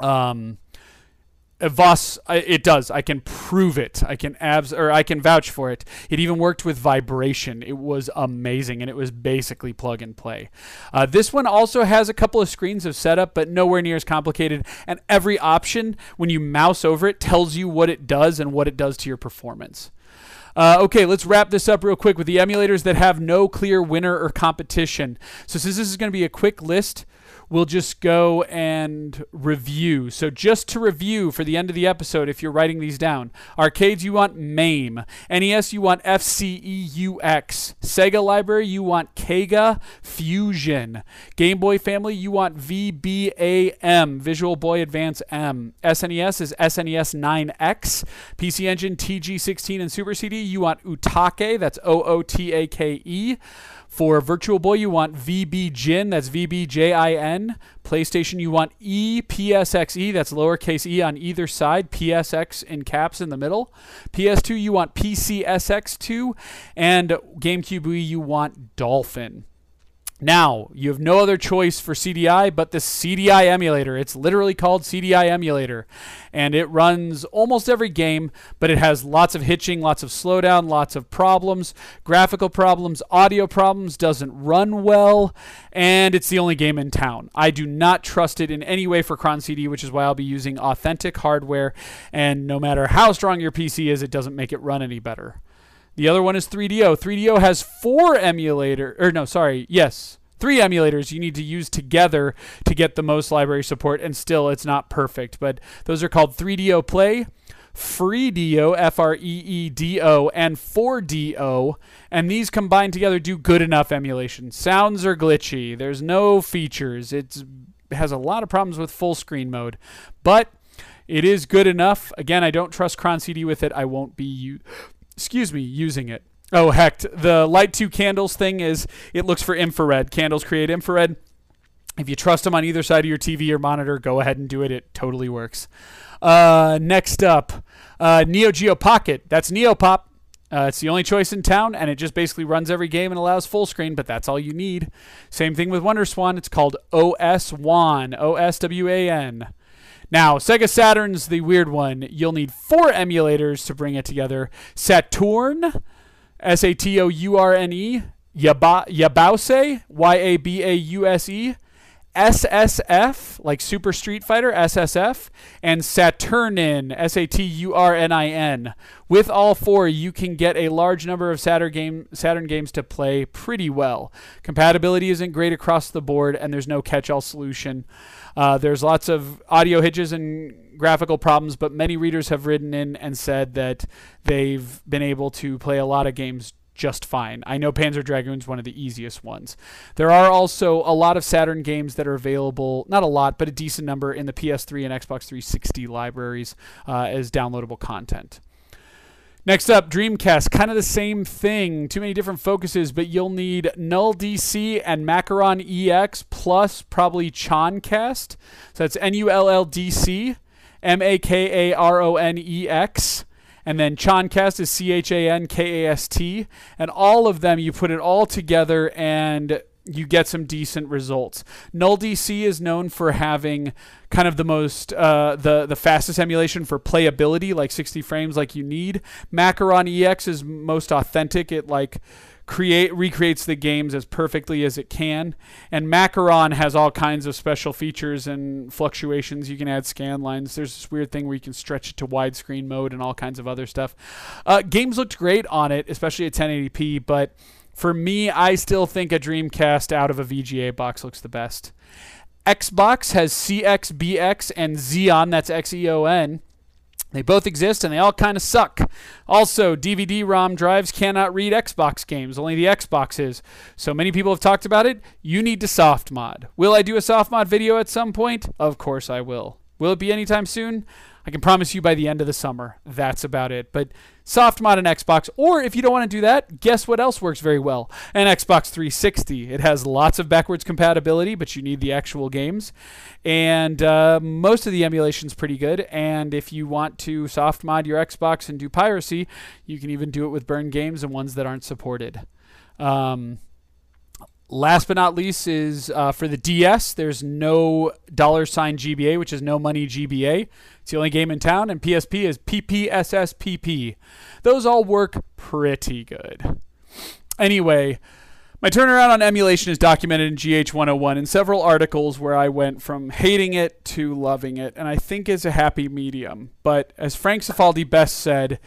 Um, Voss, it does. I can prove it. I can abs or I can vouch for it. It even worked with vibration. It was amazing, and it was basically plug and play. Uh, this one also has a couple of screens of setup, but nowhere near as complicated. And every option, when you mouse over it, tells you what it does and what it does to your performance. Uh, okay, let's wrap this up real quick with the emulators that have no clear winner or competition. So since this is going to be a quick list, we'll just go and review. So, just to review for the end of the episode, if you're writing these down arcades, you want MAME. NES, you want FCEUX. Sega Library, you want Kega Fusion. Game Boy Family, you want VBAM, Visual Boy Advance M. SNES is SNES 9X. PC Engine, TG16, and Super CD, you want Ootake, that's O O T A K E. For Virtual Boy, you want VB Jin, that's VBJIN. N. PlayStation, you want EPSXE, that's lowercase e on either side, PSX in caps in the middle. PS2, you want PCSX2. And GameCube you want Dolphin. Now, you have no other choice for CDI but the CDI emulator. It's literally called CDI emulator. And it runs almost every game, but it has lots of hitching, lots of slowdown, lots of problems, graphical problems, audio problems, doesn't run well, and it's the only game in town. I do not trust it in any way for Cron CD, which is why I'll be using authentic hardware. And no matter how strong your PC is, it doesn't make it run any better. The other one is 3DO. 3DO has four emulator or no, sorry, yes, three emulators you need to use together to get the most library support, and still it's not perfect. But those are called 3DO Play, FreeDO, F R E E D O, and 4DO, and these combined together do good enough emulation. Sounds are glitchy. There's no features. It's, it has a lot of problems with full screen mode, but it is good enough. Again, I don't trust Cron CD with it. I won't be u- excuse me, using it. Oh heck, the light two candles thing is it looks for infrared. Candles create infrared. If you trust them on either side of your TV or monitor, go ahead and do it. It totally works. Uh, next up, uh, Neo Geo Pocket. That's Neopop. Uh, it's the only choice in town, and it just basically runs every game and allows full screen, but that's all you need. Same thing with WonderSwan. It's called OS Wan, O S W A N. Now, Sega Saturn's the weird one. You'll need four emulators to bring it together. Satourne, S A T O U R N E, Yabause, Y A B A U S E, SSF, like Super Street Fighter, SSF, and Saturnin, S A T U R N I N. With all four, you can get a large number of Saturn, game, Saturn games to play pretty well. Compatibility isn't great across the board, and there's no catch all solution. Uh, there's lots of audio hitches and graphical problems, but many readers have written in and said that they've been able to play a lot of games just fine. I know Panzer Dragoon's one of the easiest ones. There are also a lot of Saturn games that are available, not a lot, but a decent number in the PS3 and Xbox 360 libraries uh, as downloadable content. Next up, Dreamcast. Kind of the same thing. Too many different focuses, but you'll need Null DC and Makaron EX plus probably Chankast. So that's N U L L D C, M A K A R O N E X. And then Chankast is C H A N K A S T. And all of them, you put it all together and you get some decent results. Null DC is known for having kind of the most uh, the the fastest emulation for playability, like 60 frames, like you need. Makaron EX is most authentic. It like create recreates the games as perfectly as it can. And Makaron has all kinds of special features and fluctuations. You can add scan lines. There's this weird thing where you can stretch it to widescreen mode and all kinds of other stuff. Uh, games looked great on it, especially at 1080p, but for me, I still think a Dreamcast out of a VGA box looks the best. Xbox has CX, BX, and Xeon. That's X E O N. They both exist and they all kind of suck. Also, DVD ROM drives cannot read Xbox games, only the Xbox is. So many people have talked about it. You need to soft mod. Will I do a soft mod video at some point? Of course I will. Will it be anytime soon? I can promise you by the end of the summer. That's about it. But soft mod an Xbox, or if you don't want to do that, guess what else works very well? An Xbox 360. It has lots of backwards compatibility, but you need the actual games, and uh, most of the emulation is pretty good. And if you want to soft mod your Xbox and do piracy, you can even do it with burned games and ones that aren't supported. Um, Last but not least is uh, for the DS. There's no dollar sign GBA, which is no money GBA. It's the only game in town, and PSP is PPSSPP. Those all work pretty good. Anyway, my turnaround on emulation is documented in GH101 in several articles where I went from hating it to loving it, and I think it's a happy medium. But as Frank Cifaldi best said,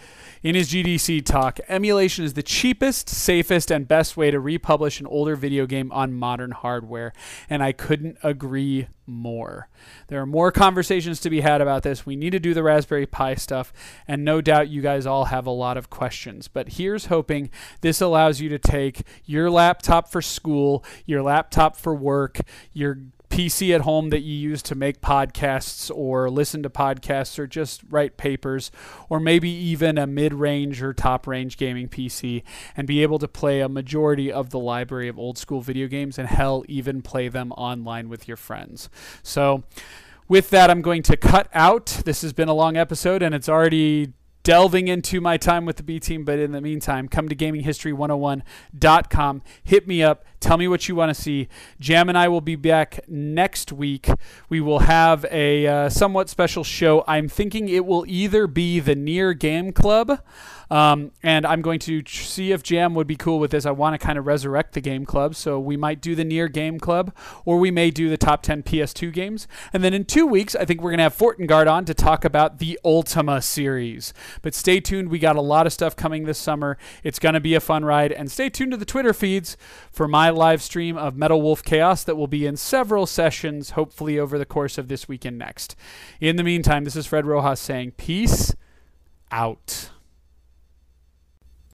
in his GDC talk, emulation is the cheapest, safest, and best way to republish an older video game on modern hardware, and I couldn't agree more. There are more conversations to be had about this. We need to do the Raspberry Pi stuff, and no doubt you guys all have a lot of questions. But here's hoping this allows you to take your laptop for school, your laptop for work, your PC at home that you use to make podcasts or listen to podcasts or just write papers, or maybe even a mid range or top range gaming PC, and be able to play a majority of the library of old school video games and hell, even play them online with your friends. So, with that, I'm going to cut out. This has been a long episode, and it's already delving into my time with the B team. But in the meantime, come to gaminghistory101.com. Hit me up. Tell me what you want to see. Jam and I will be back next week. We will have a uh, somewhat special show. I'm thinking it will either be the Near Game Club. Um, and I'm going to tr- see if Jam would be cool with this. I want to kind of resurrect the game club, so we might do the near game club, or we may do the top 10 PS2 games. And then in two weeks, I think we're going to have Fortengard on to talk about the Ultima series. But stay tuned. We got a lot of stuff coming this summer. It's going to be a fun ride. And stay tuned to the Twitter feeds for my live stream of Metal Wolf Chaos that will be in several sessions, hopefully over the course of this weekend next. In the meantime, this is Fred Rojas saying peace out.